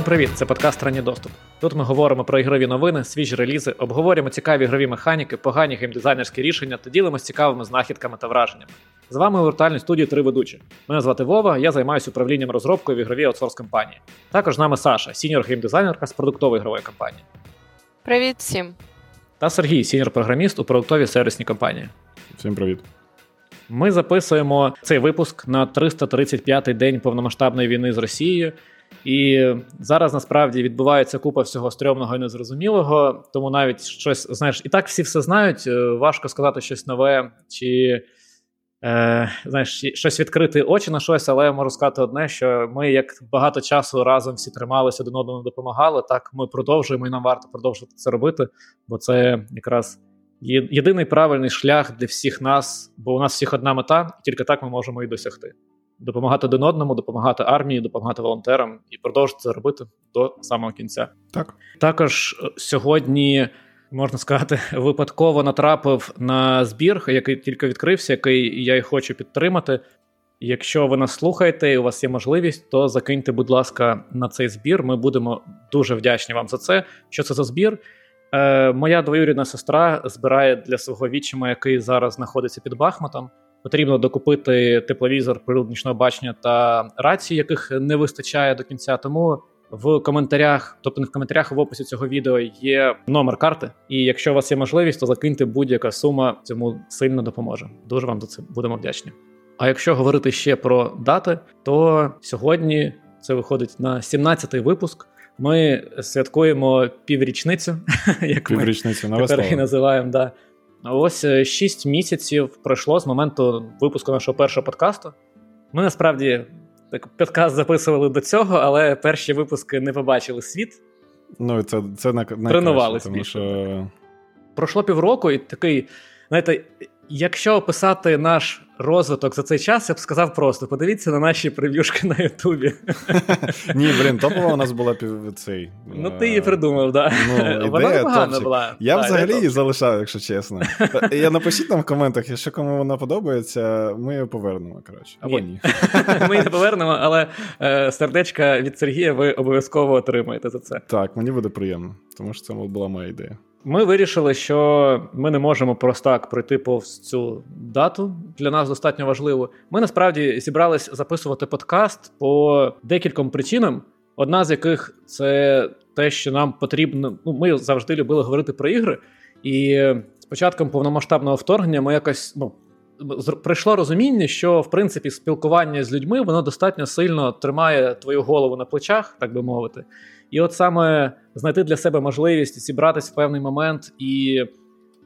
Всім привіт! Це подкаст Ранній доступ. Тут ми говоримо про ігрові новини, свіжі релізи, обговорюємо цікаві ігрові механіки, погані геймдизайнерські рішення та ділимося цікавими знахідками та враженнями. З вами у віртуальній студії три ведучі. Мене звати Вова, я займаюся управлінням розробкою в ігровій outsource компанії. Також з нами Саша, senior геймдизайнерка з продуктової ігрової компанії. Привіт всім. Та Сергій, senior-програміст у продуктовій сервісній компанії. Всім привіт. Ми записуємо цей випуск на 335-й день повномасштабної війни з Росією. І зараз насправді відбувається купа всього стрьомного і незрозумілого, тому навіть щось знаєш, і так всі все знають. Е, важко сказати щось нове, чи е, знаєш, щось відкрити очі на щось, але я можу сказати одне: що ми, як багато часу разом всі трималися, один одному допомагали. Так ми продовжуємо, і нам варто продовжувати це робити, бо це якраз єдиний правильний шлях для всіх нас, бо у нас всіх одна мета, і тільки так ми можемо її досягти допомагати один одному, допомагати армії, допомагати волонтерам і продовжити це робити до самого кінця. Так також е, сьогодні. Можна сказати, випадково натрапив на збір, який тільки відкрився, який я й хочу підтримати. Якщо ви нас слухаєте і у вас є можливість, то закиньте, будь ласка, на цей збір. Ми будемо дуже вдячні вам за це. Що це за збір? Е, Моя двоюрідна сестра збирає для свого вічима, який зараз знаходиться під Бахмутом потрібно докупити тепловізор, нічного бачення та рації, яких не вистачає до кінця. Тому в коментарях, тобто не в коментарях, в описі цього відео є номер карти. І якщо у вас є можливість, то закиньте будь-яка сума цьому сильно допоможе. Дуже вам за це будемо вдячні. А якщо говорити ще про дати, то сьогодні це виходить на 17-й випуск. Ми святкуємо піврічницю, як піврічницю ми тепер її називаємо. Да. Ось 6 е, місяців пройшло з моменту випуску нашого першого подкасту. Ми насправді так подкаст записували до цього, але перші випуски не побачили світ. Ну, це це на Тренувались тому що... Пройшло півроку, і такий, знаєте, Якщо описати наш розвиток за цей час, я б сказав просто: подивіться на наші прев'юшки на Ютубі. Ні, блін, топова у нас була пів цей. Ну, ти її придумав, так. Ну, Вона непогана була. Я взагалі її залишав, якщо чесно. Я напишіть нам в коментах, якщо кому вона подобається, ми її повернемо. коротше. Або ні. Ми її повернемо, але е, сердечка від Сергія ви обов'язково отримаєте за це. Так, мені буде приємно, тому що це була моя ідея. Ми вирішили, що ми не можемо просто так пройти повз цю дату. Для нас достатньо важливо. Ми насправді зібрались записувати подкаст по декільком причинам. Одна з яких це те, що нам потрібно. Ну, ми завжди любили говорити про ігри, і з початком повномасштабного вторгнення ми якось ну. Прийшло розуміння, що в принципі спілкування з людьми воно достатньо сильно тримає твою голову на плечах, так би мовити. І от саме знайти для себе можливість зібратися в певний момент і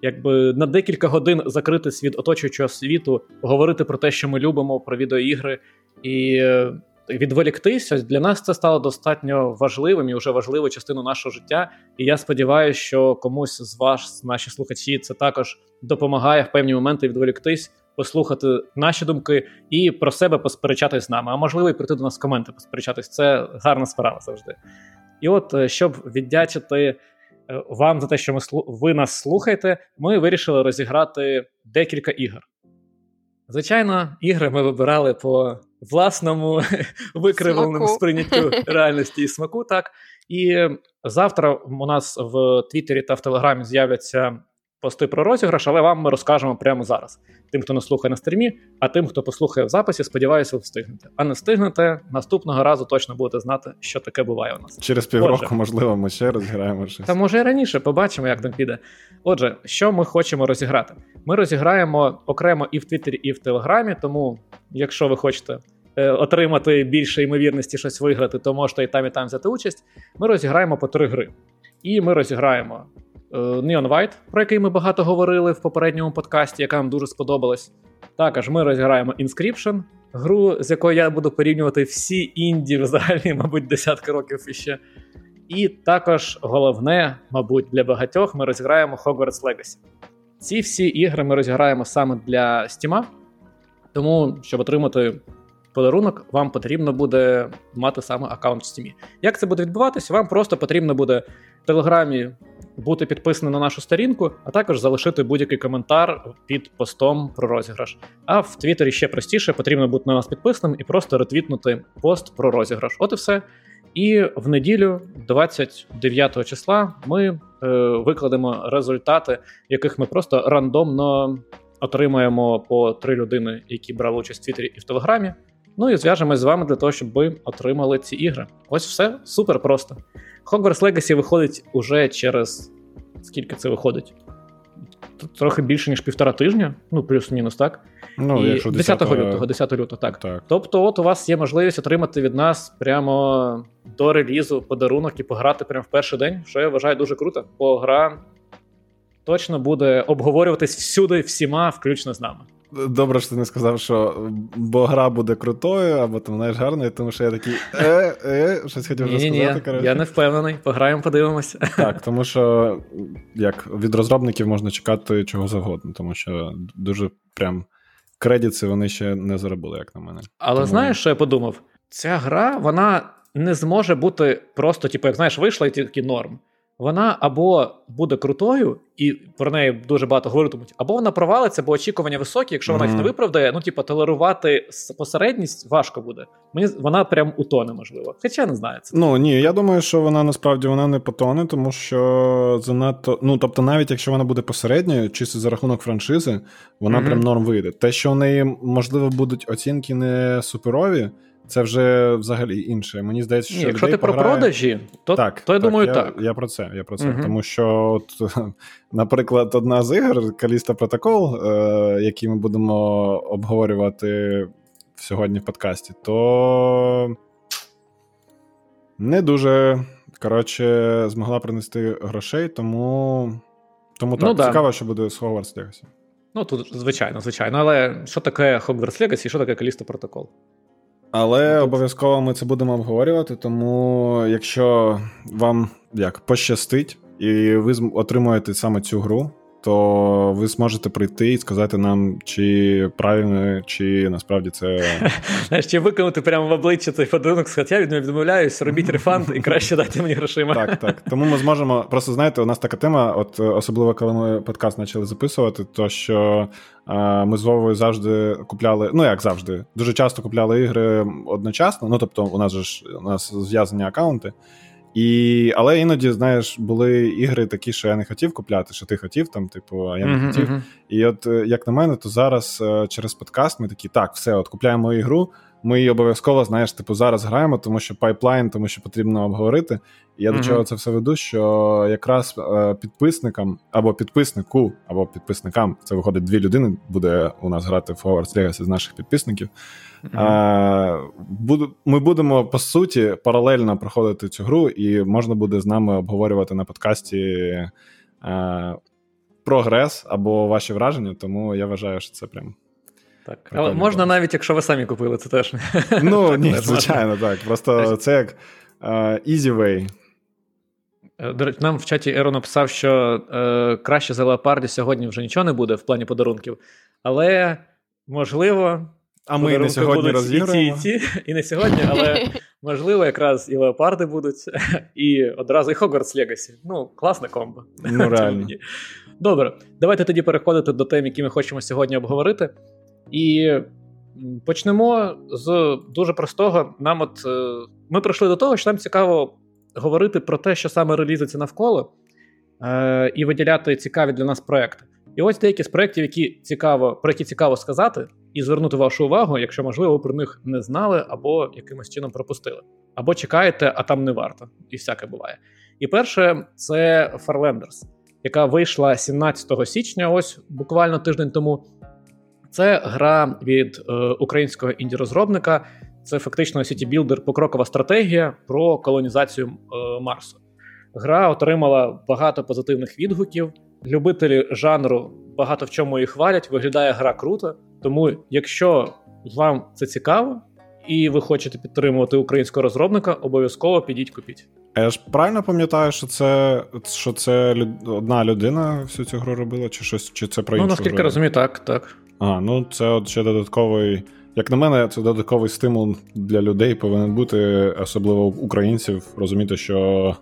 якби на декілька годин закритись від оточуючого світу, говорити про те, що ми любимо, про відеоігри і е, відволіктися для нас це стало достатньо важливим і вже важливою частиною нашого життя. І я сподіваюся, що комусь з вас, наші слухачі, це також допомагає в певні моменти відволіктись. Послухати наші думки і про себе посперечатись з нами, а можливо, і прийти до нас в коменти посперечатись. Це гарна справа завжди. І от, е, щоб віддячити е, вам за те, що ми ви нас слухаєте, ми вирішили розіграти декілька ігор. Звичайно, ігри ми вибирали по власному викривленому сприйняттю реальності і смаку. так. І завтра у нас в Твіттері та в Телеграмі з'являться пости про розіграш, але вам ми розкажемо прямо зараз. Тим, хто не слухає на стрімі, а тим, хто послухає в записі, сподіваюся, ви встигнете. А не встигнете, наступного разу точно будете знати, що таке буває у нас. Через півроку, Отже, можливо, ми ще розіграємо щось. Та може і раніше побачимо, як там піде. Отже, що ми хочемо розіграти? Ми розіграємо окремо і в Твіттері, і в Телеграмі. Тому, якщо ви хочете. Е, отримати більше ймовірності щось виграти, то можете і там, і там взяти участь. Ми розіграємо по три гри. І ми розіграємо Neon White, про який ми багато говорили в попередньому подкасті, яка нам дуже сподобалась. Також ми розіграємо Inscription, гру, з якою я буду порівнювати всі інді взагалі, мабуть, десятки років іще. І також головне, мабуть, для багатьох ми розіграємо Hogwarts Legacy. Ці всі ігри ми розіграємо саме для Steam, тому щоб отримати подарунок, вам потрібно буде мати саме аккаунт в Steam. Як це буде відбуватися? Вам просто потрібно буде в Телеграмі бути підписаним на нашу сторінку, а також залишити будь-який коментар під постом про розіграш. А в Твіттері ще простіше потрібно бути на нас підписаним і просто ретвітнути пост про розіграш. От і все. І в неділю, 29 числа, ми е, викладемо результати, яких ми просто рандомно отримаємо по три людини, які брали участь в Твіттері і в Телеграмі. Ну і зв'яжемось з вами для того, щоб ви отримали ці ігри. Ось все супер просто. Hogwarts Legacy виходить уже через скільки це виходить? Трохи більше, ніж півтора тижня, ну плюс-мінус, так? Ну, і якщо 10 лютого, 10 лютого, так. Так. Тобто, от у вас є можливість отримати від нас прямо до релізу подарунок і пограти прямо в перший день, що я вважаю дуже круто, бо гра точно буде обговорюватись всюди, всіма, включно з нами. Добре, що ти не сказав, що бо гра буде крутою, або там знаєш гарною, тому що я такий е, е, щось хотів вже сказати. коротше. Я не впевнений, пограємо, подивимося. Так, тому що як від розробників можна чекати чого завгодно, тому що дуже прям кредити вони ще не заробили, як на мене. Але тому... знаєш, що я подумав? Ця гра, вона не зможе бути просто, типу, як знаєш, вийшла і тільки норм вона або буде крутою, і про неї дуже багато говоритимуть, або вона провалиться, бо очікування високі. Якщо вона їх не виправдає, ну типу, толерувати посередність важко буде. Мені вона прям утоне, можливо. Хоча не знаю. Це. Ну ні, я думаю, що вона насправді вона не потоне, тому що занадто. Ну тобто, навіть якщо вона буде посередньою, чисто за рахунок франшизи, вона mm-hmm. прям норм вийде. Те, що у неї можливо будуть оцінки не суперові. Це вже взагалі інше. Мені здається, що Ні, якщо ти пограє... про продажі, то так, то я так, думаю, я, так. Я про це. Я про це. Угу. Тому що, от, наприклад, одна з ігор Каліста Протокол, е, який ми будемо обговорювати сьогодні в подкасті, то не дуже коротше, змогла принести грошей, тому тому так, ну, цікаво, що буде з Hogwarts Legacy. Ну, тут, звичайно, звичайно. Але що таке Hogwarts Legacy і що таке Каліста Протокол? Але обов'язково ми це будемо обговорювати. Тому якщо вам як пощастить, і ви отримуєте саме цю гру, то ви зможете прийти і сказати нам, чи правильно, чи насправді це. Знаєш, чи виконати прямо в обличчя цей подарунок, сказати, я від нього відмовляюсь, робіть рефанд і краще дайте мені грошима. Так, так. Тому ми зможемо. Просто знаєте, у нас така тема, от особливо коли ми подкаст почали записувати, то що а, ми з Вовою завжди купляли, ну як завжди, дуже часто купляли ігри одночасно. Ну тобто, у нас же ж у нас зв'язані аккаунти. І, Але іноді, знаєш, були ігри такі, що я не хотів купляти, що ти хотів, там, типу, а я не uh-huh, хотів. Uh-huh. І от, е, як на мене, то зараз е, через подкаст ми такі, так, все, от купляємо ігру, ми її обов'язково, знаєш, типу, зараз граємо, тому що пайплайн, тому що потрібно обговорити. І я uh-huh. до чого це все веду, що якраз е, підписникам або підписнику, або підписникам, це виходить дві людини, буде у нас грати в Hogwarts Legacy з наших підписників. Mm-hmm. Ми будемо по суті паралельно проходити цю гру, і можна буде з нами обговорювати на подкасті прогрес або ваші враження. Тому я вважаю, що це прям. Так, але можна навіть, якщо ви самі купили, це теж. Ну, ні, звичайно, так. Просто це як easy way. Е, до речі, нам в чаті Еро написав, що е, краще за леопарді сьогодні вже нічого не буде в плані подарунків, але можливо, а ми не сьогодні розіграємо. І, ці, і, ці, і не сьогодні, але можливо, якраз і леопарди будуть, і одразу і Hogwarts Legacy. Ну, класна комбо. Ну, реально. Добре, давайте тоді переходити до тем, які ми хочемо сьогодні обговорити. І почнемо з дуже простого. Нам от е, ми прийшли до того, що нам цікаво говорити про те, що саме релізиться навколо, е, і виділяти цікаві для нас проекти. І ось деякі з проєктів, які цікаво, про які цікаво сказати, і звернути вашу увагу, якщо, можливо, ви про них не знали або якимось чином пропустили. Або чекаєте, а там не варто, і всяке буває. І перше, це Farlanders, яка вийшла 17 січня, ось буквально тиждень тому. Це гра від е, українського інді-розробника. Це фактично city-builder, покрокова стратегія про колонізацію е, Марсу. Гра отримала багато позитивних відгуків. Любителі жанру багато в чому її хвалять. Виглядає гра круто. Тому, якщо вам це цікаво і ви хочете підтримувати українського розробника, обов'язково підіть купіть. Я ж правильно пам'ятаю, що це що це одна людина всю цю гру робила, чи щось, чи це про іншу Ну, наскільки гру? розумію, так, так. А, ну це от ще додатковий. Як на мене, це додатковий стимул для людей повинен бути, особливо українців, розуміти, що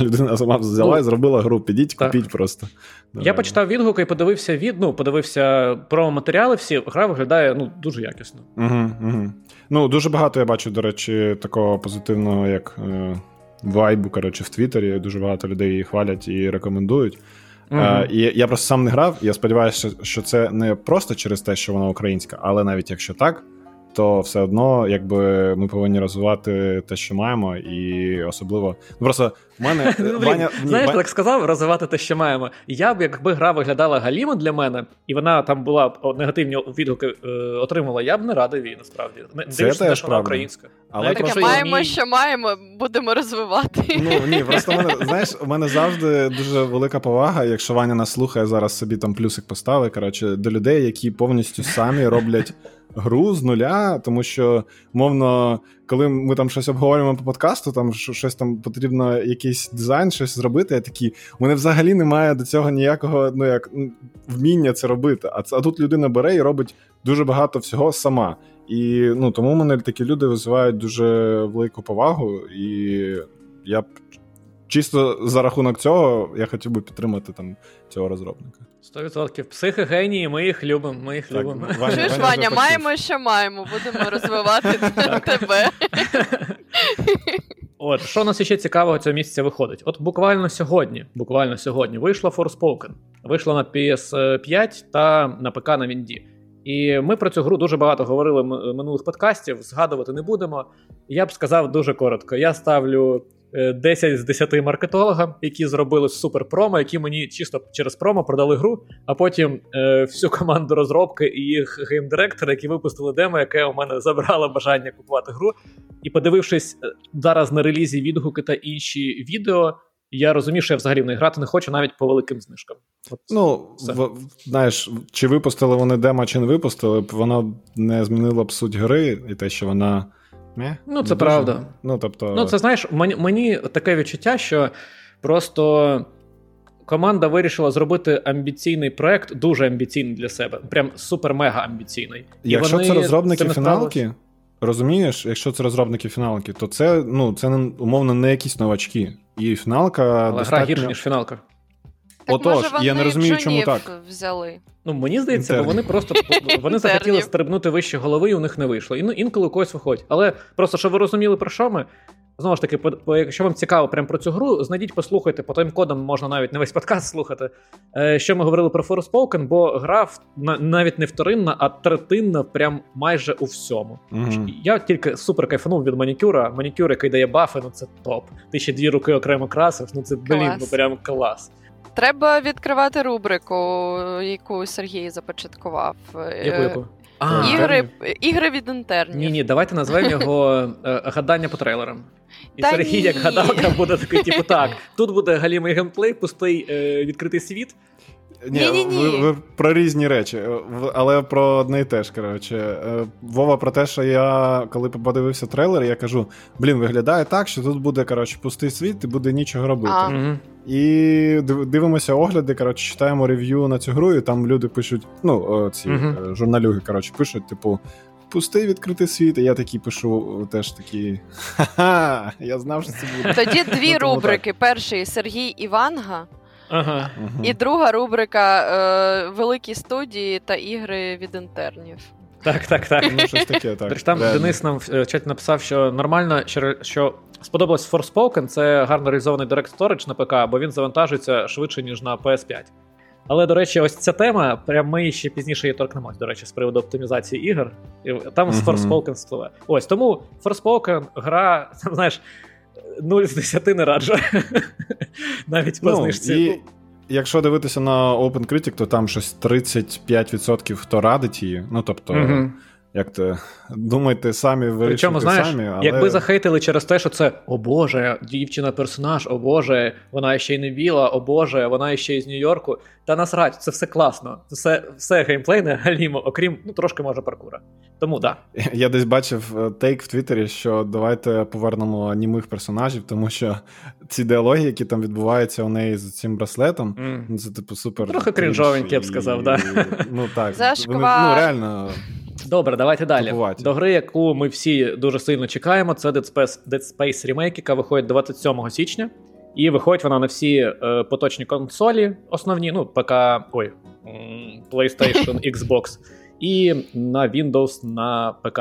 Людина сама взяла ну, і зробила гру. Підіть, так. купіть просто. Давай. Я почитав відгуки і подивився від, ну, подивився про матеріали всі. Гра виглядає ну, дуже якісно. Угу, угу. Ну, дуже багато я бачу, до речі, такого позитивного, як е, вайбу, коротше, в Твіттері. Дуже багато людей її хвалять і рекомендують. Uh-huh. І я просто сам не грав. Я сподіваюся, що це не просто через те, що вона українська, але навіть якщо так, то все одно, якби ми повинні розвивати те, що маємо, і особливо ну просто в мене ну, Ваня, знаєш, Ваня... так сказав, розвивати те, що маємо. Я б, якби гра виглядала галімо для мене, і вона там була б негативні відгуки е, отримала, я б не радий її, насправді. Не це дивишся, теж вона українська. Але так, просто маємо, що маємо, будемо розвивати. Ну ні, просто мене знаєш, у мене завжди дуже велика повага, якщо Ваня нас слухає зараз собі там плюсик поставить, коротше, до людей, які повністю самі роблять гру з нуля, тому що, мовно, коли ми там щось обговорюємо по подкасту, там щось там потрібно, якийсь дизайн, щось зробити. Я такі, у мене взагалі немає до цього ніякого ну як вміння це робити. А а тут людина бере і робить дуже багато всього сама. І ну тому мене такі люди визивають дуже велику повагу, і я чисто за рахунок цього я хотів би підтримати там цього розробника. 100%. Психи генії, ми їх любимо. Ми їх так, любимо. Ваня, Чуєш, Ваня, Ваня маємо, що маємо. Будемо розвивати тебе. От, що нас ще цікавого цього місяця виходить? От буквально сьогодні, буквально сьогодні, вийшла Forspoken. Вийшла на PS5 та на ПК на Вінді. І ми про цю гру дуже багато говорили минулих подкастів, згадувати не будемо. Я б сказав дуже коротко: я ставлю 10 е, з 10 маркетологам, які зробили супер промо, які мені чисто через промо продали гру, а потім е, всю команду розробки і їх геймдиректори, які випустили демо, яке у мене забрало бажання купувати гру. І подивившись е, зараз на релізі відгуки та інші відео. Я розумію, що я взагалі в неї грати не хочу навіть по великим знижкам. От Ну, в, знаєш, чи випустили вони демо, чи не випустили, б воно не змінило б суть гри, і те, що вона не? Ну, це правда. Ну, тобто... ну, це знаєш, мені, мені таке відчуття, що просто команда вирішила зробити амбіційний проект, дуже амбіційний для себе. Прям супер-мега амбіційний. Якщо це розробники фіналки, розумієш, якщо це розробники фіналки, то це ну, це умовно не якісь новачки. І фіналка. Але достатньо... гра гірша, ніж фіналка. Так, Отож, може, вони я не розумію, чому так. взяли. Ну мені здається, бо вони просто вони захотіли стрибнути вище голови, і у них не вийшло. І ну, інколи у когось виходить. Але просто щоб ви розуміли, про що ми. Знову ж таки, по, якщо вам цікаво прямо про цю гру, знайдіть, послухайте, по тим кодам можна навіть не весь подкаст слухати. Е, Що ми говорили про Forspoken, бо гра навіть не вторинна, а третинна, прям майже у всьому. Mm-hmm. Я тільки супер кайфанув від манікюра. Манікюр, який дає бафи, ну це топ. Ти ще дві руки окремо красив, ну це блін, ну прям клас. Треба відкривати рубрику, яку Сергій започаткував. Яку, яку? А, ігри ігри від інтернів. Ні, ні, давайте назвемо його е, гадання по трейлерам. І Та Сергій, ні. як гадалка, буде такий, типу, так. Тут буде галімий геймплей, пустий е, відкритий світ. Ні, ні, ні. Ви, ви про різні речі, е, але про одне і те ж. коротше. Е, Вова, про те, що я коли подивився трейлер, я кажу: блін, виглядає так, що тут буде коротше, пустий світ і буде нічого робити. А. І дивимося огляди, коротше, читаємо рев'ю на цю гру, і там люди пишуть, ну, ці uh журналюги, коротше, пишуть, типу. Пустий відкритий світ, і я такий пишу теж такий. Ха-ха, я знав, що це буде. Тоді дві ну, рубрики: перший Сергій Іванга, Ага. І друга рубрика е, Великі студії та ігри від інтернів. Так, так, так. Ну, щось таке, так. Там Денис нам в чаті написав, що нормально, що сподобалось Forspoken, це гарно реалізований Direct Storage на ПК, бо він завантажується швидше, ніж на PS5. Але, до речі, ось ця тема, прям ми ще пізніше її торкнемось, до речі, з приводу оптимізації ігор. Там uh-huh. з Forspoken спливе. Ось тому Forspoken, гра, там, знаєш. 0 з 10 не раджу. Навіть по ну, знижці. І... Якщо дивитися на OpenCritic, то там щось 35% хто радить її. Ну тобто, угу. Як то думайте самі, вирішуйте Причому, знаєш, самі. Але... Якби захейтили через те, що це о Боже, дівчина-персонаж, о Боже, вона ще й не біла, о Боже, вона ще й з Нью-Йорку. Та насрать, це все класно. Це все все геймплейне галімо, окрім ну трошки може паркура. Тому да. Я десь бачив е, тейк в Твіттері, що давайте повернемо німих персонажів, тому що ці діалоги, які там відбуваються у неї з цим браслетом, mm. це типу супер. Трохи крінжовенькі, я б сказав, і... да. Ну так, вони, ну реально. Добре, давайте далі. Тупувати. До гри, яку ми всі дуже сильно чекаємо, це Dead Space Dead Space Remake, яка виходить 27 січня. І виходить вона на всі е, поточні консолі, основні, ну, ПК, ой, PlayStation, Xbox, і на Windows на ПК.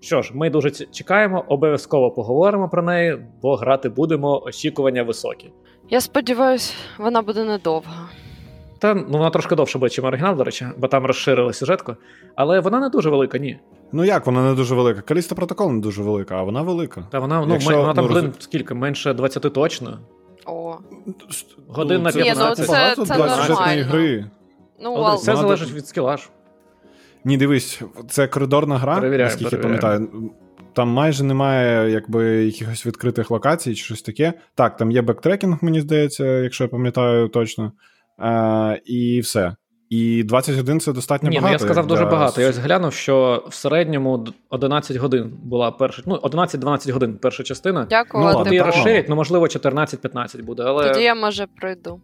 Що ж, ми дуже чекаємо, обов'язково поговоримо про неї, бо грати будемо, очікування високі. Я сподіваюся, вона буде недовга. Та ну вона трошки довше буде, ніж оригінал, до речі, бо там розширили сюжетку. Але вона не дуже велика, ні. Ну як вона не дуже велика? Callisto Protocol не дуже велика, а вона велика. Та вона ну, Якщо, вона там, ну, блин, скільки? Менше 20 точно. О. Годин на 15. Ні, ну, це, це, це нормально. гри. Ну, але Все залежить від скіла ж. Ні, дивись, це коридорна гра, перевіряю, наскільки перевіряю. пам'ятаю. Там майже немає якби якихось відкритих локацій чи щось таке. Так, там є бектрекінг, мені здається, якщо я пам'ятаю точно. Е, І все. І 20 годин це достатньо Ні, багато. Ну, я сказав дуже багато. Я ось глянув, що в середньому 11 годин була перша, ну 11-12 годин перша частина. Дякую. Ну, Тоді розширять, ну можливо, 14-15 буде. але... Тоді я може пройду.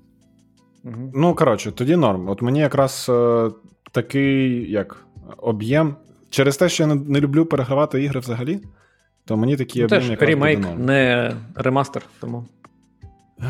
Угу. Ну, коротше, тоді норм. От мені якраз е, такий як об'єм. Через те, що я не, не люблю перегравати ігри взагалі, то мені такі ну, об'єм якраз ремейк, не ремастер, тому. Е,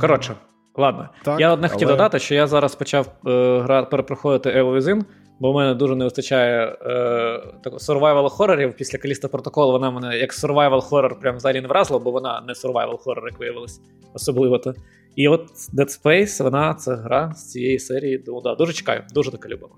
коротше. Ладно, так, я одне але... хотів додати, що я зараз почав е, гра перепроходити Evil Within, бо в мене дуже не вистачає е, survival хорорів. Після Каліста протоколу вона мене як survival хоррор прям взагалі не вразила, бо вона не survival хоррор, як виявилось, особливо то. І от Dead Space, вона це гра з цієї серії. Ну, да, Дуже чекаю, дуже така любимо.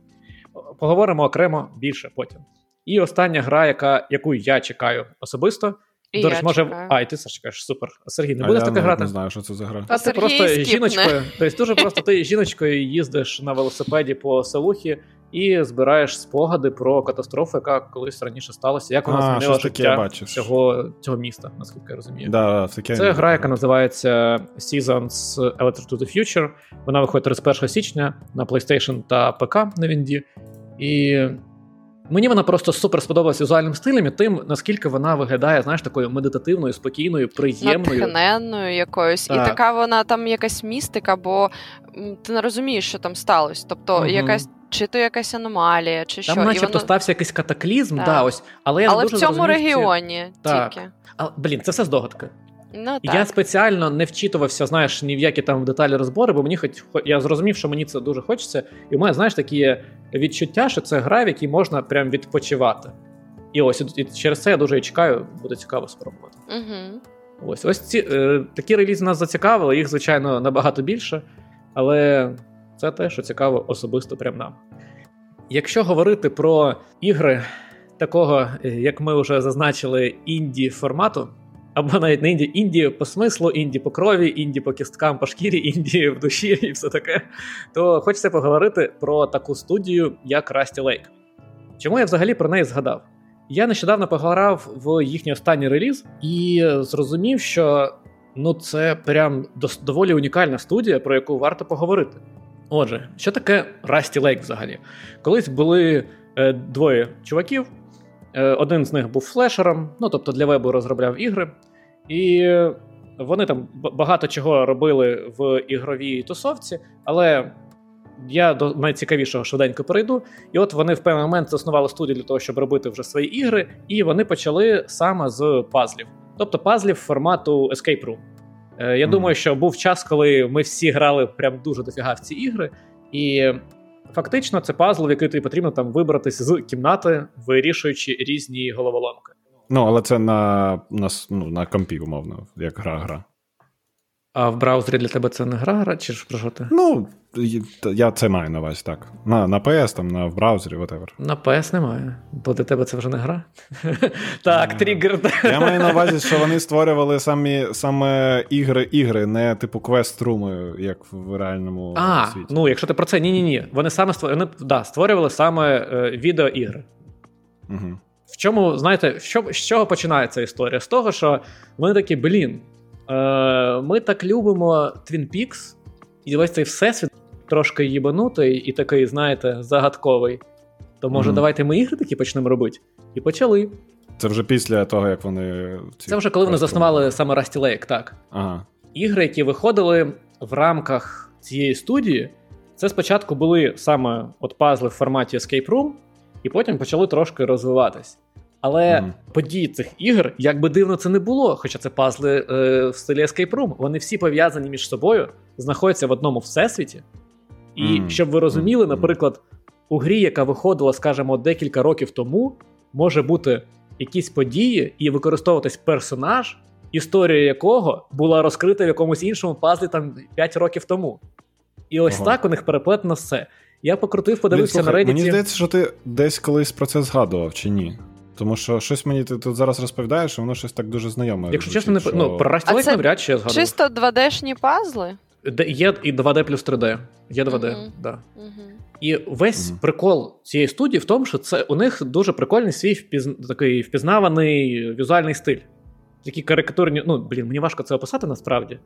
Поговоримо окремо більше потім. І остання гра, яка, яку я чекаю особисто. І До речі, може. чекаю. А, і ти Саш чекаєш, супер. А Сергій, не будеш таке грати? Не знаю, що це за гра. А ти просто жіночкою. Тобто дуже просто ти жіночкою їздиш на велосипеді по селухі і збираєш спогади про катастрофу, яка колись раніше сталася. Як вона а, змінила життя цього цього міста, наскільки я розумію. Да, таке Це гра, яка називається Seasons Electric to the Future. Вона виходить 31 січня на PlayStation та ПК на Вінді. І Мені вона просто супер сподобалась візуальним стилем і тим, наскільки вона виглядає, знаєш, такою медитативною, спокійною, приємною. Натхненною якоюсь. Так. І така вона там якась містика, бо ти не розумієш, що там сталося. Тобто, угу. якась. Чи то якась аномалія, чи там, що. начебто воно... стався якийсь катаклізм, так. да, ось. але я але дуже в цьому регіоні так. тільки. А, Блін, це все здогадка. Ну, так. Я спеціально не вчитувався, знаєш, ні в які там деталі розбори, бо мені хоч я зрозумів, що мені це дуже хочеться. І у мене, знаєш, такі відчуття, що це гра, в якій можна прям відпочивати. І ось і через це я дуже і чекаю, буде цікаво спробувати. Угу. Ось ось ці е, такі релізи нас зацікавили, їх, звичайно, набагато більше, але це те, що цікаво особисто прям нам. Якщо говорити про ігри такого, е, як ми вже зазначили, інді формату або навіть не інді, інді по смислу, інді по крові, інді по кісткам по шкірі, інді в душі і все таке, то хочеться поговорити про таку студію, як Rusty Lake. Чому я взагалі про неї згадав? Я нещодавно пограв в їхній останній реліз і зрозумів, що ну це прям доволі унікальна студія, про яку варто поговорити. Отже, що таке Rusty Lake взагалі? Колись були е, двоє чуваків. Е, один з них був флешером, ну тобто для вебу розробляв ігри, і вони там багато чого робили в ігровій тусовці, але я до найцікавішого швиденько перейду. І от вони в певний момент заснували студію для того, щоб робити вже свої ігри, і вони почали саме з пазлів, тобто пазлів формату Escape Room. Е, я mm-hmm. думаю, що був час, коли ми всі грали прям дуже дофіга в ці ігри, і фактично це пазл, в який тобі потрібно там вибратися з кімнати, вирішуючи різні головоломки. Ну, але це на на, ну, на компі, умовно, як гра-гра. А в браузері для тебе це не гра-гра, чи ж про що ти? Ну, я це маю на увазі, так. На на PS, там, на в браузері, whatever. На PS немає, бо для тебе це вже не гра. Так, тригер. Я маю на увазі, що вони створювали самі саме ігри, ігри, не типу квест-руми, як в реальному а, світі. Ну, якщо ти про це, ні-ні-ні. Вони саме створювали, да, створювали саме е, відеоігри. Угу. В чому, знаєте, з чого починається історія? З того, що вони такі, блін, е, ми так любимо Twin Peaks, і ось цей всесвіт трошки їбанутий і такий, знаєте, загадковий. То може, mm-hmm. давайте ми ігри такі почнемо робити? І почали. Це вже після того, як вони. Ці Це вже коли вони заснували саме Rusty Lake, так. Ага. Ігри, які виходили в рамках цієї студії, це спочатку були саме от пазли в форматі Escape Room, і потім почали трошки розвиватись. Але mm. події цих ігор, як би дивно це не було, хоча це пазли е, в стилі Escape Room, вони всі пов'язані між собою, знаходяться в одному всесвіті. І mm. щоб ви розуміли, наприклад, у грі, яка виходила, скажімо, декілька років тому, може бути якісь події і використовуватись персонаж, історія якого була розкрита в якомусь іншому пазлі там 5 років тому. І ось ага. так у них переплетено все. Я покрутив, подивився Блін, на Reddit. Мені здається, що ти десь колись про це згадував чи ні? Тому що щось мені ти тут зараз розповідаєш, і воно щось так дуже знайоме. Якщо чесно, не що... ну, про Растілик навряд чи я згадував. Чисто 2D-шні пазли? Де Є і 2D плюс 3D. Є 2D, uh-huh. да. Uh-huh. І весь uh-huh. прикол цієї студії в тому, що це у них дуже прикольний свій впіз... такий впізнаваний візуальний стиль. Такі карикатурні. Ну, блін, мені важко це описати насправді.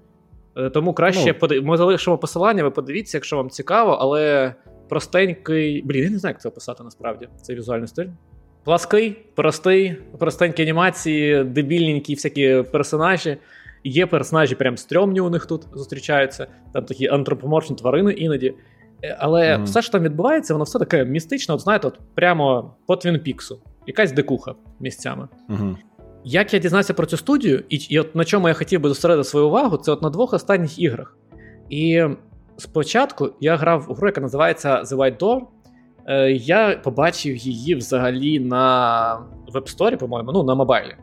Е, тому краще ну. ми залишимо посилання, ви подивіться, якщо вам цікаво, але простенький. Блін, я не знаю, як це описати насправді. Цей візуальний стиль. Плаский, простий, простенькі анімації, дебільненькі всякі персонажі. Є персонажі, прям стрьомні у них тут зустрічаються, там такі антропоморфні тварини іноді. Е, але mm-hmm. все, що там відбувається, воно все таке містичне, от знаєте, от прямо по Твінпіксу. Якась дикуха місцями. Mm-hmm. Як я дізнався про цю студію, і, і от на чому я хотів би зосередити свою увагу, це от на двох останніх іграх. І спочатку я грав у гру, яка називається The White Door. Е, Я побачив її взагалі на веб-сторі, по-моєму, ну на мобайлі.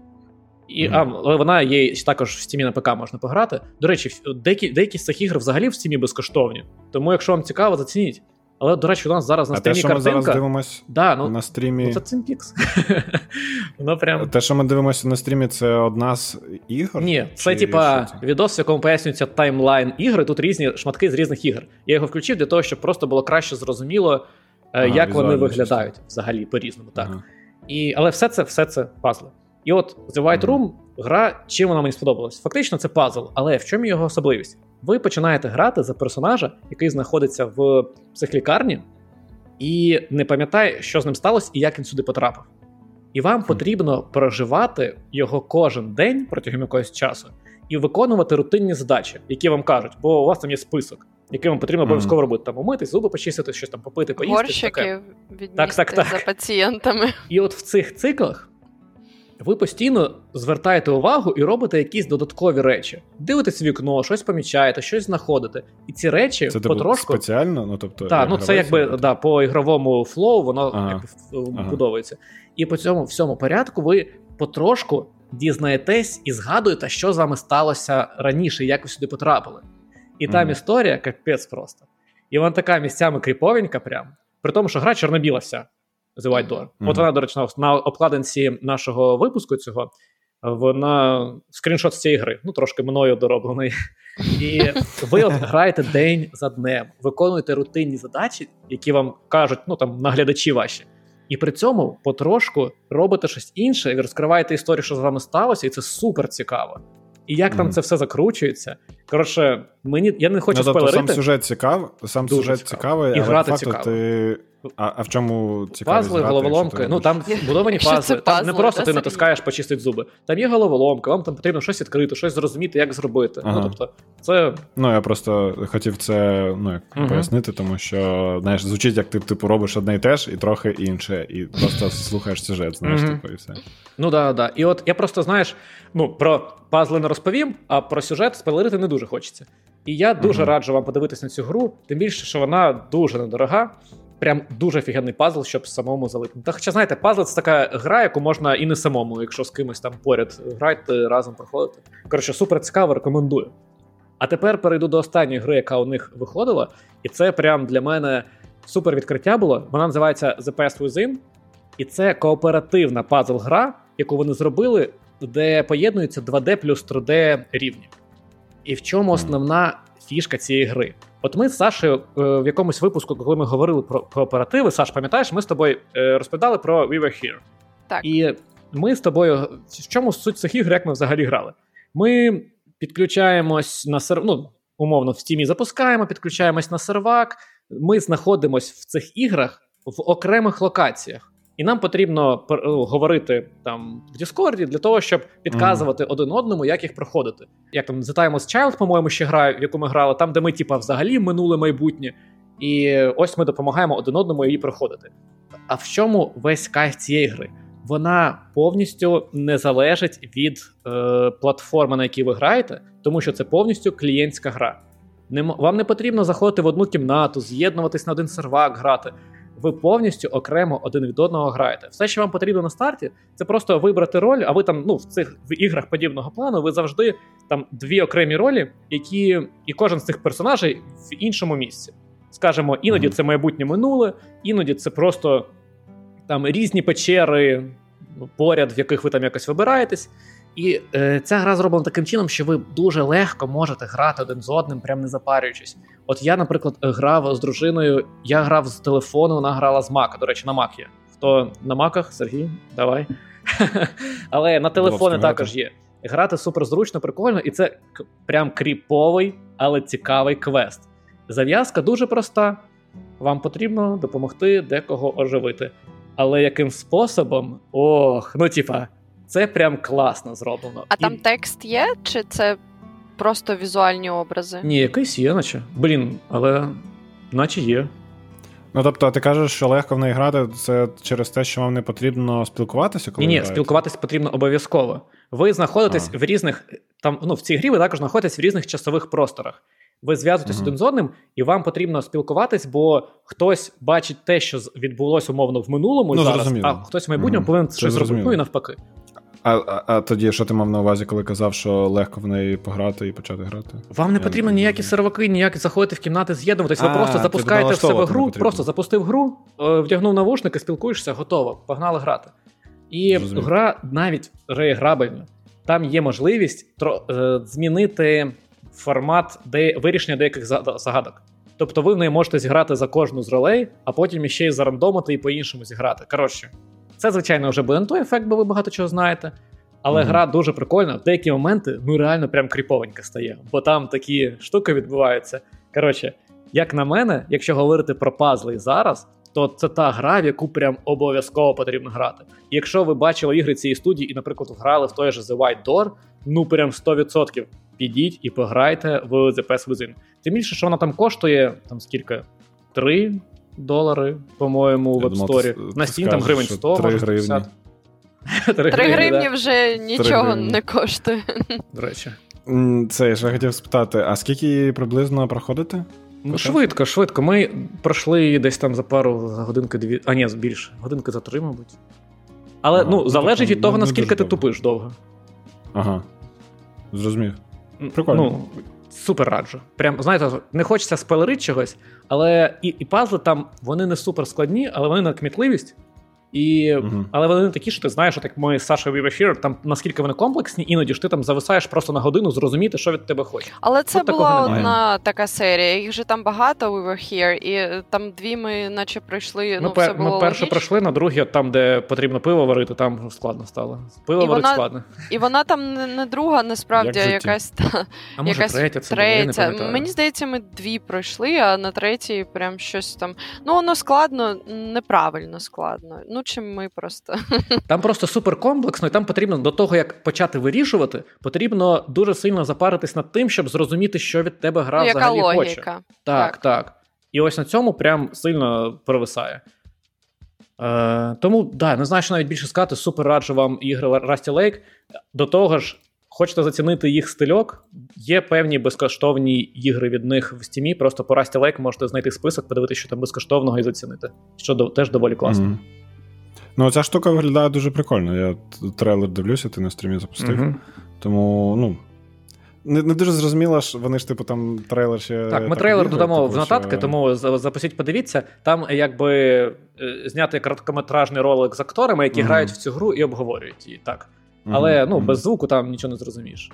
І mm-hmm. а, вона є також в стімі на ПК можна пограти. До речі, деякі деякі з цих ігр взагалі в стімі безкоштовні. Тому, якщо вам цікаво, зацініть. Але, до речі, у нас зараз на стрімі те, що картинка... ми зараз дивимось да, ну, на стрімі. Ну, Це Цим пік. Воно прям... Те, що ми дивимося на стрімі, це одна з ігор? Ні, це типа відос, в якому пояснюється timeline ігри. Тут різні шматки з різних ігор. Я його включив для того, щоб просто було краще зрозуміло, е, ага, як вони виглядають чисто. взагалі по-різному. так. Ага. І, Але все це все це пазли. І от The White Room, гра, чим вона мені сподобалась? Фактично, це пазл, але в чому його особливість? Ви починаєте грати за персонажа, який знаходиться в психлікарні, і не пам'ятає, що з ним сталося і як він сюди потрапив. І вам потрібно проживати його кожен день протягом якогось часу і виконувати рутинні задачі, які вам кажуть, бо у вас там є список, який вам потрібно обов'язково робити. Там умити, зуби почистити, щось там попити, поїсти. Горщики так, так, так. за пацієнтами. І от в цих циклах ви постійно звертаєте увагу і робите якісь додаткові речі. Дивитесь вікно, щось помічаєте, щось знаходите. І ці речі це типу, потрошку спеціально. Ну тобто, Так, ну це якби да, по ігровому flow, воно ага. якби ага. І по цьому всьому порядку ви потрошку дізнаєтесь і згадуєте, що з вами сталося раніше, як ви сюди потрапили. І там історія капець просто. І вона така місцями кріповенька, прям. При тому, що гра чорно-біла вся. The White Door. Mm-hmm. От вона, до речі, на обкладинці нашого випуску цього. Вона скріншот з цієї гри, ну трошки мною дороблений. І ви от граєте день за днем, виконуєте рутинні задачі, які вам кажуть, ну там наглядачі ваші. І при цьому потрошку робите щось інше, і розкриваєте історію, що з вами сталося, і це супер цікаво. І як mm. там це все закручується. Коротше, мені я не хочу ну, тобто спойлерити. Сам сюжет цікавий, сам Дуже сюжет цікавий, і але грати цікаво. ти а а в чому цікавість Пазли, головоломки. Ну там будовані пазли. Там пазли, не просто ти натискаєш почистити зуби. Там є головоломка, вам там потрібно щось відкрити, щось зрозуміти, як зробити. Ну, ага. Ну тобто, це. Ну я просто хотів це ну, як угу. пояснити, тому що знаєш, звучить, як ти типу робиш одне і те ж, і трохи інше, і просто слухаєш сюжет, знаєш, угу. типу, і все. Ну да, да. І от я просто знаєш, ну про пазли не розповім, а про сюжет спойлерити не дуже хочеться. І я дуже угу. раджу вам подивитись на цю гру, тим більше, що вона дуже недорога прям дуже офігенний пазл, щоб самому залипнути. Та хоча, знаєте, пазл це така гра, яку можна і не самому, якщо з кимось там поряд грати, разом проходити. Коротше, супер цікаво, рекомендую. А тепер перейду до останньої гри, яка у них виходила, і це прям для мене супер відкриття було. Вона називається The Past Within, і це кооперативна пазл-гра, яку вони зробили, де поєднуються 2D плюс 3D рівні. І в чому основна фішка цієї гри? От ми з Сашею е, в якомусь випуску, коли ми говорили про кооперативи, Саш, пам'ятаєш, ми з тобою е, розповідали про We Were Here. Так. І ми з тобою. В чому суть цих ігр, як ми взагалі грали? Ми підключаємось на серв... ну, умовно, в стімі запускаємо, підключаємось на сервак. Ми знаходимося в цих іграх в окремих локаціях. І нам потрібно ну, говорити там в Діскорді для того, щоб підказувати mm. один одному, як їх проходити. Як там The Time is Child, по-моєму, ще грає, в яку ми грали, там, де ми, типа, взагалі минуле майбутнє. І ось ми допомагаємо один одному її проходити. А в чому весь кайф цієї гри? вона повністю не залежить від е, платформи, на якій ви граєте, тому що це повністю клієнтська гра. Не, Вам не потрібно заходити в одну кімнату, з'єднуватись на один сервак, грати. Ви повністю окремо один від одного граєте. Все, що вам потрібно на старті, це просто вибрати роль, а ви там ну, в цих в іграх подібного плану ви завжди там дві окремі ролі, які і кожен з цих персонажей в іншому місці. Скажемо, іноді mm-hmm. це майбутнє минуле, іноді це просто там різні печери поряд, в яких ви там якось вибираєтесь. І е, ця гра зроблена таким чином, що ви дуже легко можете грати один з одним, прям не запарюючись. От я, наприклад, грав з дружиною, я грав з телефону, вона грала з Мака. До речі, на Мак є. Хто на Маках? Сергій, давай. Але на телефони також є. Грати супер зручно, прикольно, і це прям кріповий, але цікавий квест. Зав'язка дуже проста. Вам потрібно допомогти декого оживити. Але яким способом? Ох, ну типа, це прям класно зроблено. А І... там текст є, чи це просто візуальні образи? Ні, якийсь є, наче. Блін, але наче є. Ну, тобто, ти кажеш, що легко в неї грати це через те, що вам не потрібно спілкуватися, коли ні, ні, спілкуватися потрібно обов'язково. Ви знаходитесь ага. в різних там, ну в цій грі ви також знаходитесь в різних часових просторах. Ви зв'язуєтесь uh-huh. один з одним, і вам потрібно спілкуватись, бо хтось бачить те, що відбулося умовно в минулому ну, зараз, зрозуміло. а хтось в майбутньому uh-huh. повинен щось зробити, ну і навпаки. А, а а, тоді, що ти мав на увазі, коли казав, що легко в неї пограти і почати грати? Вам не потрібно ніякі серваки, ніякі заходити в кімнати, з'єднуватись. Ви просто запускаєте в себе гру, просто запустив гру, е, вдягнув навушники, спілкуєшся, готово, погнали грати. І Розумію. гра навіть реіграбельна. Там є можливість тро, е, змінити формат де, вирішення деяких загадок. Тобто ви в неї можете зіграти за кожну з ролей, а потім ще й зарандомити і по-іншому зіграти. Коротше, це, звичайно, вже буде не той ефект, бо ви багато чого знаєте. Але mm-hmm. гра дуже прикольна. В деякі моменти ну реально прям кріповенька стає, бо там такі штуки відбуваються. Коротше, як на мене, якщо говорити про пазли зараз, то це та гра, в яку прям обов'язково потрібно грати. І якщо ви бачили ігри цієї студії і, наприклад, грали в той же The White Door, ну прям 100% підіть і пограйте в The Pass Within. Тим більше, що вона там коштує там скільки? 3 долари, по-моєму, в App Store. На Steam там гривень 100, 3 може 50. гривні. 3 гривні да? вже нічого не коштує. До речі. Це я ще хотів спитати: а скільки приблизно проходите? Ну, швидко, швидко. Ми пройшли її десь там за пару за годинки дві. А ні, більше. Годинки за три, мабуть. Але ага, ну, ну залежить від того, наскільки ти тупиш довго. Ага. Зрозумів. Прикольно. Ну, Супер раджу. Прям, знаєте, не хочеться спойлерити чогось, але і і пазли там вони не супер складні, але вони на кмітливість. І, угу. Але вони не такі, що ти знаєш, от як ми з Сашою Вівефір, там наскільки вони комплексні, іноді ж ти там зависаєш просто на годину зрозуміти, що від тебе хоче. Але це Тут була одна така серія. Їх же там багато We Were Here, і там дві ми наче пройшли. Ми, ну, все було ми перше пройшли, на другі, там, де потрібно пиво варити, там складно стало. Пиво варити складно. І вона там не, не друга, насправді, Як якась та а може, якась третя. Це третя. Мені здається, ми дві пройшли, а на третій прям щось там. Ну, воно складно, неправильно складно. Ну, чим ми просто. Там просто супер комплексно, і там потрібно до того, як почати вирішувати, потрібно дуже сильно запаритись над тим, щоб зрозуміти, що від тебе гра ну, взагалі логіка. хоче. Так, так, так. І ось на цьому прям сильно провисає. Е, Тому, да, не знаю, що навіть більше сказати, супер раджу вам ігри Rusty Lake. До того ж, хочете зацінити їх стильок, є певні безкоштовні ігри від них в стімі. Просто по Rusty Lake можете знайти список, подивитися, що там безкоштовного і зацінити. Що до, теж доволі класно. Mm-hmm. Ну, ця штука виглядає дуже прикольно. Я трейлер дивлюся, ти на стрімі запустив. Mm-hmm. Тому, ну. Не не дуже зрозуміло, що вони ж, типу, там трейлер ще. Так, ми так трейлер бігли, додамо типу, в нотатки, що... тому запустіть, подивіться. Там якби е, зняти короткометражний ролик з акторами, які mm-hmm. грають в цю гру і обговорюють її. так. Але mm-hmm. ну, без звуку там нічого не зрозумієш.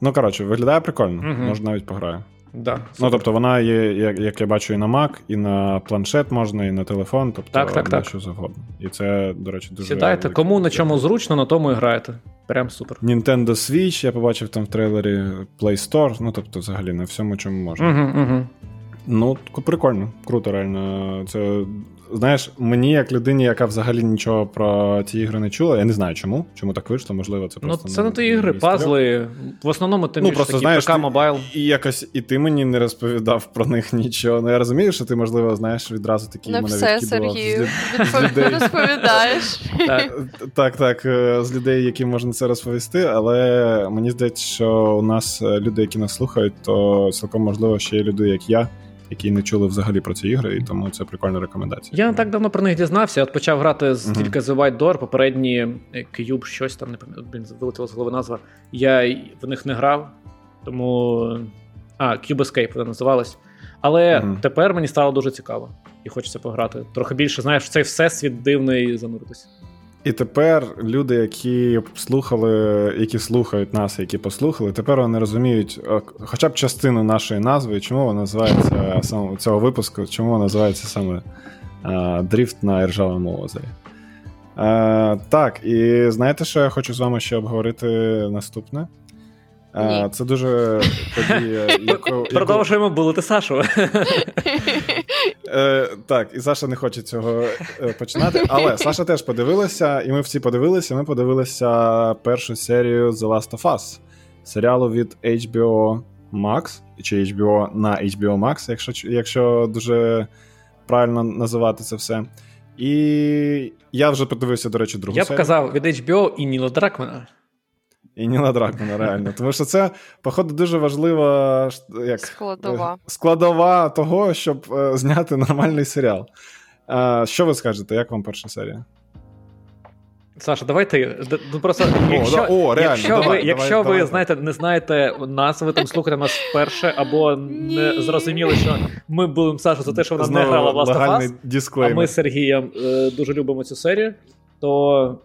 Ну, коротше, виглядає прикольно, може навіть пограю. Да, Ну, тобто вона є, як як я бачу, і на Mac, і на планшет можна, і на телефон, тобто так, так, так. що завгодно. І це, до речі, дуже. Сідайте, кому на чому зручно, на тому і граєте. Прям супер. Nintendo Switch, я побачив там в трейлері Play Store, ну тобто, взагалі, на всьому, чому можна. Угу, угу. Ну, прикольно, круто, реально. Це знаєш, мені як людині, яка взагалі нічого про ці ігри не чула, я не знаю чому. Чому так вийшло, можливо, це ну, просто. Ну, це не ті ігри, пазли. В основному ти ну, просто, такі знаєш, ПК, мобайл. І якось і ти мені не розповідав про них нічого. Ну я розумію, що ти, можливо, знаєш відразу такі не мене все, Сергію, розповідаєш. Так, так, е, з людей, яким можна це розповісти, але мені здається, що у нас е, люди, які нас слухають, то цілком можливо ще є люди, як я які не чули взагалі про ці ігри, і тому це прикольна рекомендація. Я не так давно про них дізнався. От почав грати з uh-huh. тільки The White Door, попередні е, Cube, щось там не пам'ятаю, вилетіла з голови назва. Я в них не грав, тому. А, Cube Escape вони називались. Але uh-huh. тепер мені стало дуже цікаво і хочеться пограти. Трохи більше, знаєш, в цей всесвіт дивний зануритися. І тепер люди, які слухали, які слухають нас, які послухали, тепер вони розуміють хоча б частину нашої назви, чому вона називається саме цього випуску, чому вона називається саме Дріфт на Іржавому озері. А, Так, і знаєте, що я хочу з вами ще обговорити наступне? Ні. Це дуже подія. Продовжуємо булити Сашу. Е, Так, і Саша не хоче цього е, починати. Але Саша теж подивилася, і ми всі подивилися. Ми подивилися першу серію The Last of Us, серіалу від HBO Max, чи HBO на HBO Max, якщо якщо дуже правильно називати це все. І я вже подивився, до речі, другу я серію. Б казав від HBO і Ніла Дракмана. І Ніла Дракмана, реально. Тому що це, походу, дуже важлива як, складова складова того, щоб е, зняти нормальний серіал. Е, що ви скажете, як вам перша серія? Саша, давайте. Ну просто о, якщо, да, о, реально, якщо давай, ви, давай, якщо давай, ви знаєте, не знаєте нас, ви там слухаєте нас вперше, або не зрозуміли, що ми були Саша за те, що вона Знову не грала Last of Us, а ми з Сергієм е, дуже любимо цю серію, то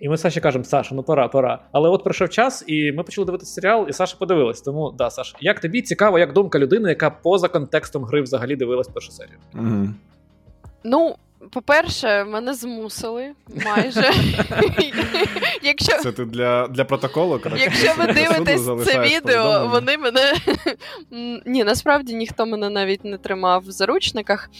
і ми Саші кажемо, Саша, ну пора, пора. Але от прийшов час, і ми почали дивитися серіал, і Саша подивилась. Тому да, Саша, як тобі цікаво, як думка людини, яка поза контекстом гри взагалі дивилась першу серію? Угу. Ну. По-перше, мене змусили майже. Якщо... Це ти для для протоколу? Коротко. Якщо ви дивитесь це відео, вони мене. Ні, насправді ніхто мене навіть не тримав в заручниках.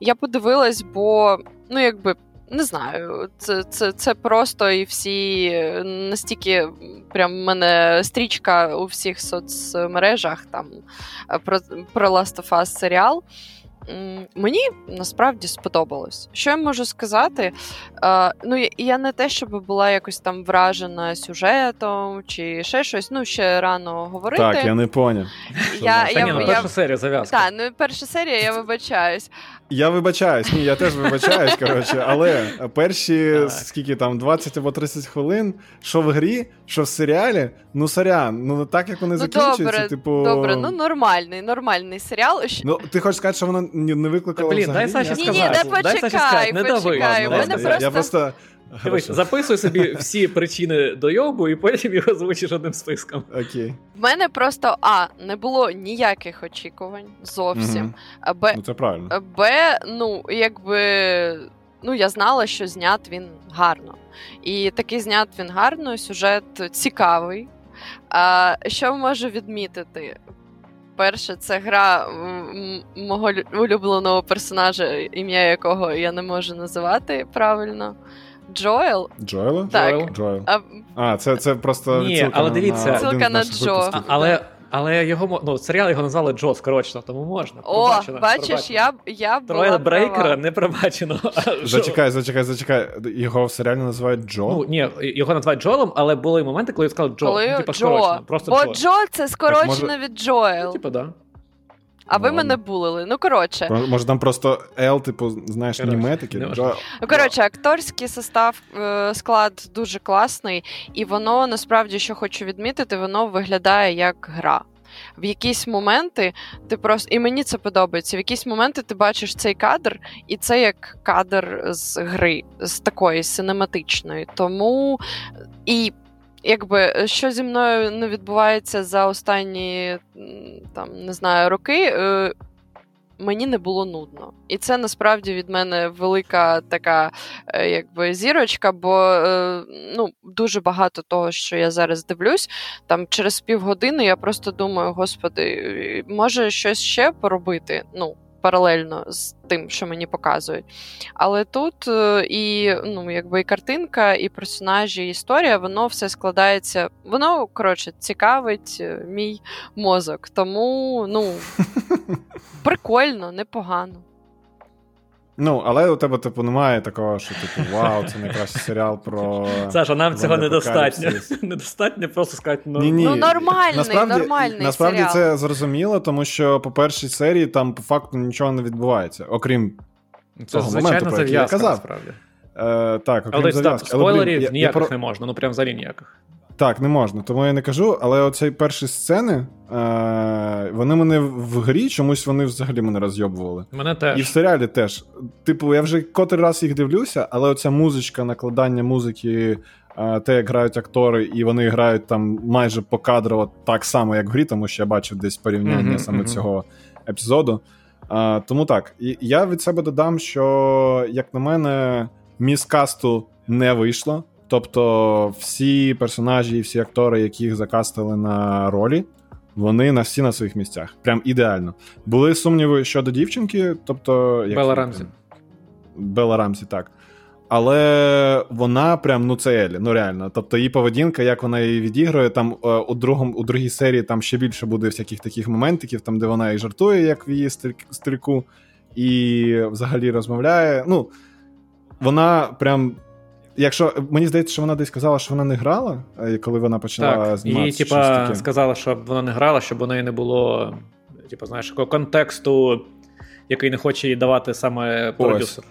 Я подивилась, бо ну якби не знаю, це це, це просто і всі е, настільки прям в мене стрічка у всіх соцмережах там е, про про Last of Us серіал. Мені насправді сподобалось. Що я можу сказати? Е, ну, Я не те, щоб була якось там вражена сюжетом чи ще щось. Ну, ще рано говорити. Так, я не поняв. Я, я, я, перша серія зав'язка. Так, ну перша серія, я вибачаюсь. Я вибачаюсь, ні, я теж вибачаюсь, коротше, але перші так. скільки там 20 або 30 хвилин, що в грі, що в серіалі, ну сорян, ну так як вони ну, закінчуються, добре, типу. Добре, ну нормальний, нормальний серіал. Ну, ти хочеш сказати, що воно не викликало. Блін, дай Саші сказати. Ні, ні, не почекай, не почекай. Ладно, я, просто... Я просто Дивись, записуй собі всі причини дойобу і потім його звучиш одним списком. Окей. В мене просто А, не було ніяких очікувань зовсім. Угу. А Б, ну, це правильно. Б, ну, якби. Ну, я знала, що знят він гарно. І такий знят він гарно, сюжет цікавий. А, Що можу відмітити? Перше, це гра мого улюбленого персонажа, ім'я якого я не можу називати правильно. Джоел? Джоела? Так. Джоел. А, а це це просто Ні, але дивіться. Відсилка на Джо. Але але його ну, серіал його назвали Джо скорочено, тому можна. О, пробачено, бачиш, пробачено. я я була Троє Брейкера не пробачено. Зачекай, зачекай, зачекай. Його в серіалі називають Джо? Ну, ні, його називають Джоелом, але були моменти, коли сказали Джо. Коли ну, типу, Джо. скорочено. Просто Бо Джо. Джо це скорочено може... від Джоел. Ну, типу, да. А ви мене булили. Ну, коротше. Може, там просто L, типу, знаєш, німе такі. Ну, коротше, акторський состав, е, склад дуже класний, і воно насправді, що хочу відмітити, воно виглядає як гра. В якісь моменти ти просто і мені це подобається. В якісь моменти ти бачиш цей кадр, і це як кадр з гри, з такої синематичної. Тому і якби е, що зі мною не відбувається за останні там не знаю роки. Е, мені не було нудно. І це насправді від мене велика така е, якби зірочка, бо ну, дуже багато того, що я зараз дивлюсь, там через півгодини я просто думаю, господи, може щось ще поробити? Ну, паралельно з тим, що мені показують. Але тут е, і ну, якби і картинка, і персонажі, і історія, воно все складається. Воно коротше цікавить е, мій мозок. Тому ну прикольно, непогано. Ну, але у тебе, типу, немає такого, що типу, вау, це найкращий серіал про. Саша, нам цього недостатньо. Недостатньо просто сказати, ну Ні-ні. ну нормальний, насправді, нормальний Насправді серіал. це зрозуміло, тому що по першій серії там по факту нічого не відбувається, окрім це того звичайно моменту, про який я казав. насправді. Е, так, окрім Але зав'язки. спойлерів я, ніяких я про... не можна, ну прям взагалі ніяких. Так, не можна, тому я не кажу, але оці перші сцени, е, вони мене в грі, чомусь вони взагалі мене розйобували. Мене теж. І в серіалі теж. Типу, я вже котрий раз їх дивлюся, але оця музичка, накладання музики, е, те, як грають актори, і вони грають там майже покадрово так само, як в грі, тому що я бачив десь порівняння mm-hmm, саме mm-hmm. цього епізоду. Е, тому так, і я від себе додам, що, як на мене, міс касту не вийшло. Тобто всі персонажі і всі актори, яких закастили на ролі, вони на всі на своїх місцях. Прям ідеально. Були сумніви щодо дівчинки, тобто. Як Белла Рамсі. Белла Рамсі, так. Але вона прям ну це Елі, ну реально. Тобто її поведінка, як вона її відігрує, там е, у другому, у другій серії там ще більше буде всяких таких моментиків, там де вона і жартує, як в її стрільку, і взагалі розмовляє. Ну, вона прям Якщо мені здається, що вона десь казала, що вона не грала, е, коли вона почала так, зніматися. Їй, типа, сказала, щоб вона не грала, щоб у неї не було, типу, знаєш, контексту, який не хоче їй давати саме продюсер.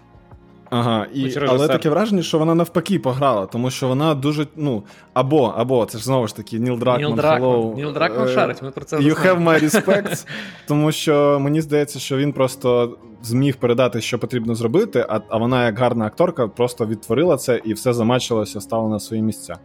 Ага, і, але таке враження, що вона навпаки пограла, тому що вона дуже. ну, Або, або, це ж знову ж таки, Ніл Дракман, Ніл Дракман, hello, Ніл Дракман е, шарить, ми про це You have my respect, тому що мені здається, що він просто зміг передати, що потрібно зробити, а а вона, як гарна акторка, просто відтворила це і все замачилося, стало на свої місця.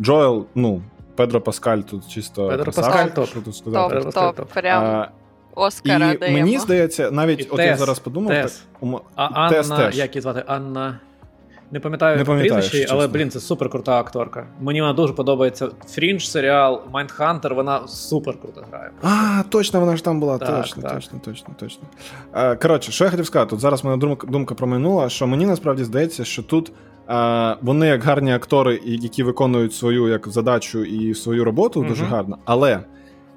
Джоел, ну, Педро Паскаль тут чисто. Педро Паскаль топ. Що тут сказати? Топ, топ, топ. Прям. А, Оскара і даємо. Мені здається, навіть і от Тесс, я зараз подумав, Тесс. так, а Анна, Тесс теж. як її звати? Анна. Не пам'ятаю не прізвище, але блін, це супер крута акторка. Мені вона дуже подобається. Fringe серіал, Mindhunter, вона супер круто грає. А, точно, вона ж там була. Так, точно, так. точно, точно, точно. Коротше, що я хотів сказати, тут зараз мене думка, думка промайнула, що мені насправді здається, що тут а, вони як гарні актори, які виконують свою як задачу і свою роботу, mm дуже гарно, але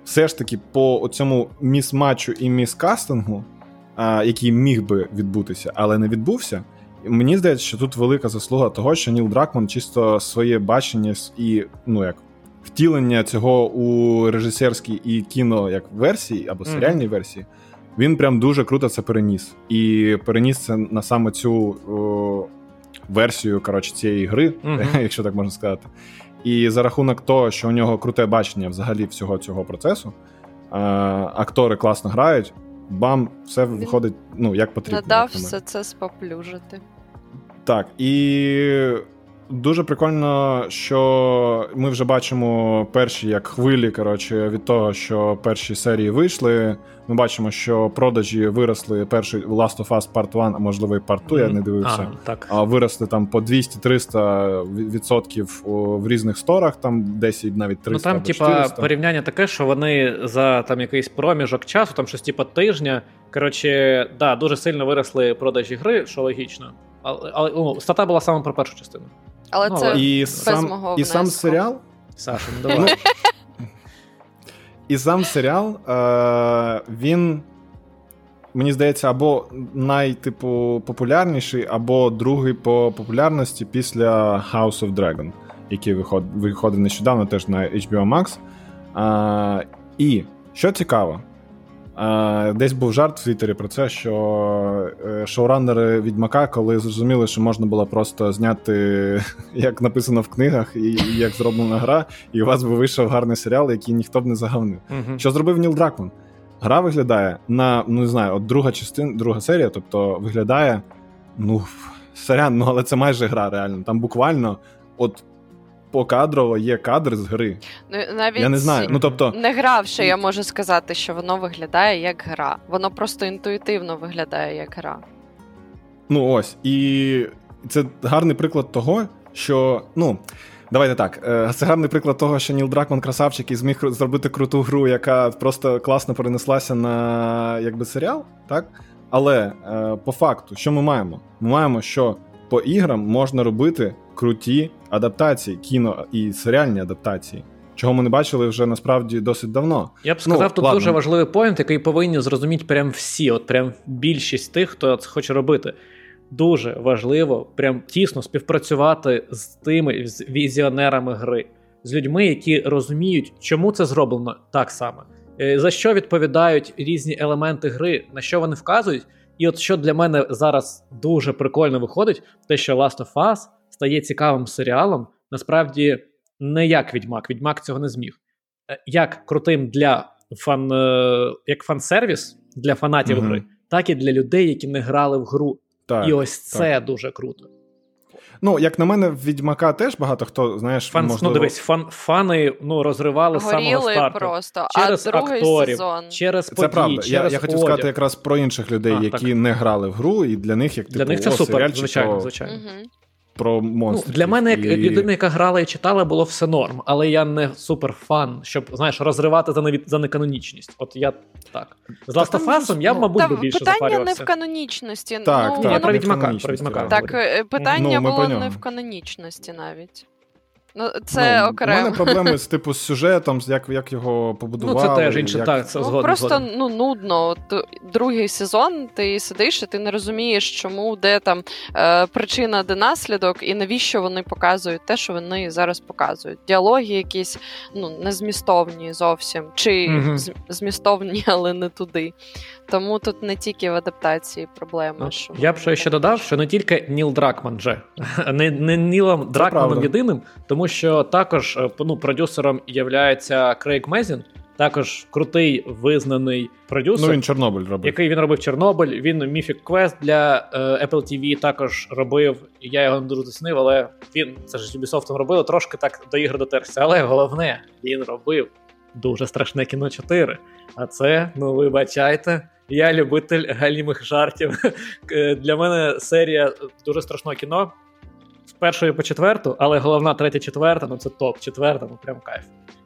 все ж таки по цьому міс-матчу і міс-кастингу, а, який міг би відбутися, але не відбувся. Мені здається, що тут велика заслуга того, що Ніл Дракман чисто своє бачення і ну як втілення цього у режисерській і кіно як версії або серіальній mm-hmm. версії, він прям дуже круто це переніс. І переніс це на саме цю о, версію коротше, цієї гри, mm-hmm. якщо так можна сказати. І за рахунок того, що у нього круте бачення взагалі всього цього процесу, а, актори класно грають, бам, все виходить ну, як потрібно. Надав все це споплюжити. Так, і дуже прикольно, що ми вже бачимо перші як хвилі коротше, від того, що перші серії вийшли. Ми бачимо, що продажі виросли перший Last of Us Part 1, а можливо і Part 2, я не дивився. А, так. а виросли там по 200-300 відсотків в різних сторах, там десь навіть 300 Ну там, типа, порівняння таке, що вони за там якийсь проміжок часу, там щось типа тижня. Коротше, да, дуже сильно виросли продажі гри, що логічно. Але, але ну, стата була саме про першу частину. Але Ну, це І без сам, мого і сам серіал Саша, ну давай. І сам серіал, е, він, мені здається, або найтипу популярніший, або другий по популярності після House of Dragon, який виходив, нещодавно теж на HBO Max. Е, і що цікаво, десь був жарт в Твіттері про це, що е, шоураннери Відьмака, коли зрозуміли, що можна було просто зняти, як написано в книгах, і, як зроблена гра, і у вас би вийшов гарний серіал, який ніхто б не загавнив. Мгм. Що зробив Ніл Дракман? Гра виглядає на, ну не знаю, от друга частина, друга серія, тобто виглядає, ну, сорян, ну але це майже гра, реально. Там буквально от покадрово є кадр з гри. Ну, навіть Я не знаю. Ну тобто, не гравши, я можу сказати, що воно виглядає як гра. Воно просто інтуїтивно виглядає як гра. ну ось. І це гарний приклад того, що, ну. Давайте так. е, Це гарний приклад того, що Ніл Дракман красавчик і зміг зробити круту гру, яка просто класно перенеслася на якби серіал, так? Але е, по факту, що ми маємо? Ми маємо, що по іграм можна робити круті адаптації, кіно і серіальні адаптації. Чого ми не бачили вже насправді досить давно. Я б сказав, ну, тут ладно. дуже важливий поінт, який повинні зрозуміти прям всі, от прям більшість тих, хто це хоче робити. Дуже важливо прям тісно співпрацювати з тими з візіонерами гри, з людьми, які розуміють, чому це зроблено так само, е, за що відповідають різні елементи гри, на що вони вказують. І от що для мене зараз дуже прикольно виходить, те, що Last of Us стає цікавим серіалом, насправді не як Відьмак. Відьмак цього не зміг. Е, Як крутим для фан, е, як фан-сервіс для фанатів Мгм. гри, так і для людей, які не грали в гру. Так, і ось це так. дуже круто. Ну, як на мене, в Відьмака теж багато хто, знаєш, Фан, можливо... Ну, дивись, фан, фани ну, розривали з самого старту. просто, Через а другий акторів, сезон. через Це правда. Я, через я хотів сказати якраз про інших людей, А, які так. не грали в гру, і для них як Для типу, них це о, супер, серіальчик звичайно, звичайно. Угу. Про Ну, для мене, як І- людина, яка грала і читала, було все норм, але я не супер фан, щоб знаєш, розривати за невід... за неканонічність. От я так. З ж, я ну, мабуть, там, би більше питання не в канонічності. Так, ну, так, я про. Відьмака, про Відьмака. так. Так, е, питання Ну, було не в канонічності навіть. Ну, це ну, окремо. У мене проблеми з типу з сюжетом, як, як його побудували. Ну, це теж інше, як... так, це Ну, згоден. просто згоден. ну нудно. Другий сезон ти сидиш, і ти не розумієш, чому де там е, причина, де наслідок, і навіщо вони показують те, що вони зараз показують. Діалоги якісь ну незмістовні зовсім, чи з- змістовні, але не туди. Тому тут не тільки в адаптації проблема. Ну, що Я б ще, ще додав, що не тільки Ніл Дракман же, не, не Нілом Дракманом єдиним, тому що також е, ну, продюсером є Крейг Мезін, також крутий визнаний продюсер. Ну, він Чорнобиль робив. Який він робив Чорнобиль, він Mythic Quest для е, Apple TV також робив. Я його не дуже доцінив, але він це ж з Ubisoft робили, трошки так до ігр дотерся. Але головне, він робив дуже страшне кіно 4. А це, ну вибачайте, я любитель галімих жартів. Е, Для мене серія дуже страшного кіно. Першої по четверту, але головна третя, четверта, ну це топ, четверта, ну прям кайф.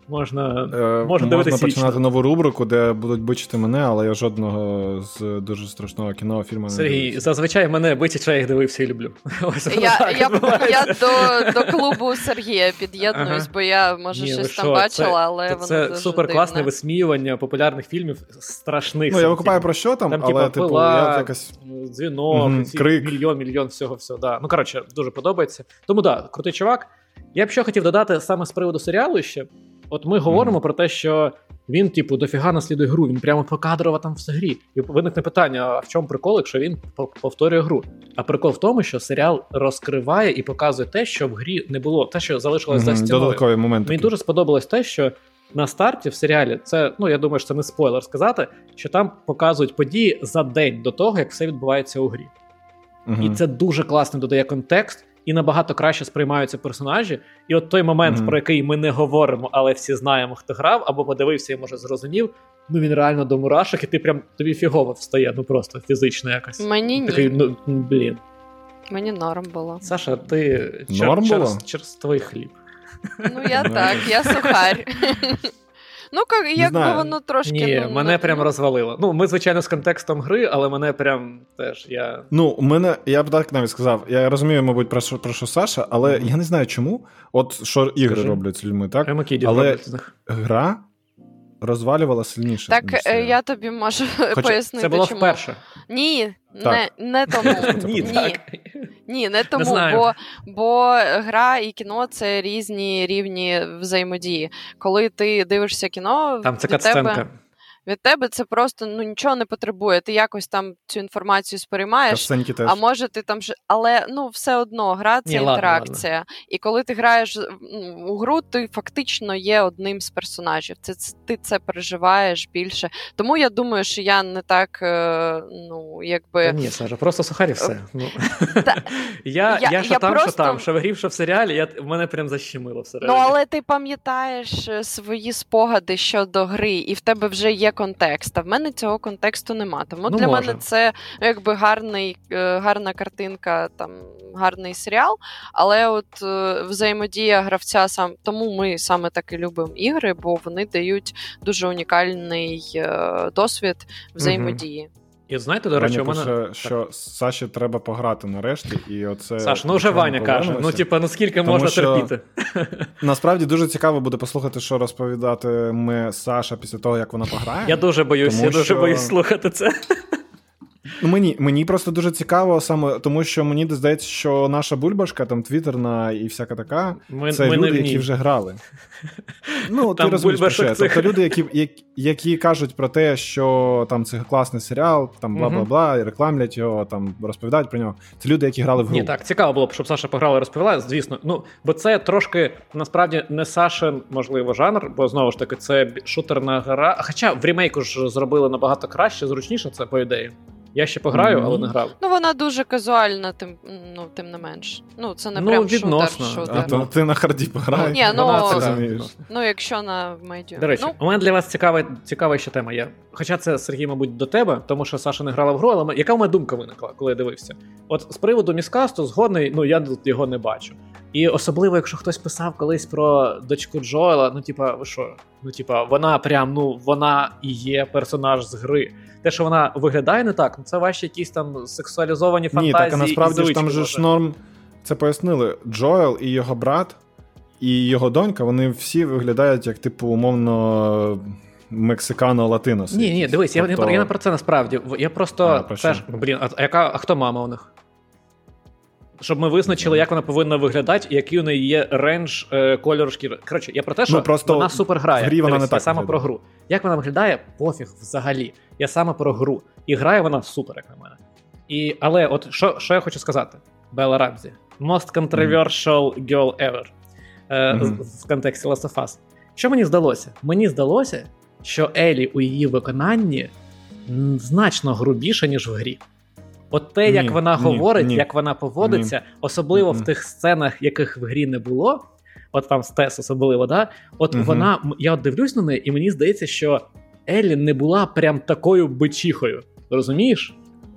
Можна, Е, можна дивитися починати нову рубрику, де будуть бичити мене, але я жодного з дуже страшного кіно фільму не Сергій, дивився. зазвичай мене битять, що я їх дивився і люблю. Ось Я, так я, я до, до клубу Сергія під'єднуюсь, Ага. бо я може Ні, щось що, там бачила, це- але воно це дуже супер класне дивне. висміювання популярних фільмів страшних. Ну, я викупаю про що там, Там, але типу, пила, я якось. дзвінок, ці крик. мільйон, мільйон всього, всього. Да. Ну, коротше, дуже подобається. Тому так, да, крутий чувак. Я б ще хотів додати саме з приводу серіалу ще. От ми говоримо про те, що він, типу, дофіга наслідує гру, він прямо покадрово там все грі. І виникне питання: а в чому прикол, якщо він повторює гру? А прикол в тому, що серіал розкриває і показує те, що в грі не було, те, що залишилось за Мгм, стіною. Додаткові моменти. Мені дуже сподобалось те, що на старті в серіалі це, ну я думаю, що це не спойлер сказати, що там показують події за день до того, як все відбувається у грі. Мгм. І це дуже класно додає контекст, і набагато краще сприймаються персонажі. І от той момент, Мгм. про який ми не говоримо, але всі знаємо, хто грав, або подивився і може зрозумів. Ну він реально до мурашок, і ти прям тобі фігово встає, ну просто фізично якось. Мені ні. Такий, ну блін. Мені норм було. Саша, ти чер- було? через, через твій хліб. Ну я Ну, так, я сухарь. Ну, как, якби знаю. воно трошки. Ні, ну, мене не- прям ну, розвалило. Ну, ми, звичайно, з контекстом гри, але мене прям теж я. Ну, у мене, я б так навіть сказав, я розумію, мабуть, про що, про що Саша, але Мгм. я не знаю чому. От що ігри Скажи. роблять з людьми, так? Але-. Гра розвалювала сильніше. Так ніж е, я тобі можу Хоча пояснити. Це було чому. вперше. Ні, Так. не, не тому. Ні, так. Ні, не тому, не бо, бо гра і кіно це різні рівні взаємодії. Коли ти дивишся кіно, Там це катсценка. Від тебе це просто ну нічого не потребує. Ти якось там цю інформацію сприймаєш. Теж. А може ти там ж, але ну все одно гра це Ні, ладно, інтеракція. І коли ти граєш у гру, ти фактично є одним з персонажів. Це, це ти це переживаєш більше. Тому я думаю, що я не так, е, ну Та ні, Саша, просто сухарі все. Ну. Та- Я, я- я, що я там, що там, що в грі, що в серіалі, я, мене прям защемило всередині. Ну, але ти пам'ятаєш е, свої спогади щодо гри, і в тебе вже є контекст. А в мене цього контексту нема. Тому Ну, для може. мене це ну, якби гарний, е, гарна картинка, там гарний серіал. Але от е, взаємодія гравця сам тому ми саме так і любимо ігри, бо вони дають дуже унікальний е, досвід взаємодії. І знаєте, до речі, у мене... пише, що Саші треба пограти нарешті, і оце. Саш, ну вже Ваня каже. Ну, типа, наскільки Тому можна що... терпіти? Насправді дуже цікаво буде послухати, що розповідатиме Саша після того, як вона пограє. Я дуже боюсь, Тому я дуже що... боюсь слухати це. Ну, Мені мені просто дуже цікаво, саме тому що мені здається, що наша бульбашка, там твіттерна і всяка така, ми, це ми люди, які вже грали. Ну, там ти розумієш, що цих... Тобто люди, які які, які кажуть про те, що там це класний серіал, там бла бла бла, і рекламлять його, там розповідають про нього. Це люди, які грали в гру. Ні, так цікаво було б, щоб Саша пограла і розповіла, звісно. Ну, бо це трошки насправді не Сашин, можливо, жанр, бо знову ж таки, це шутерна гра. Хоча в ремейку ж зробили набагато краще, зручніше це по ідеї. Я ще пограю, mm-hmm. але не грав. Ну, вона дуже казуальна, тим ну, тим не менш. Ну, це не ну, прям відносно. шутер. шутер. А то ти на харді пограєш. Ні, ну, ну, якщо на медіа. До речі, ну. у мене для вас цікава цікава ще тема є. Хоча це, Сергій, мабуть, до тебе, тому що Саша не грала в гру, але яка в мене думка виникла, коли я дивився? От з приводу міскасту згодний, ну я тут його не бачу. І особливо, якщо хтось писав колись про дочку Джоела, ну типа, ви що? Ну, типа, вона прям, ну, вона і є персонаж з гри. Те, що вона виглядає не так, ну це ваші якісь там сексуалізовані фантазії. Ні, так а насправді ж там же ж норм. Це пояснили. Джоел і його брат, і його донька, вони всі виглядають як, типу, умовно. Мексикано-латино. Ні, ні, дивись, тобто... я, я не про це насправді. Я просто. А, це ж, блін, а яка а хто мама у них? Щоб ми визначили, як вона повинна виглядати, і який у неї є рендж е, кольору шкіри. Коротше, я про те, що ну, просто вона супер грає. Грі вона Дивись, не так саме про гру. Як вона виглядає, пофіг взагалі. Я саме про гру. І грає вона супер, як на мене. І, Але от що що я хочу сказати, Белла Рамзі. Most controversial girl ever е, mm-hmm. в контексті Last of Us. Що мені здалося? Мені здалося, що Елі у її виконанні значно грубіше, ніж в грі. От те, ні, як вона ні, говорить, ні, як вона поводиться, особливо в тих сценах, яких в грі не було, от там Стес особливо, да, от угу. вона, я от дивлюсь на неї, і мені здається, що Еллі не була прям такою бичіхою. Розумієш?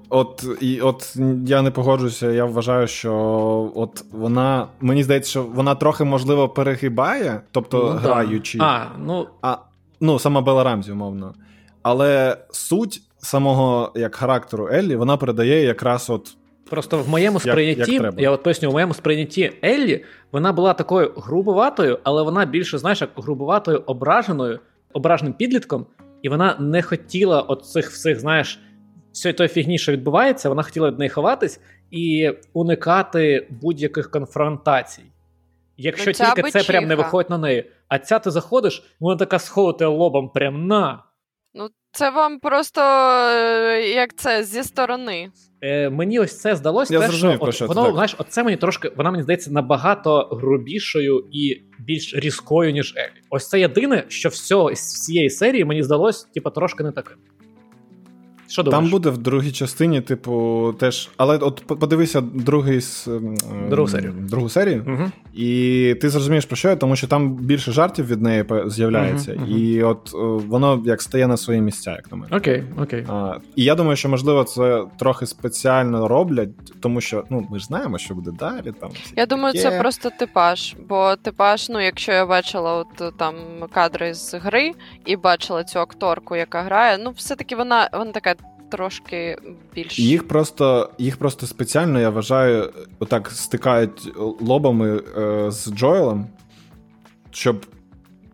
От і от я не погоджуюся. Я вважаю, що от вона мені здається, що вона трохи можливо перегибає, тобто ну, граючи. А, ну а ну сама Бела Рамзі, умовно. Але суть самого як характеру Еллі вона передає якраз от. Просто в моєму сприйнятті, як, як я от поясню, в моєму сприйнятті Еллі вона була такою грубоватою, але вона більше, знаєш, як грубоватою, ображеною, ображеним підлітком, і вона не хотіла от цих всіх, знаєш, всієї тої фігні, що відбувається, вона хотіла від неї ховатись і уникати будь-яких конфронтацій. Якщо ну, тільки це прям не виходить на неї. А ця ти заходиш, вона така сходить лобом прям на. Це вам просто е, як це зі сторони. Е, Мені ось це здалося. те, що, от, що воно, знаєш, оце мені трошки, вона мені здається набагато грубішою і більш різкою, ніж Елі. Ось це єдине, що все з цієї серії мені здалось, типу, трошки не таким. Що Там буде в другій частині, типу, теж. Але от подивися другий другу серію. Другу серію, угу. і ти зрозумієш про що я, тому що там більше жартів від неї з'являється, угу, і от воно як стає на свої місця, як на мене. Окей, окей. А, І я думаю, що можливо це трохи спеціально роблять, тому що ну ми ж знаємо, що буде далі. Там Я думаю, таке. це просто типаж. Бо типаж, ну, якщо я бачила от там кадри з гри і бачила цю акторку, яка грає, ну все-таки вона вона така трошки більш. Їх просто їх просто спеціально, я вважаю, отак стикають лобами е, з Джоелом, щоб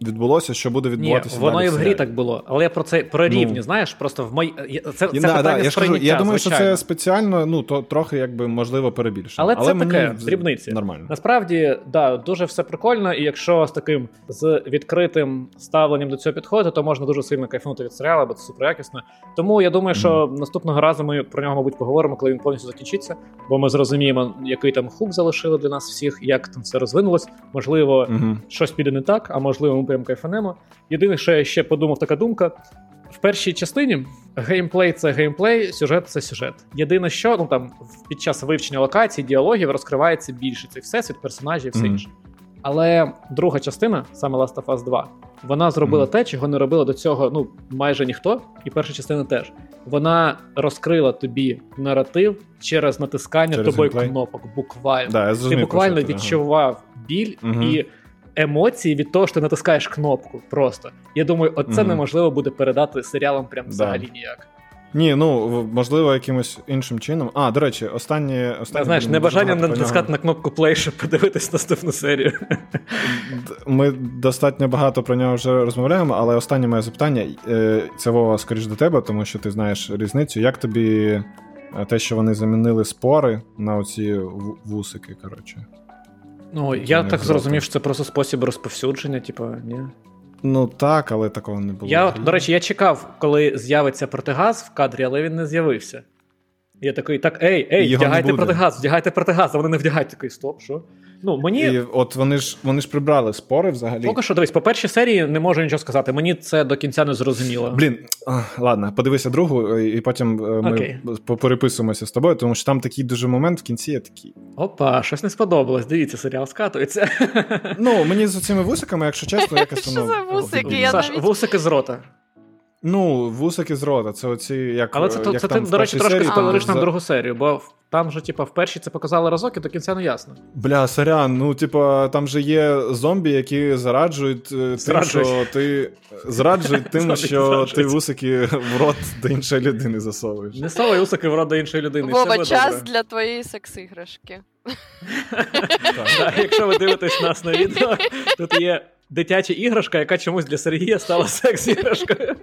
відбулося, що буде відбуватися. Ні, Воно і в грі так було, але я про це про рівні, ну, знаєш, просто в мої це, це да, питання да, я, кажу, я думаю, звичайно. що це спеціально, ну то трохи якби можливо перебільшено. Але, але це мені таке дрібниці. Нормально. Насправді, да, дуже все прикольно, і якщо з таким з відкритим ставленням до цього підходити, то можна дуже сильно кайфнути від серіалу, бо це супер якісно. Тому я думаю, що mm. наступного разу ми про нього, мабуть, поговоримо, коли він повністю закінчиться, бо ми зрозуміємо, який там хук залишили для нас всіх, як там все розвинулось. Можливо, mm-hmm. щось піде не так, а можливо, ми прям кайфанемо. Єдине, що я ще подумав, така думка. В першій частині геймплей це геймплей, сюжет це сюжет. Єдине, що ну там під час вивчення локацій, діалогів розкривається більше цей всесвіт, персонажів і все інше. Але друга частина, саме Last of Us 2, вона зробила mm. те, чого не робила до цього ну майже ніхто, і перша частина теж. Вона розкрила тобі наратив через натискання через тобою геймплей? кнопок. Буквально да, я ти буквально відчував біль mm і емоції від того, що ти натискаєш кнопку. Просто я думаю, оце mm-hmm. неможливо буде передати серіалам прям взагалі да. ніяк. Ні, ну можливо, якимось іншим чином. А, до речі, останнє. останнє Знаєш, небажання натискати на кнопку play, щоб подивитись наступну серію. Ми достатньо багато про нього вже розмовляємо, але останнє моє запитання е, це Вова, скоріш до тебе, тому що ти знаєш різницю. Як тобі е, те, що вони замінили спори на оці вусики, коротше? Ну, я так зрозумів, що це просто спосіб розповсюдження, типу, ні. Ну так, але такого не було. Я, До речі, я чекав, коли з'явиться протигаз в кадрі, але він не з'явився. Я такий, так, ей, ей, Його вдягайте протигаз, вдягайте протигаз, а вони не вдягають такий стоп, що? Ну, мені... І от вони ж вони ж прибрали спори взагалі. Поки що дивись, по першій серії не можу нічого сказати. Мені це до кінця не зрозуміло. Блін, ладно, подивися другу, і потім е, ми okay. переписуємося з тобою, тому що там такий дуже момент в кінці я такий. Опа, щось не сподобалось. Дивіться, серіал скатується. Ну, мені з цими вусиками, якщо чесно, якось воно... Що за вусики? Саш, вусики з рота. Ну, вусики з рота, це оці, як Але це, як це там ти, до речі, трошки спойлериш нам другу серію, бо там же, типа, в першій це показали разок, і до кінця не ясно. Бля, сорян, ну, типа, там же є зомбі, які зараджують тим, що ти зраджують тим, що ти вусики в рот до іншої людини засовуєш. Не совай вусики в рот до іншої людини. Вова, час для твоєї секс-іграшки. Якщо ви дивитесь нас на відео, тут є дитяча іграшка, яка чомусь для Сергія стала секс-іграшкою.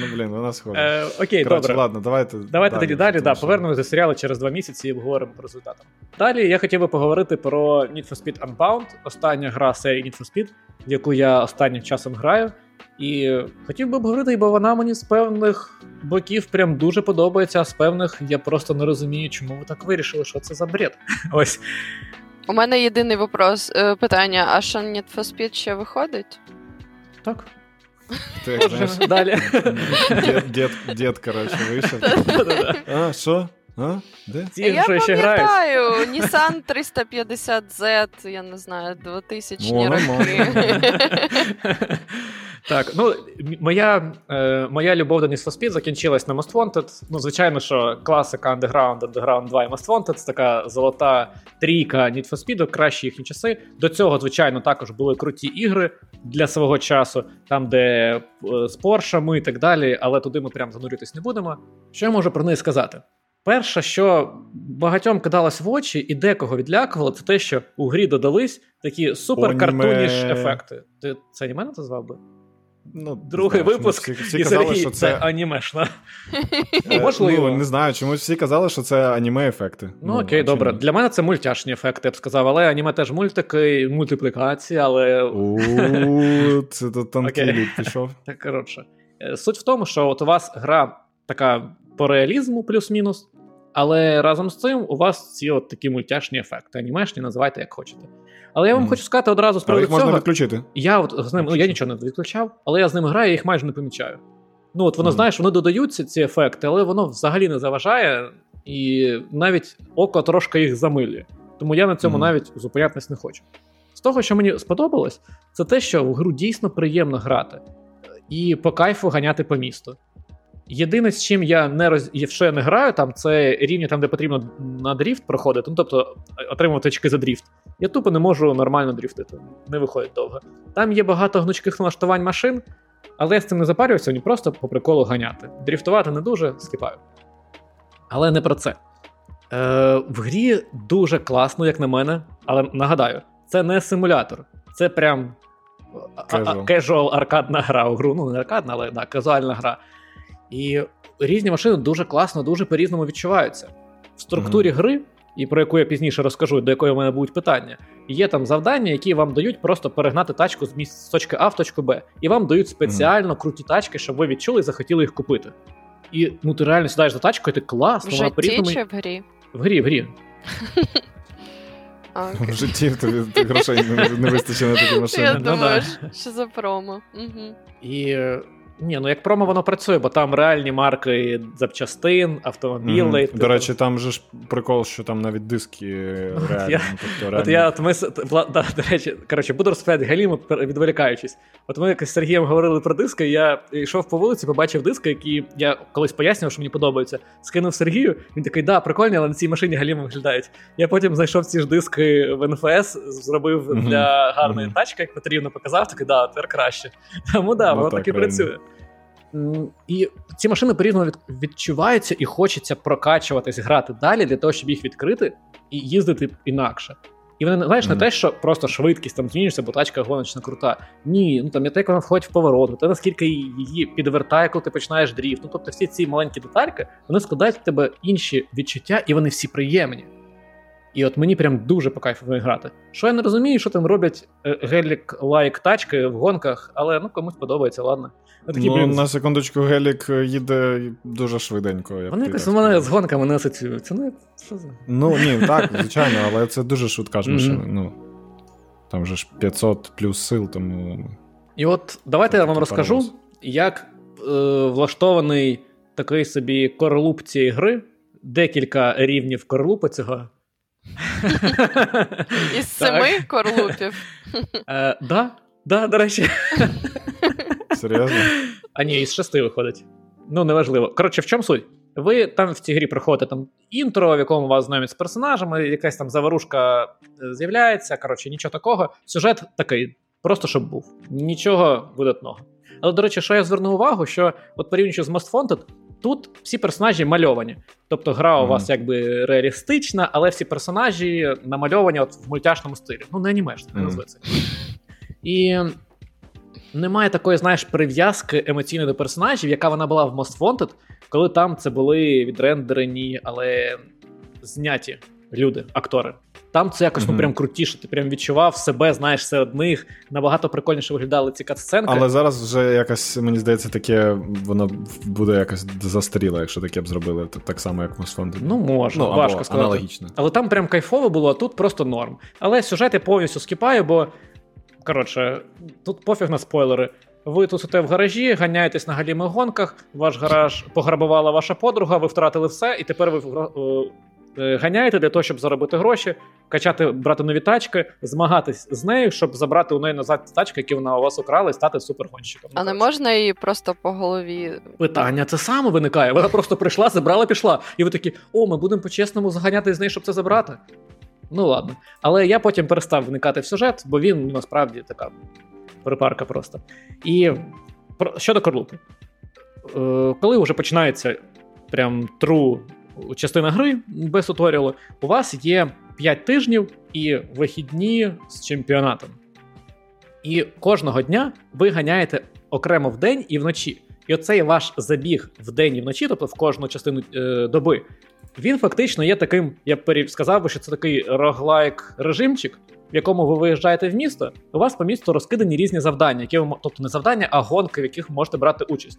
Ну, блін, вона схожа. Е, Окей, Короче, добре. ладно, давайте Давайте далі, тоді далі. Да, Повернемося до серіалу через два місяці і обговоримо по результатам. Далі я хотів би поговорити про Need for Speed Unbound, остання гра серії Need for Speed, яку я останнім часом граю. І хотів би обговорити, бо вона мені з певних боків прям дуже подобається, а з певних я просто не розумію, чому ви так вирішили, що це за бред. Ось. У мене єдиний вопрос, е, питання: а що Need for Speed ще виходить? Так. Ти як знаєш, Далі. Дід, дід, дід, коротше, вийшов. А, що? А? Де? Ці я пам'ятаю, Nissan 350Z, я не знаю, 2000 роки. Так, ну моя е, моя любов до Need for Speed закінчилась на Most Wanted. Ну, звичайно, що класика Underground, Underground 2 і Most Wanted це така золота трійка Need for Speed, кращі їхні часи. До цього, звичайно, також були круті ігри для свого часу, там, де е, з Поршами і так далі, але туди ми прям занурюватись не будемо. Що я можу про неї сказати? Перше, що багатьом кидалось в очі і декого відлякувало, це те, що у грі додались такі суперкартуніш ефекти. Ти це аніме назвав би? Ну, Другий знаєш, випуск всі, всі і казали, Сергій, що це, це анімешна. Е, Можливо. Ну, Не знаю, чомусь всі казали, що це аніме-ефекти. Ну, ну окей, добре. Для мене це мультяшні ефекти, я б сказав, але аніме теж мультики, мультиплікація, але. У, Це то тонкий лід пішов. Так, коротше. Е, суть в тому, що от у вас гра така по реалізму, плюс-мінус, але разом з цим у вас ці от такі мультяшні ефекти. Анімешні, називайте як хочете. Але я вам mm. хочу сказати одразу з приводу цього. можна відключити. Я от з ним, ну я нічого не відключав, але я з ним граю, і їх майже не помічаю. Ну, от воно, mm. знаєш, вони додаються, ці ефекти, але воно взагалі не заважає, і навіть око трошки їх замилює. Тому я на цьому mm. навіть зупинятись не хочу. З того, що мені сподобалось, це те, що в гру дійсно приємно грати і по кайфу ганяти по місту. Єдине, з чим я не роз... я не граю, там це рівні, там, де потрібно на дріфт проходити, ну тобто отримувати очки за дріфт. Я тупо не можу нормально дріфтити, не виходить довго. Там є багато гнучких налаштувань машин, але я з цим не запарююся, мені просто по приколу ганяти. Дріфтувати не дуже скіпаю. Але не про це. Е, В грі дуже класно, як на мене, але нагадаю, це не симулятор, це прям casual аркадна гра у гру. Ну, не аркадна, але да, казуальна гра. І різні машини дуже класно, дуже по-різному відчуваються. В структурі mm-hmm. гри, і про яку я пізніше розкажу, до якої в мене будуть питання, є там завдання, які вам дають просто перегнати тачку з місць з точки А в точку Б. І вам дають спеціально mm-hmm. круті тачки, щоб ви відчули і захотіли їх купити. І ну ти реально сідаєш за тачкою, і ти класно, вона по-різному... чи в грі? В грі, в грі. В житті тобі грошей не вистачить на такі машини. Я ну думаю, що за промо. І ні, ну як промо воно працює, бо там реальні марки запчастин, автомобілей. Mm-hmm. До речі, там же ж прикол, що там навіть диски реальні. Я, тобто, реальні. От я, от ми, да, До речі, коротше, буду розповідати Галіму, відволікаючись. От ми якось з Сергієм говорили про диски, я йшов по вулиці, побачив диски, які я колись пояснював, що мені подобаються. Скинув Сергію, він такий, да, прикольні, але на цій машині Галіма виглядають. Я потім знайшов ці ж диски в НФС, зробив mm-hmm. для гарної mm-hmm. тачки, як потрібно, показав, такий, да, тепер краще. Тому да, ну, воно так і працює. І ці машини по-різному відчуваються і хочеться прокачуватись, грати далі для того, щоб їх відкрити і їздити інакше. І вони знаєш, mm. не те, що просто швидкість там змінюється, бо тачка гоночна крута. Ні, ну там не те, як вона входить в поворот, те наскільки її підвертає, коли ти починаєш дріфт. Ну тобто всі ці маленькі детальки вони складають в тебе інші відчуття, і вони всі приємні. І от мені прям дуже по кайфу грати. Що я не розумію, що там роблять е, гелік лайк тачки в гонках, але ну комусь подобається, ладно. Такі, ну, блін... На секундочку, гелік їде дуже швиденько. Як Вони якось у мене з гонками не асоціюються. Ну, що за... ну ні, так, звичайно, але це дуже швидка ж машина. Mm-hmm. Ну, Там же ж 500 плюс сил, тому. І от давайте я вам розкажу, паровоз. як е, влаштований такий собі корлуп цієї гри, декілька рівнів корлупа цього. Із семи корлупів. Е, да, да, до речі. Серйозно? А ні, із шести виходить. Ну, неважливо. Коротше, в чому суть? Ви там в цій грі проходите там інтро, в якому вас знайомять з персонажами, якась там заварушка е, з'являється. Коротше, нічого такого. Сюжет такий, просто щоб був. Нічого видатного. Але, до речі, що я звернув увагу, що от порівнюючи з Most Wanted, Тут всі персонажі мальовані. Тобто гра у вас якби реалістична, але всі персонажі намальовані от в мультяшному стилі. Ну, не анімешно, не mm-hmm. І немає такої, знаєш, прив'язки емоційної до персонажів, яка вона була в Most Wanted, коли там це були відрендерені, але зняті люди, актори. Там це якось mm-hmm. ну прям крутіше. Ти прям відчував себе, знаєш, серед них. Набагато прикольніше виглядали ці катсценки. Але зараз вже якось, мені здається, таке воно буде якось застаріло, якщо таке б зробили. Так само, як Мосфонд. Ну, може, ну, важко сказати. Аналогічно. Але там прям кайфово було, а тут просто норм. Але сюжет я повністю скіпаю, бо коротше, тут пофіг на спойлери. Ви тут сидите в гаражі, ганяєтесь на галімих гонках, ваш гараж пограбувала ваша подруга, ви втратили все, і тепер ви Е, ганяєте для того, щоб заробити гроші, качати, брати нові тачки, змагатись з нею, щоб забрати у неї назад тачки, які вона у вас украла, і стати супергонщиком. А не можна її просто по голові. Питання це саме виникає. Вона просто прийшла, забрала, пішла. І ви такі, о, ми будемо по-чесному заганяти з нею, щоб це забрати. Ну ладно. Але я потім перестав вникати в сюжет, бо він насправді така припарка просто. І щодо Корлупи. Е, коли вже починається прям true частина гри без туторіалу, у вас є 5 тижнів і вихідні з чемпіонатом. І кожного дня ви ганяєте окремо вдень і вночі. І оцей ваш забіг вдень і вночі, тобто в кожну частину е, доби, він фактично є таким, я б сказав би, що це такий роглайк режимчик, в якому ви виїжджаєте в місто, у вас по місту розкидані різні завдання, які ви тобто не завдання, а гонки, в яких ви можете брати участь.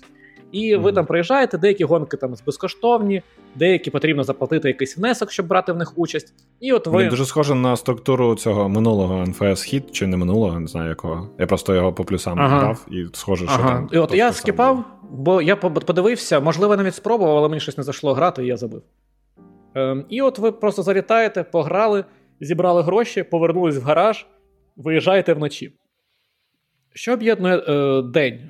І ви mm-hmm. там приїжджаєте, деякі гонки там безкоштовні, деякі потрібно заплатити якийсь внесок, щоб брати в них участь. І от ви Він дуже схоже на структуру цього минулого НФС хіт чи не минулого, не знаю якого. Я просто його по плюсам ага. грав і схоже, що ага. там. І от я скіпав, бо я подивився, можливо, навіть спробував, але мені щось не зайшло грати, і я забив. Ем, І от ви просто залітаєте, пограли, зібрали гроші, повернулись в гараж, виїжджаєте вночі. Що об'єднує е, день?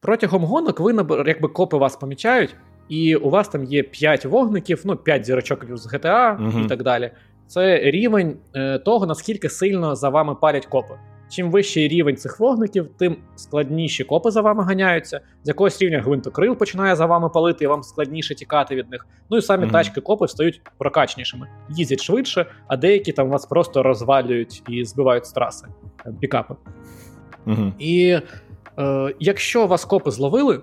Протягом гонок ви якби копи вас помічають, і у вас там є 5 вогників, ну 5 зірочок з GTA угу. і так далі. Це рівень е, того, наскільки сильно за вами парять копи. Чим вищий рівень цих вогників, тим складніші копи за вами ганяються. З якогось рівня гвинтокрил починає за вами палити, і вам складніше тікати від них. Ну і самі mm-hmm. тачки копи стають прокачнішими, їздять швидше, а деякі там вас просто розвалюють і збивають з траси пікапи. Mm-hmm. І Е, Якщо вас копи зловили,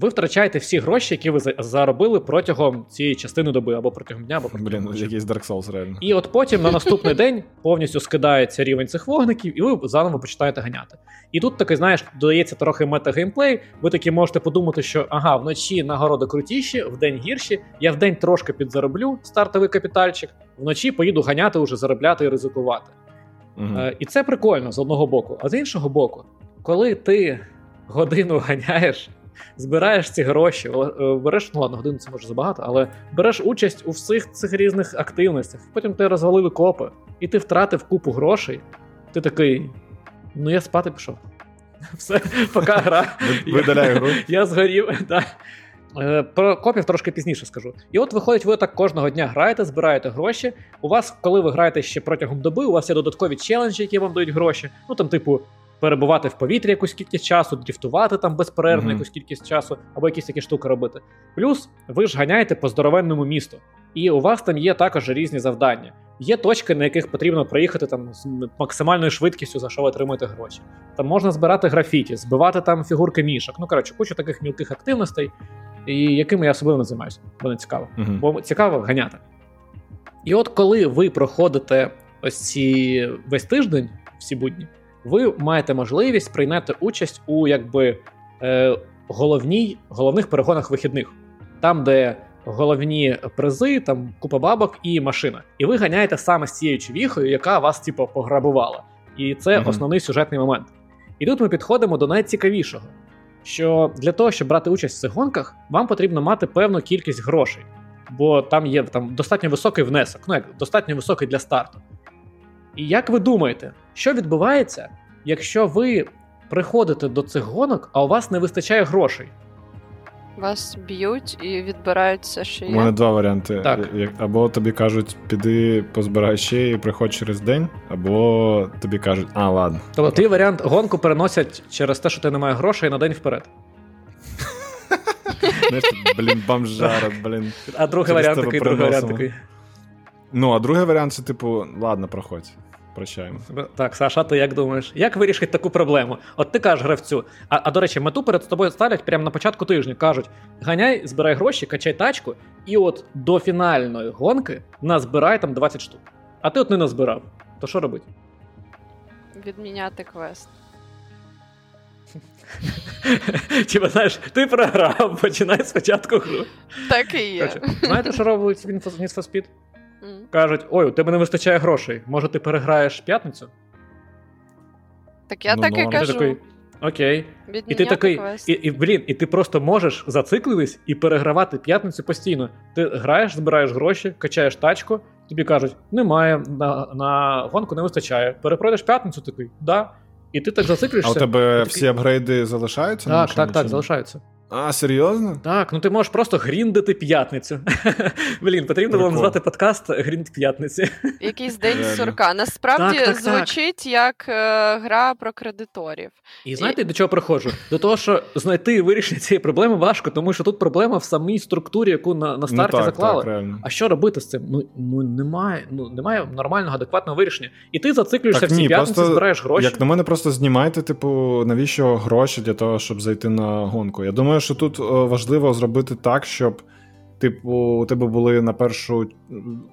ви втрачаєте всі гроші, які ви заробили протягом цієї частини доби, або протягом дня, або протягом Блін, якийсь Dark Souls реально. І от потім на наступний день повністю скидається рівень цих вогників, і ви заново починаєте ганяти. І тут такий, знаєш, додається трохи мета-геймплей. Ви такі можете подумати, що ага, вночі нагороди крутіші, вдень гірші. Я вдень трошки підзароблю стартовий капітальчик, вночі поїду ганяти, уже заробляти і ризикувати. Угу. Е, І це прикольно з одного боку, а з іншого боку коли ти годину ганяєш, збираєш ці гроші, е, береш, ну ладно, годину це може забагато, але береш участь у всіх цих різних активностях. Потім ти розвалили копи, і ти втратив купу грошей. Ти такий. Ну, я спати пішов. Все, поки гра. Видаляю гру. Я згорів. так. Е, про копів трошки пізніше скажу. І от виходить, ви так кожного дня граєте, збираєте гроші. У вас, коли ви граєте ще протягом доби, у вас є додаткові челенджі, які вам дають гроші. Ну там, типу, перебувати в повітрі якусь кількість часу, дріфтувати там безперервно mm-hmm. якусь кількість часу, або якісь такі штуки робити. Плюс ви ж ганяєте по здоровенному місту, і у вас там є також різні завдання. Є точки, на яких потрібно проїхати там з максимальною швидкістю, за що ви отримуєте гроші. Там можна збирати графіті, збивати там фігурки мішок. Ну коротше, кучу таких мілких активностей, і якими я особливо не займаюся, бо не цікаво. Uh-huh. Бо цікаво ганяти. І от коли ви проходите ось ці весь тиждень, всі будні, ви маєте можливість прийняти участь у якби е, головній, головних перегонах вихідних, там, де головні призи, там купа бабок і машина. І ви ганяєте саме з цією човіхою, яка вас, типу, пограбувала. І це mm основний сюжетний момент. І тут ми підходимо до найцікавішого: що для того, щоб брати участь в цих гонках, вам потрібно мати певну кількість грошей, бо там є там достатньо високий внесок, ну як достатньо високий для старту. І як ви думаєте, що відбувається, якщо ви приходите до цих гонок, а у вас не вистачає грошей? Вас б'ють і відбирають все, що є. У мене два варіанти. Так. Або тобі кажуть, піди позбирай ще і приходь через день, або тобі кажуть, а, ладно. Тобто твій варіант гонку переносять через те, що ти не маєш грошей на день вперед. Блін, бомжара, блін. А другий варіант такий, другий варіант такий. Ну, а другий варіант це, типу, ладно, проходь. Прощаємо. Так, Саша, ти як думаєш? Як вирішити таку проблему? От ти кажеш гравцю. А а до речі, мету перед тобою ставлять прямо на початку тижня. Кажуть: ганяй, збирай гроші, качай тачку, і от до фінальної гонки назбирай там 20 штук. А ти от не назбирав. То що робити? Відміняти квест. Типа, знаєш, ти програв, починай спочатку гру. Так і є. Знаєте, що робить Need for Speed? Кажуть, ой, у тебе не вистачає грошей. Може, ти переграєш п'ятницю? Так я ну, так і кажу. Такий, Окей. і ти такий, і, і, блін, і ти просто можеш зациклитись і перегравати п'ятницю постійно. Ти граєш, збираєш гроші, качаєш тачку, тобі кажуть, немає, на на гонку не вистачає. Перепройдеш п'ятницю, такий, да. І ти так зациклюєшся. А у тебе такий... всі апгрейди залишаються? Так, так, так, залишаються. А, серйозно? Так, ну ти можеш просто гріндити п'ятницю. Блін, потрібно було назвати подкаст Грінд п'ятниці. Якийсь день сурка. Насправді так, так, звучить так. як е, гра про кредиторів. І знаєте, і... до чого приходжу? До того, що знайти вирішення цієї проблеми важко, тому що тут проблема в самій структурі, яку на на ну старті ну, заклали. а що робити з цим? Ну ну немає ну немає нормального, адекватного вирішення. І ти зациклюєшся в цій п'ятниці, просто, збираєш гроші. Як на мене, просто знімайте, типу, навіщо гроші для того, щоб зайти на гонку. Я думаю що тут е, важливо зробити так, щоб. Типу, у тебе були на першу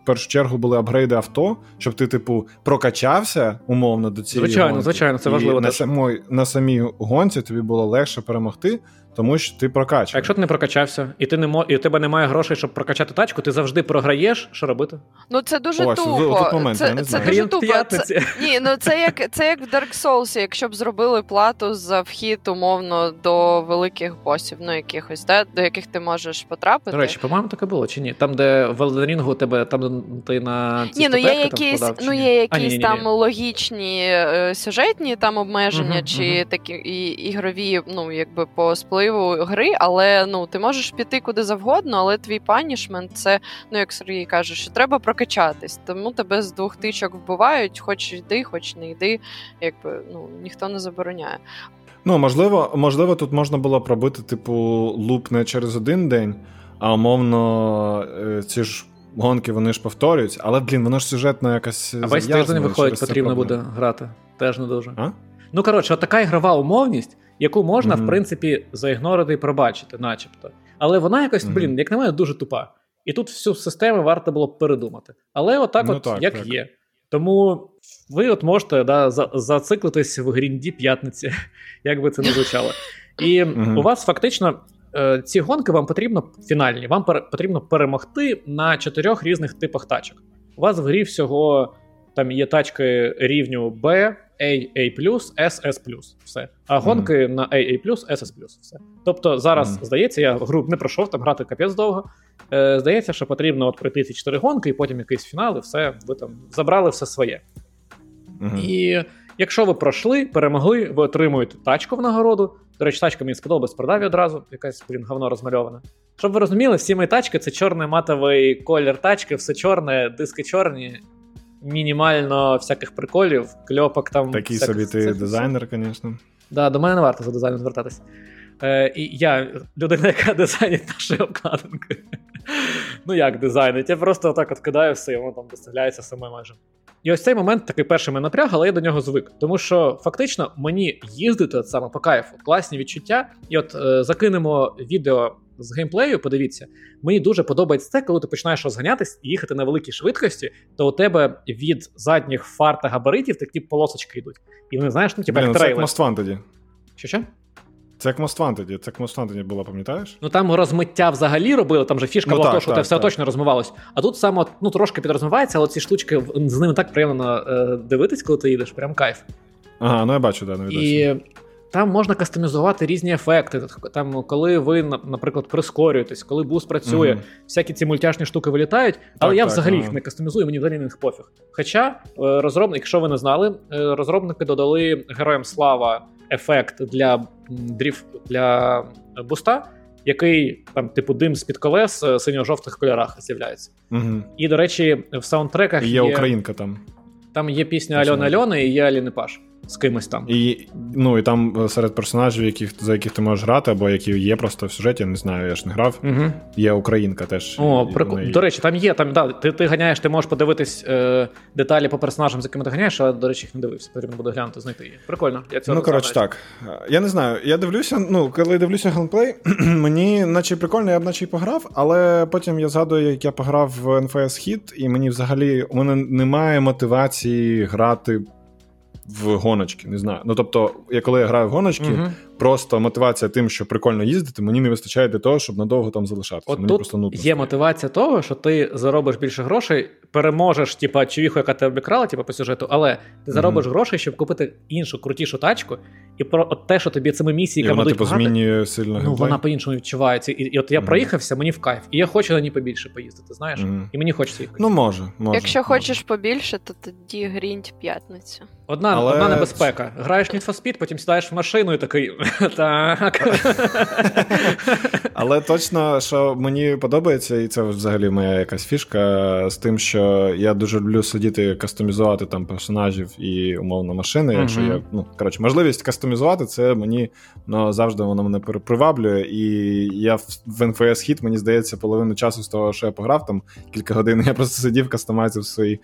першу чергу були апгрейди авто, щоб ти, типу, прокачався умовно до цієї. Звичайно, гонки. звичайно, це важливо. І на самій, на самій гонці тобі було легше перемогти, тому що ти прокачаний. А якщо ти не прокачався, і ти не мо... і у тебе немає грошей, щоб прокачати тачку, ти завжди програєш. Що робити? Ну це дуже Ось, тупо. Тут момент, це я не це дуже тупо. Це... Ні, ну це як це як в Dark Souls, якщо б зробили плату за вхід умовно до великих босів, ну якихось, да, до яких ти можеш потрапити. До речі, по-моєму, таке було чи ні? Там, де в Elden у тебе там ти на ці ні, ну є якісь, там ну є якісь а, ні, ні, там логічні е, сюжетні там обмеження, угу, чи угу. такі і ігрові, ну якби по спливу гри, але ну ти можеш піти куди завгодно, але твій панішмент це, ну як Сергій каже, що треба прокачатись. Тому тебе з двох тичок вбивають, хоч йди, хоч не йди. Якби ну ніхто не забороняє. Ну можливо, можливо, тут можна було пробити, типу, луп не через один день, а умовно е, ці ж. Гонки вони ж повторюються, але блін, воно ж сюжетно якось. А весь тиждень виходить, потрібно буде грати. Теж не дуже. А? Ну коротше, от така ігрова умовність, яку можна, mm-hmm. в принципі, заігнорити і пробачити, начебто. Але вона якось, mm-hmm. блін, як на мене, дуже тупа. І тут всю систему варто було б передумати. Але отак, ну, от так, як так. є. Тому ви от можете да, за, зациклитись в грінді п'ятниці, як би це не звучало. І mm-hmm. у вас фактично е, ці гонки вам потрібно фінальні, вам пер, потрібно перемогти на чотирьох різних типах тачок. У вас в грі всього там є тачки рівню B, A, A+, S, S+. Все. А гонки mm-hmm. на A, A+, S, S+. Все. Тобто зараз, mm-hmm. здається, я гру не пройшов там грати капець довго. Е, Здається, що потрібно от пройти ці чотири гонки, і потім якийсь фінал, і все, ви там забрали все своє. Mm-hmm. І якщо ви пройшли, перемогли, ви отримуєте тачку в нагороду. До речі, тачка мені сподобалась, продав одразу, якась блін, говно розмальоване. Щоб ви розуміли, всі мої тачки це чорний матовий колір тачки, все чорне, диски чорні. Мінімально всяких приколів, кльопок там. Такий собі ти дизайнер, звісно. Да, до мене не варто за дизайном звертатись. Е, І я людина, яка дизайнить наші обкладинки. Ну як дизайнить? Я просто отак от кидаю все, і воно там доставляється саме майже. І ось цей момент такий перший мене напряг, але я до нього звик. Тому що фактично мені їздити от саме по кайфу, класні відчуття. І от е, закинемо відео з геймплею, подивіться, мені дуже подобається це, коли ти починаєш розганятись і їхати на великій швидкості, то у тебе від задніх фар та габаритів такі полосочки йдуть. І вони знаєш, ну типу, як Це як трейлер. Most Wanted. Що що? Це як Most Wanted, це як Most Wanted було, пам'ятаєш? Ну там розмиття взагалі робили, там же фішка Ну, була так, то, що те все так. точно розмивалось. А тут саме ну трошки підрозмивається, але ці штучки з ними так приємно е, дивитись, коли ти їдеш, прям кайф. Ага, ну я бачу, да, на відосі. І там можна кастомізувати різні ефекти. Там, коли ви, на- наприклад, прискорюєтесь, коли буст працює, Мгм. всякі ці мультяшні штуки вилітають, але Так, я так, взагалі ага. їх не кастомізую, мені взагалі них пофіг. Хоча е, розробники, якщо ви не знали, е, розробники додали героям слава ефект для м, дріф для буста, який там, типу, дим з-під колес е, синьо-жовтих кольорах з'являється. Мгм. І, до речі, в саундтреках є, є українка там. там є пісня. Альони Альони і є Аліни Паш з кимось там. І, ну, і там е, серед персонажів, яких, за яких ти можеш грати, або які є просто в сюжеті, я не знаю, я ж не грав. Угу. Є українка теж. О, вона є. До речі, там є. Там, да, ти, ти ганяєш, ти можеш подивитись е, деталі по персонажам, з якими ти ганяєш, але, до речі, їх не дивився. Потрібно буде глянути, знайти її. Прикольно. Я цього Ну, коротше, так. Я не знаю. Я дивлюся, ну, коли дивлюся геймплей, мені наче прикольно, я б наче й пограв, але потім я згадую, як я пограв в NFS Hit, і мені взагалі у мене немає мотивації грати в гоночки. Не знаю. Ну тобто, я коли я граю в гоночки, Мгм. просто мотивація тим, що прикольно їздити, мені не вистачає для того, щоб надовго там залишатися. От мені тут просто нудно. є мотивація того, що ти заробиш більше грошей, переможеш, типа, човіху, яка тебе обікрала, типа, по сюжету, але ти заробиш грошей, щоб купити іншу крутішу тачку, і про от те, що тобі цими місіями вона, типу, багато, змінює сильно Ну, вона по-іншому відчувається. І, і от я Мгм. проїхався, мені в кайф. І я хочу на ній побільше поїздити, знаєш? Мгм. І мені хочеться їх. Ну, може, може. Якщо може. хочеш побільше, то тоді грінь п'ятницю. Одна, Але- одна небезпека. Граєш Need for Speed, потім сідаєш в машину і такий. Так. Але точно, що мені подобається, і це взагалі моя якась фішка з тим, що я дуже люблю сидіти, кастомізувати там персонажів і умовно машини. Якщо я ну коротше, можливість кастомізувати, це мені ну, завжди воно мене приваблює. І я в, NFS Hit, мені здається, половину часу з того, що я пограв там кілька годин. Я просто сидів, кастомайзив а,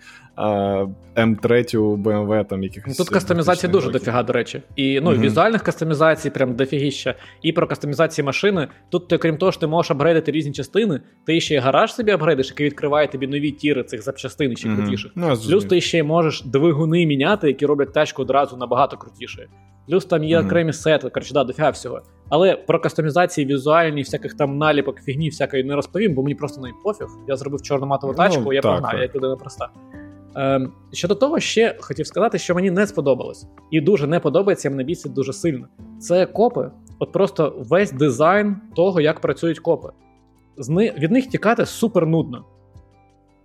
М3 BMW, там якихось. Ну, Тут кастомізації дуже років. дофіга, до речі. І ну, Мгм. візуальних кастомізацій, прям дофігіща. І про кастомізації машини. Тут, ти, крім того, що ти можеш апгрейдити різні частини, ти ще й гараж собі апгрейдиш, який відкриває тобі нові тіри цих запчастин ще Мгм. крутіших. Ну, Плюс ти ще й можеш двигуни міняти, які роблять тачку одразу набагато крутішою. Плюс там є Мгм. окремі сети, коротше, да, дофіга всього. Але про кастомізації візуальні, всяких там наліпок, фігні, всякої не розповім, бо мені просто неї пофіг. Я зробив чорноматову Ну, тачку, я так, погнав, так. я як людина проста. Ем, щодо того, ще хотів сказати, що мені не сподобалось. І дуже не подобається, мене бісить дуже сильно. Це копи. От просто весь дизайн того, як працюють копи. З ни... Від них тікати супер нудно.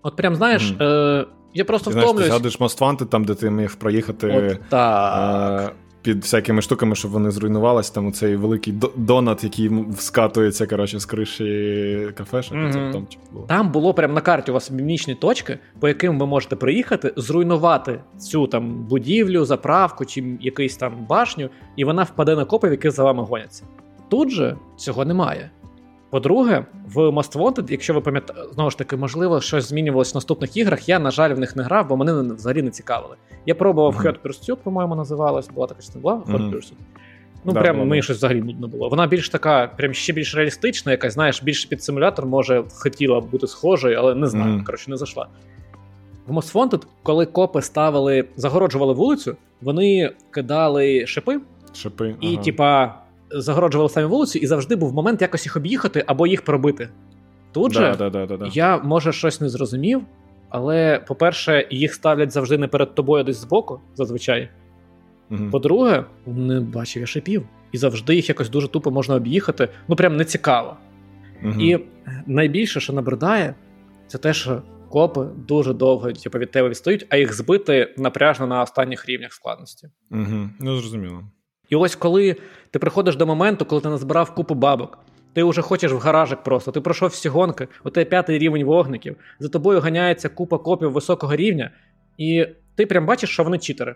От прям знаєш, mm. е... я просто Ти знаєш, ти втомлююсь. згадуєш Wanted, там, де ти міг проїхати От так. е, під всякими штуками, щоб вони зруйнувалися. Там цей великий донат, який вскатується, скатується коротше, з криші кафешок. Mm-hmm. там було. Там було прямо на карті у вас мімічні точки, по яким ви можете приїхати, зруйнувати цю там будівлю, заправку чи якийсь там башню, і вона впаде на копи, які за вами гоняться. Тут же цього немає. По-друге, в Most Wanted, якщо ви пам'ятаєте, знову ж таки, можливо, щось змінювалось в наступних іграх. Я, на жаль, в них не грав, бо мене взагалі не цікавили. Я пробував. Hot Pursuit, по-моєму, називалась, була така частина, була Hot Мгм. Pursuit. Ну, Да, прям була, мені щось взагалі нудно було. Вона більш така, прям ще більш реалістична, якась, знаєш, більш під симулятор, може, хотіла б бути схожою, але не знаю. Мгм. Коротше, не зайшла. В Most Wanted, коли копи ставили, загороджували вулицю, вони кидали шипи Шипи. і, ага. типа, загороджували самі вулицю, і завжди був момент якось їх об'їхати або їх пробити. Тут да, же да, да, да, да. я, може, щось не зрозумів, але, по-перше, їх ставлять завжди не перед тобою, десь збоку, зазвичай. Мгм. По-друге, не бачив я шипів. І завжди їх якось дуже тупо можна об'їхати. Ну, прям не цікаво. Мгм. І найбільше, що набридає, це те, що копи дуже довго типу, від тебе відстають, а їх збити напряжно на останніх рівнях складності. Мгм. Ну, зрозуміло. І ось коли ти приходиш до моменту, коли ти назбирав купу бабок, ти вже хочеш в гаражик просто, ти пройшов всі гонки, у тебе п'ятий рівень вогників, за тобою ганяється купа копів високого рівня, І ти прям бачиш, що вони читери.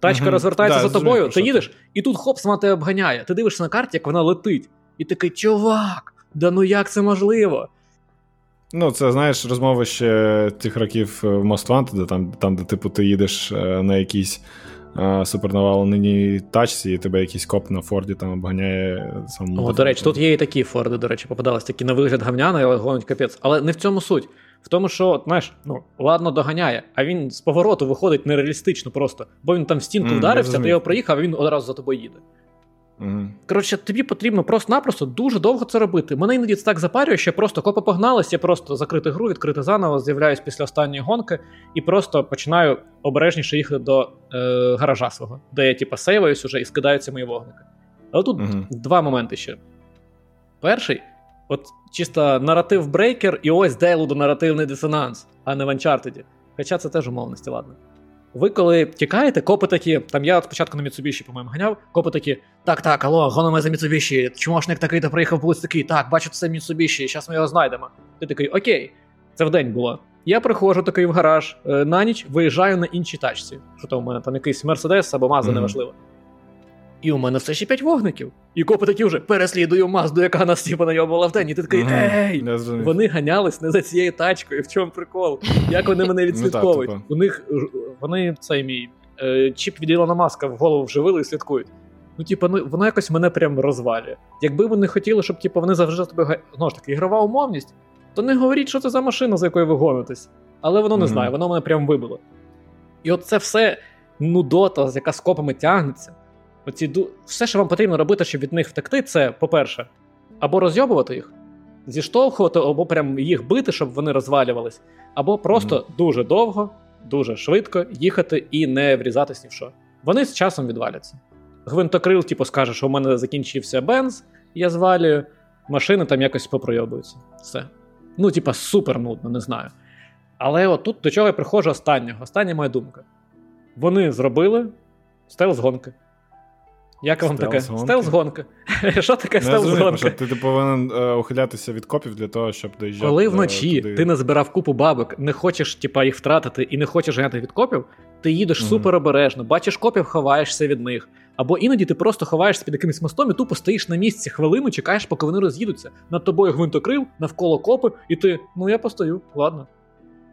Тачка угу. розвертається да, за тобою, ти їдеш, і тут хоп, вона тебе обганяє. Ти дивишся на карті, як вона летить. І такий, чувак, да ну як це можливо? Ну, це знаєш, розмови ще тих років в Most Wanted, там, там де типу, ти їдеш е, на якійсь е, нині тачці, і тебе якийсь коп на Форді там обганяє сам. О, До речі, тут є і такі Форди, до речі, попадались такі на вигляд гавняна, але гонить капець. Але не в цьому суть. В тому, що, знаєш, ну, ладно, доганяє, а він з повороту виходить нереалістично просто, бо він там в стінку mm, вдарився, ти його проїхав, а він одразу за тобою їде. Mm. Коротше, тобі потрібно просто-напросто дуже довго це робити. Мене іноді це так запарює, що я просто копа погналась, я просто закрити гру, відкрити заново, з'являюсь після останньої гонки і просто починаю обережніше їхати до е, гаража свого, де я типу, сейваюсь уже і скидаються мої вогники. Але тут mm два моменти ще. Перший От чисто наратив брейкер, і ось Дейлуду наративний дисонанс, а не в Uncharted. Хоча це теж умовності, ладно. Ви коли тікаєте, копи такі, там я спочатку на Міцубіші, по-моєму, ганяв, копи такі, так, так, алло, гонимо за Міцубіші, чмошник такий-то приїхав вулиць такий, так, бачу, це Міцубіші, зараз ми його знайдемо. Ти такий, окей, це в день було. Я приходжу такий в гараж, е, на ніч виїжджаю на іншій тачці. Що там у мене там якийсь Мерседес або маза, mm-hmm. неважливо. І у мене все ще п'ять вогників. І копи такі вже переслідую мазду, яка нас типу, найобувала в день. І ти такий, ей! Вони ганялись не за цією тачкою. В чому прикол? Як вони мене відслідковують? Ну, у них вони цей мій е, чіп від Ілона Маска в голову вживили і слідкують. Ну, типу, ну воно якось мене прям розвалює. Якби вони хотіли, щоб типу, вони завжди тебе знову ж таки ігрова умовність, то не говоріть, що це за машина, за якою ви гонитесь. Але воно не знає, воно мене прям вибило. І от це все нудота, яка з копами тягнеться. Оці ду... Все, що вам потрібно робити, щоб від них втекти, це, по-перше, або розйобувати їх, зіштовхувати, або прям їх бити, щоб вони розвалювались, або просто mm-hmm. дуже довго, дуже швидко їхати і не врізатись ні в що. Вони з часом відваляться. Гвинтокрил, типу, скаже, що у мене закінчився бенз, я звалюю, машини там якось попройобуються. Все. Ну, типа, супер нудно, не знаю. Але от тут до чого я приходжу останнього. Остання моя думка. Вони зробили stealth гонки. Як вам таке? Stealth-гонка. Що таке stealth-гонка? Ти ти повинен е, ухилятися від копів для того, щоб доїжджати. Коли вночі ти назбирав купу бабок, не хочеш типа, їх втратити і не хочеш ганяти від копів, ти їдеш супер обережно, бачиш копів, ховаєшся від них. Або іноді ти просто ховаєшся під якимось мостом і тупо стоїш на місці хвилину, чекаєш, поки вони роз'їдуться. Над тобою гвинтокрил, навколо копи, і ти, ну я постою, ладно.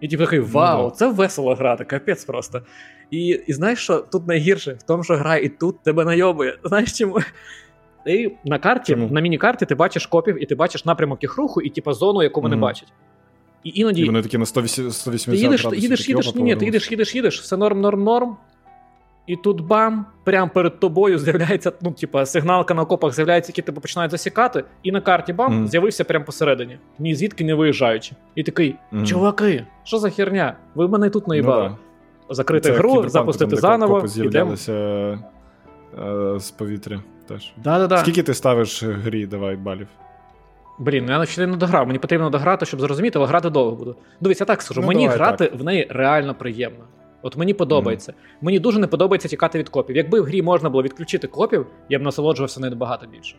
І типу такий, вау, ну, це весело грати, капець просто. І і знаєш, що тут найгірше в тому, що гра і тут тебе найобує. Знаєш чому? Ти на карті, чому? на міні-карті ти бачиш копів, і ти бачиш напрямок їх руху, і типу, зону, яку вони mm-hmm. бачать. І іноді. І вони такі на 180 Ти їдеш, їдеш, їдеш, ні, ні, ти їдеш, їдеш, їдеш, все норм, норм, норм. І тут бам, прямо перед тобою з'являється, ну, типа, сигналка на окопах з'являється, які тебе починають засікати, і на карті бам, mm. з'явився прямо посередині, ні звідки не виїжджаючи. І такий, mm. чуваки, що за херня? Ви мене тут наїбали. Ну, да. Закрити Це гру, запустити заново. з'являлися е, з повітря теж. Да-да-да. Скільки ти ставиш грі, давай, балів? Блін, ну я ще не дограв. Мені потрібно дограти, щоб зрозуміти, але грати довго буду. Дивись, я так скажу, ну, мені грати так. в неї реально приємно. От мені подобається. Mm-hmm. Мені дуже не подобається тікати від копів. Якби в грі можна було відключити копів, я б насолоджувався нею набагато більше.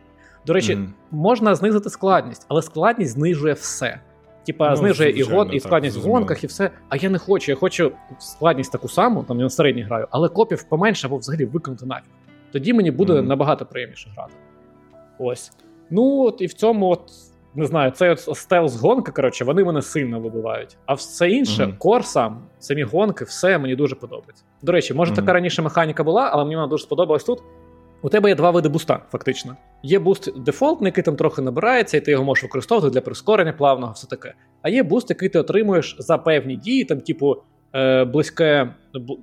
До речі, mm-hmm. можна знизити складність, але складність знижує все. Типа, ну, знижує і гон, і складність так, в гонках, і все. А я не хочу. Я хочу складність таку саму, там я на середній граю, але копів поменше або взагалі виконати нафіг. Тоді мені буде mm-hmm. набагато приємніше грати. Ось. Ну от і в цьому от не знаю, цей от стелс-гонка, коротше, вони мене сильно вибивають. А все інше, mm-hmm. кор сам, самі гонки, все мені дуже подобається. До речі, може, mm-hmm. така раніше механіка була, але мені вона дуже сподобалась тут. У тебе є два види буста, фактично. Є буст дефолтний, який там трохи набирається, і ти його можеш використовувати для прискорення плавного, все таке. А є буст, який ти отримуєш за певні дії, там, типу, е, близьке,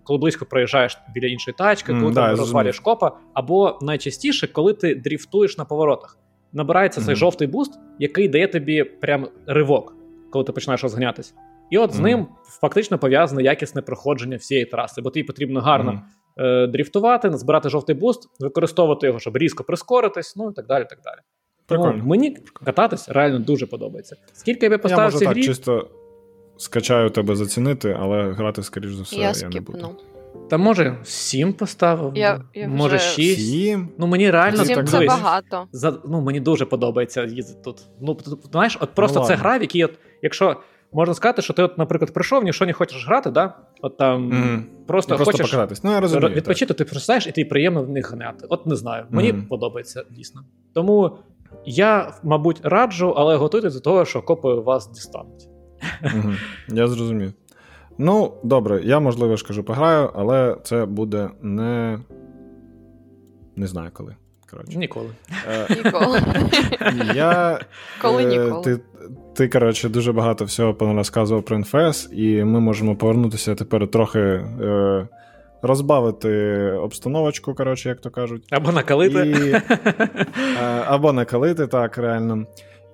коли близько проїжджаєш біля іншої тачки, коли mm, там да, розвалюєш копа, або найчастіше, коли ти дріфтуєш на поворотах набирається mm-hmm. цей жовтий буст, який дає тобі прям ривок, коли ти починаєш розганятись. І от mm-hmm. з ним фактично пов'язане якісне проходження всієї траси, бо тобі потрібно гарно mm-hmm. Е, дріфтувати, збирати жовтий буст, використовувати його, щоб різко прискоритись, ну і так далі. так далі. Тому мені кататись реально дуже подобається. Скільки я би поставив цій грі... чисто скачаю тебе зацінити, але грати, скоріш за все, я, я не буду. Та може сім поставив, я, я може вже... 6. 7? Ну мені реально Сім це багато. За, ну, Мені дуже подобається їздити тут. Ну, знаєш, от просто ну, це гра, в якій, от, якщо можна сказати, що ти, от, наприклад, прийшов, нічого не хочеш грати, да? От там mm. просто, просто хочеш. Ну, я розумію, відпочити, ти прочитаєш, і тобі приємно в них гнати. От не знаю. Мені mm. подобається дійсно. Тому я, мабуть, раджу, але готуйтесь до того, що копи вас дістануть. Mm-hmm. Я зрозумів. Ну, добре, я, можливо, ж кажу, пограю, але це буде не. Не знаю коли. Коротше. Ніколи. Е, ніколи. Я, Коли е, ніколи. Ти, ти, коротше, дуже багато всього розказував про інфес, і ми можемо повернутися тепер трохи е, розбавити обстановочку, коротше, як то кажуть. Або накалити. І, е, Або накалити, так, реально.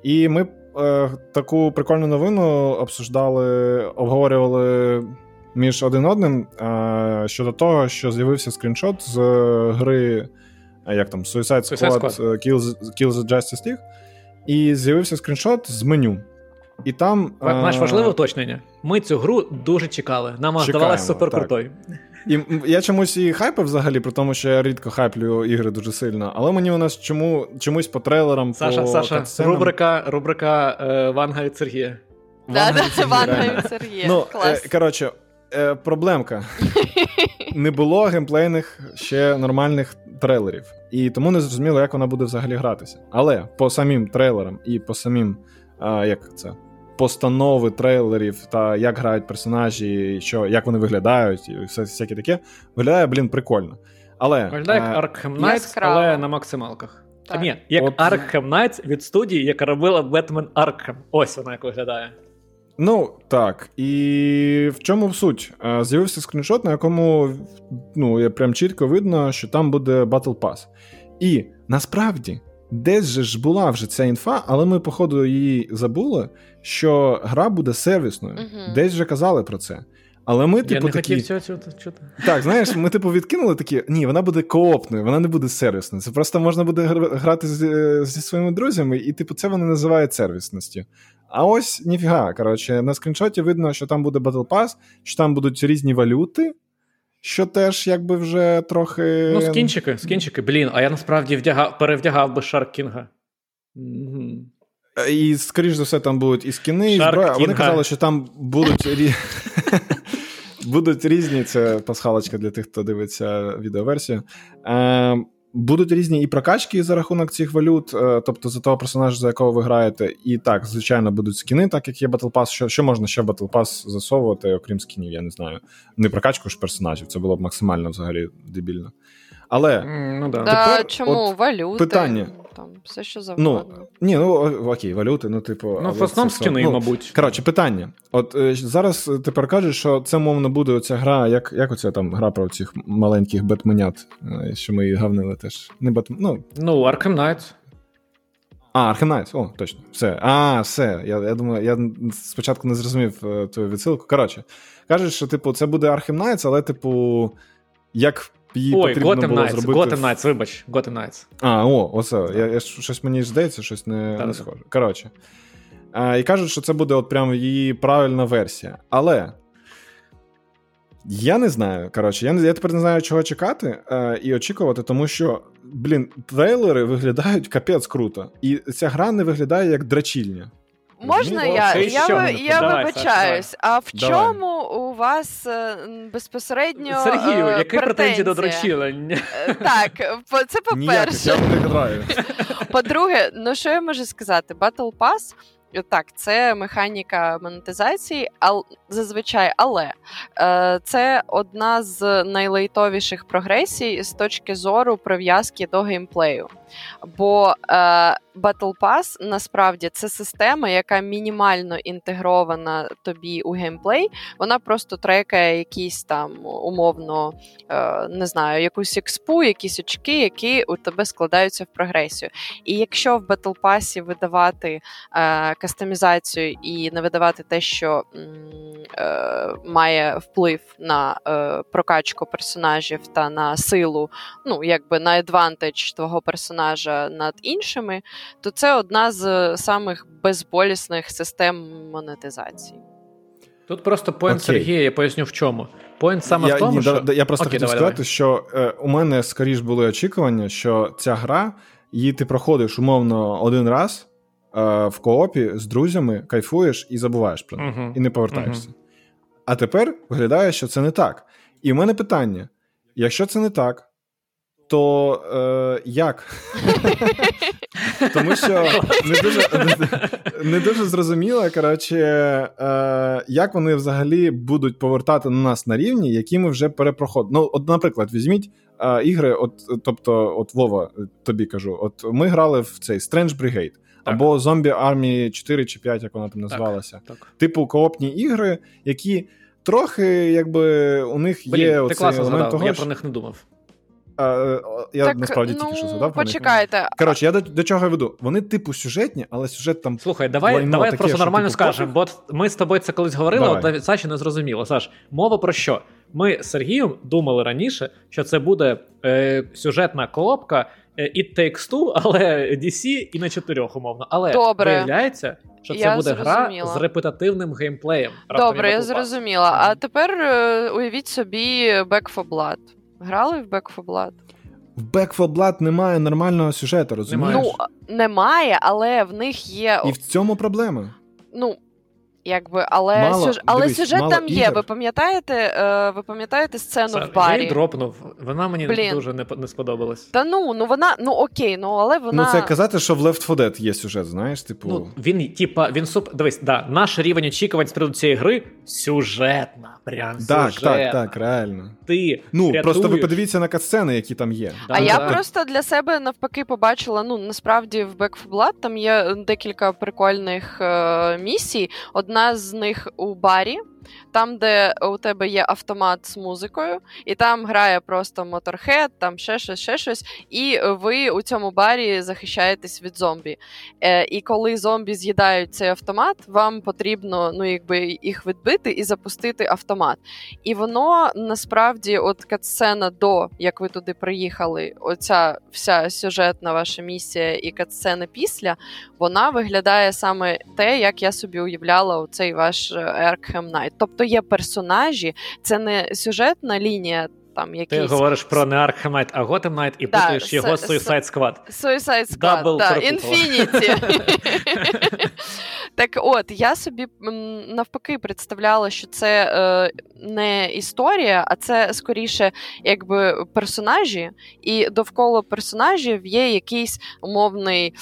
І ми е, таку прикольну новину обсуждали, обговорювали. Між один одним е, щодо того, що з'явився скріншот з гри як там Suicide Squad, Suicide Squad. Е, Kill, Kill the Justice League, і з'явився скріншот з меню. І там... Наш важливе уточнення. Ми цю гру дуже чекали. Нам здавалося суперкрутою. І я чомусь і хайпив взагалі, при тому, що я рідко хайплю ігри дуже сильно. Але мені у нас чому, чомусь по трейлерам. Саша, по Саша, катсценам... рубрика рубрика е, Ванга від Сергія. Ванга від Сергія. Ну, Клас. Е, коротше, е, проблемка. Не було геймплейних ще нормальних трейлерів. І тому не зрозуміло, як вона буде взагалі гратися. Але по самим трейлерам і по самим, а, як це, постанови трейлерів та як грають персонажі, що, як вони виглядають, і все всяке таке, виглядає, блін, прикольно. Але, Виглядає як Arkham Knight, але на максималках. Так. А, ні, як От... Arkham Knight від студії, яка робила Batman Arkham. Ось вона як виглядає. Ну, так. І в чому суть? З'явився скріншот, на якому ну, прям чітко видно, що там буде Battle Pass. І насправді, десь же ж була вже ця інфа, але ми, походу, її забули, що гра буде сервісною. uh Десь вже казали про це. Але ми, типу, Я не такі... хотів цього чути. Так, знаєш, ми, типу, відкинули такі. Ні, вона буде коопною, вона не буде сервісною. Це просто можна буде грати зі своїми друзями, і, типу, це вони називають сервісністю. А ось ніфіга. Коротше, на скріншоті видно, що там буде Battle Pass, що там будуть різні валюти, що теж якби вже трохи. Ну, скінчики, скінчики, блін, а я насправді вдягав, перевдягав би Шарк І, скоріш за все, там будуть і скіни, і зброя. Вони казали, що там будуть будуть різні. Це пасхалочка для тих, хто дивиться відеоверсію. Ем, Будуть різні і прокачки за рахунок цих валют, е, тобто за того персонажа, за якого ви граєте. І так, звичайно, будуть скіни, так як є Battle Pass. Що що можна ще в Battle Pass засовувати, окрім скінів, я не знаю. Не прокачку ж персонажів, це було б максимально взагалі дебільно. Але ну, да. Тепер, чому от валюти? Питання. Там все, що завгодно. Ну, ні, ну окей, валюти, ну, типу. Ну, в основному скини, ну, мабуть. Коротше, питання. От е, зараз тепер кажуть, що це, мовно, буде оця гра, як як оця там гра про цих маленьких бетменят, е, що ми її гавнили теж. Не бет... Ну, ну Arkham Knight. А, Arkham Knight, о, точно. Все. А, все. Я я думаю, я спочатку не зрозумів е, твою відсилку. Коротше, кажуть, що, типу, це буде Arkham Knight, але, типу, як її Ой, потрібно Gotham було Knights, зробити... Gotham Knights, вибач, Gotham Knights. А, о, оце. Я, я, Щось мені здається, щось не, не схоже. Коротше. А, І кажуть, що це буде от прям її правильна версія. Але. Я не знаю. Коротше, я я тепер не знаю, чого чекати е, і очікувати, тому що, блін, трейлери виглядають капець круто. І ця гра не виглядає як драчільня. Можна я я, я вибачаюсь, а в Давай. чому у вас е, безпосередньо Сергію, е, які претензії до дрочілення? Е, так, це по-перше. По-друге, ну що я можу сказати? Battle Pass так, це механіка монетизації, ал зазвичай, але е, це одна з найлейтовіших прогресій з точки зору прив'язки до геймплею. Бо е, Battle Pass насправді це система, яка мінімально інтегрована тобі у геймплей. Вона просто трекає якісь там умовно, е, не знаю, якусь експу, якісь очки, які у тебе складаються в прогресію. І якщо в Battle Pass видавати е, кастомізацію і не видавати те, що е, має вплив на прокачку персонажів та на силу, ну якби на advantage твого персонажа над іншими, то це одна з самих безболісних систем монетизації. Тут просто point Сергія, я поясню в чому. Point саме я, в тому, ні, що... Я просто Окей, хотів давай, сказати, давай. що е, у мене скоріш були очікування, що ця гра, її ти проходиш умовно один раз, е, в co-op і з друзями кайфуєш і забуваєш про них, uh-huh. і не повертаєшся. Uh-huh. А тепер виглядає, що це не так. І в мене питання: якщо це не так, то е, як? Тому що не дуже не дуже зрозуміло, коротше, е, як вони взагалі будуть повертати на нас на рівні, які ми вже перепроходили. Ну, от, наприклад, візьміть е, ігри, от, тобто, от Вова, тобі кажу, от ми грали в цей Strange Brigade. Так. Або Zombie Army 4 чи 5, як вона там називалася. Так, так. Типу коопні ігри, які трохи якби у них Блін, є ти оцей елемент того. Я про них не думав. А, Я так, насправді ну, тільки що згадав. Почекайте. Коротше, я до, до чого я веду. Вони типу сюжетні, але сюжет там. Слухай, давай лайно, давай таке, просто нормально типу, скажемо, бо ми з тобою це колись говорили, але Саші не зрозуміло. Саш, мова про що? Ми з Сергієм думали раніше, що це буде е, сюжетна коопка е, It Takes Two, але DC і на чотирьох, умовно. Але Добре. виявляється, що це я буде зрозуміла. гра з репетативним геймплеєм. Добре, я зрозуміла. А тепер е, уявіть собі Back for Blood. Грали в Back for Blood? В Back 4 Blood немає нормального сюжету, розумієш? Ну, немає, але в них є. І в цьому проблема. Ну, Якби, але мало, сюж... але дивись, сюжет там є. Ви пам'ятаєте, е, ви пам'ятаєте сцену Саш, в барі? Я її дропнув. Вона мені Блін. дуже не, не сподобалась. Та ну, ну вона, ну окей, ну але вона. Ну, це казати, що в Left 4 Dead є сюжет, знаєш, типу. Ну, він, типа, він суп. Дивись, да, наш рівень очікувань з приводу цієї гри сюжетна. Прям так, сюжетна. так, так, реально. Ти Ну, рятуєш. просто ви подивіться на катсцени, які там є. Да, А да. я просто для себе навпаки побачила. Ну насправді в Back 4 Blood там є декілька прикольних е, місій. Одна з них у барі. Там, де у тебе є автомат з музикою, і там грає просто моторхед, там ще щось, ще щось, і ви у цьому барі захищаєтесь від зомбі. Е, і коли зомбі з'їдають цей автомат, вам потрібно ну, якби, їх відбити і запустити автомат. І воно насправді, от катсцена до як ви туди приїхали, оця вся сюжетна ваша місія і катсцена після, вона виглядає саме те, як я собі уявляла оцей ваш Arkham Knight. Тобто є персонажі, це не сюжетна лінія. Там якісь... Ти говориш про не Knight, а Knight і Да, путаєш його с- Suicide Squad. Suicide Squad, да. Infinity. так от, я собі навпаки представляла, що це е, не історія, а це скоріше якби персонажі, і довкола персонажів є якийсь умовний.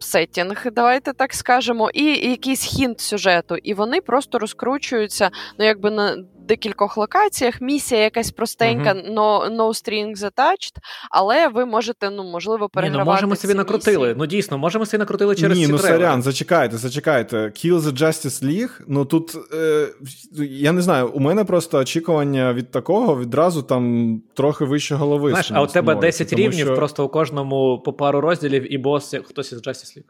Сеттінг, давайте так скажемо, і якийсь хінт сюжету, і вони просто розкручуються ну якби на декількох локаціях. Місія якась простенька, no, no strings attached, але ви можете, ну можливо, Ні, перегравати ну можемо собі ці накрутили. місії. Ну дійсно, можемо собі накрутили через Ні, ці ну трейлери. сорян, зачекайте, зачекайте. Kill the Justice League, ну тут е, я не знаю, у мене просто очікування від такого відразу там трохи вище голови. Знаєш, а у тебе становиться, 10 рівнів, що- просто у кожному по пару розділів, і бос хтось із Justice League.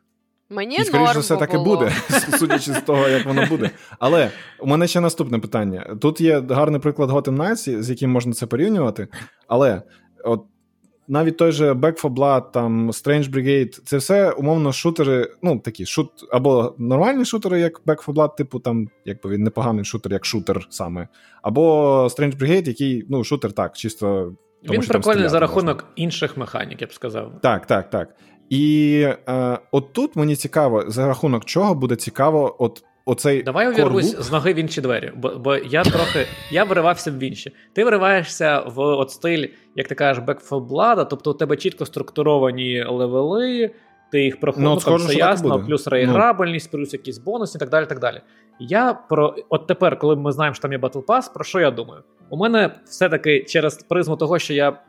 Мені І, скоріш норм за все, так і буде, судячи з того, як воно буде. Але у мене ще наступне питання. Тут є гарний приклад Gotham Knights, з яким можна це порівнювати. Але от навіть той же Back 4 Blood, там Strange Brigade, це все умовно шутери, ну такі шут, або нормальні шутери, як Back 4 Blood, типу там, якби він непоганий шутер, як шутер саме, або Strange Brigade, який, ну, шутер так, чисто. Тому, Він прикольний за рахунок можна. інших механік, я б сказав. Так, так, так. І е, от тут мені цікаво, за рахунок чого буде цікаво, от оцей Давай увірвусь з ноги в інші двері, бо, бо я трохи я виривався в інші. Ти вириваєшся в от стиль, як ти кажеш, Back 4 Blood, тобто у тебе чітко структуровані левели, ти їх проходиш, Ну, там все ясно, плюс Ну. реіграбельність, плюс якісь бонуси і так далі. так далі. Я про от тепер, коли ми знаємо, що там є Battle Pass, про що я думаю? У мене все-таки через призму того, що я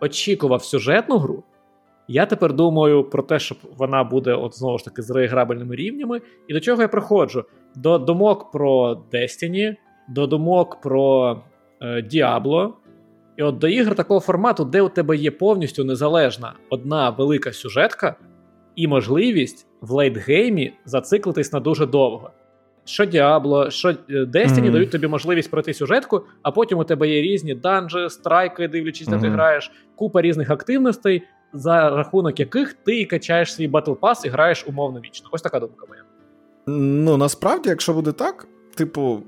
очікував сюжетну гру. Я тепер думаю про те, щоб вона буде, от знову ж таки, з реіграбельними рівнями. І до чого я приходжу? До думок про Destiny, до думок про е, Diablo. І от до ігр такого формату, де у тебе є повністю незалежна одна велика сюжетка і можливість в лейтгеймі зациклитись на дуже довго. Що Diablo, що е, Destiny Мгм. дають тобі можливість пройти сюжетку, а потім у тебе є різні данжі, страйки, дивлячись, де ти граєш, купа різних активностей, за рахунок яких ти качаєш свій battle pass і граєш умовно вічно. Ось така думка моя. Ну, насправді, якщо буде так, типу,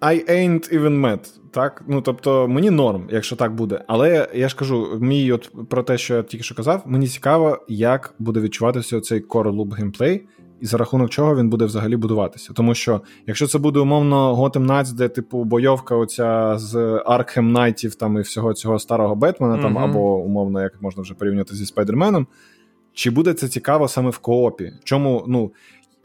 I ain't even mad, так? Ну, тобто, мені норм, якщо так буде. Але я ж кажу, мій от про те, що я тільки що казав, мені цікаво, як буде відчуватися цей core loop gameplay, і за рахунок чого він буде взагалі будуватися. Тому що, якщо це буде умовно Gotham Knights, де типу бойовка оця з Arkham Knight ів там і всього цього старого Бетмена, mm-hmm. там або умовно, як можна вже порівняти зі Спайдерменом, чи буде це цікаво саме в co-op і? Чому, ну.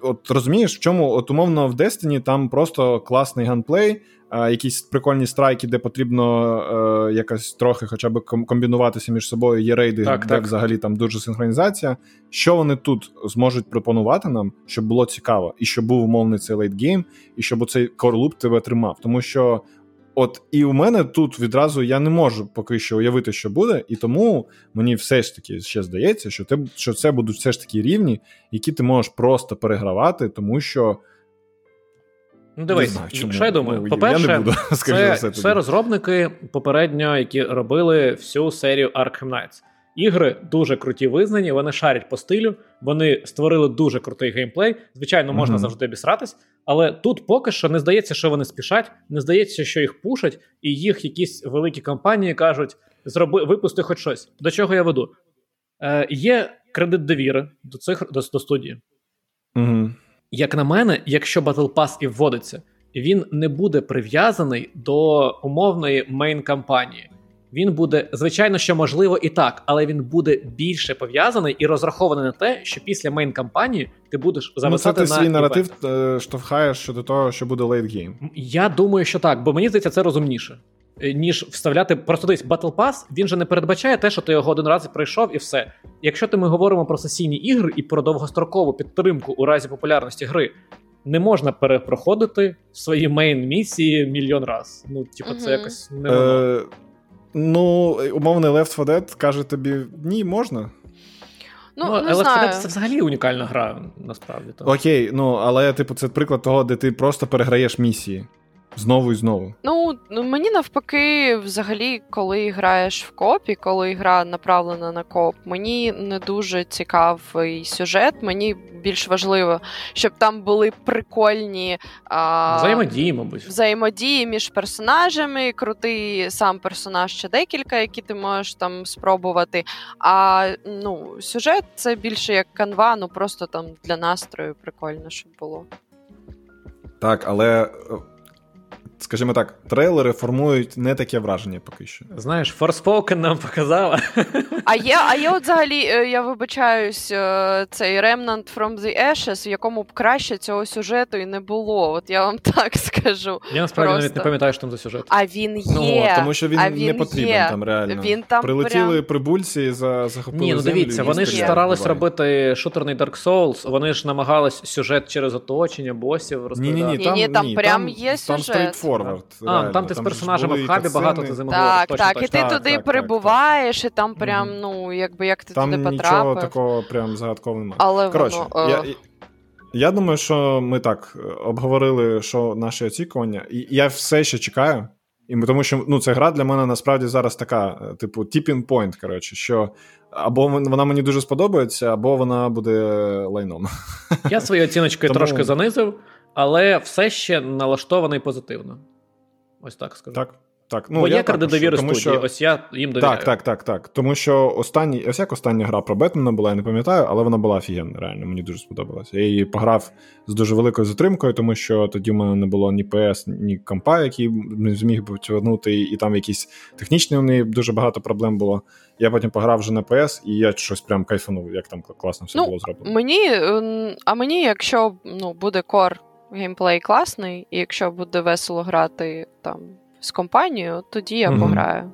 От розумієш, в чому от умовно в Destiny там просто класний gunplay, а, якісь прикольні страйки, де потрібно е, якось трохи хоча б комбінуватися між собою. Є рейди, так, де так. взагалі там дуже синхронізація. Що вони тут зможуть пропонувати нам, щоб було цікаво, і щоб був умовний цей late game, і щоб цей core loop тебе тримав. Тому що От і у мене тут відразу я не можу поки що уявити, що буде, і тому мені все ж таки ще здається, що ти, що це будуть все ж таки рівні, які ти можеш просто перегравати, тому що. Ну, дивись, знаю, чому. що я думаю? Ну, По-перше, я не буду, це, все, це розробники попередньо, які робили всю серію Arkham Knights. Ігри дуже круті визнані, вони шарять по стилю, вони створили дуже крутий геймплей. Звичайно, можна mm-hmm. завжди обісратись, але тут поки що не здається, що вони спішать, не здається, що їх пушать, і їх якісь великі компанії кажуть: зроби, випусти хоч щось. До чого я веду? Е, Є кредит довіри до цих до, до студії. Mm-hmm. Як на мене, якщо Battle Pass і вводиться, він не буде прив'язаний до умовної мейн-кампанії. Він буде, звичайно, що можливо і так, але він буде більше пов'язаний і розрахований на те, що після main кампанії ти будеш зависати ну, це ти свій наратив е, штовхаєш щодо того, що буде late game. Я думаю, що так, бо мені здається, це розумніше. Е, ніж вставляти просто десь Battle Pass, він же не передбачає те, що ти його один раз пройшов, і все. Якщо ти ми говоримо про сесійні ігри і про довгострокову підтримку у разі популярності гри, не можна перепроходити свої main місії мільйон раз. Ну, типу, це якось не воно. Ну, умовний Left 4 Dead каже тобі: ні, можна. Ну, ну не Left 4 це взагалі унікальна гра, насправді. То. Окей, ну але, типу, це приклад того, де ти просто переграєш місії. Знову і знову. Ну, ну мені навпаки, взагалі, коли граєш в копі, коли гра направлена на коп, мені не дуже цікавий сюжет. Мені більш важливо, щоб там були прикольні а, взаємодії, мабуть. Взаємодії між персонажами, крутий сам персонаж ще декілька, які ти можеш там спробувати. А ну, сюжет це більше як канва, ну просто там для настрою прикольно, щоб було. Так, але скажімо так, трейлери формують не таке враження поки що. Знаєш, Forspoken нам показала. А є, а є от взагалі, е, я вибачаюсь, е, цей Remnant from the Ashes, в якому б краще цього сюжету і не було. От я вам так скажу. Я насправді Просто. навіть не пам'ятаю, що там за сюжет. А він ну, є. Ну, Тому що він, він не потрібен є. там реально. Він там Прилетіли прям... прибульці за захопили Ні, ну дивіться, землю, вони ж старались буває. робити шутерний Dark Souls, вони ж намагались сюжет через оточення, босів розповідати. Ні, ні, ні, там, ні, там прям там, є сюжет форвард. А, ну, там ти з персонажами в хабі багато ти. Так, точно, так, і ти так, туди так, перебуваєш, і там прям, ну, якби як ти там туди потрапив. Там нічого такого прям загадкового немає. Але Коротше, воно, я, я думаю, що ми так е, обговорили, що наші очікування, і я все ще чекаю. І тому що ну, ця гра для мене насправді зараз така, е, типу, tipping point, коротше, що або вона мені дуже сподобається, або вона буде лайном. Я свої оціночки тому... трошки занизив, але все ще налаштований позитивно. Ось так скажу. Так. Так, ну Бо є карди довіри студії, що... ось я їм довіряю. Так, так, так, так. Тому що останній, ось як остання гра про Бетмена була, я не пам'ятаю, але вона була офігенна, реально, мені дуже сподобалася. Я її пограв з дуже великою затримкою, тому що тоді в мене не було ні PS, ні компа, який не зміг би повернути, і там якісь технічні у неї дуже багато проблем було. Я потім пограв вже на PS, і я щось прям кайфанув, як там класно все ну, було зроблено. Мені, А мені, якщо ну, буде кор геймплей класний, і якщо буде весело грати там з компанією, тоді я mm пограю.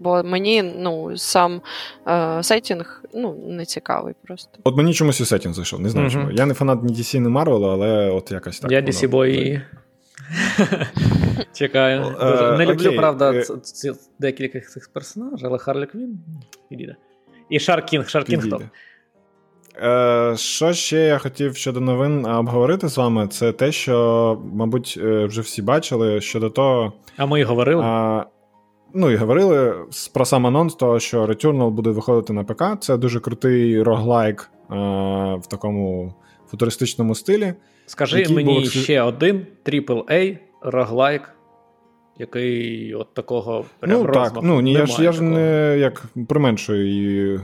Бо мені ну, сам е, сетінг ну, не цікавий просто. От мені чомусь і сетінг зайшов, не знаю чому. Я не фанат ні DC, ні Марвела, але от якось так. Я DC бой. Чекаю. Дуже. Не люблю, правда, е, декілька цих персонажів, але Харлі Квін. І King Shark, King Shark топ. Е, що ще я хотів щодо новин обговорити з вами, це те, що, мабуть, е, вже всі бачили щодо того. А ми і говорили. А, Ну і говорили про сам анонс того, що Returnal буде виходити на ПК. Це дуже крутий roguelike а, в такому футуристичному стилі. Скажи мені був... ще один AAA роглайк, який от такого прям Ну так, ну ні, я ж я ж не як применшую її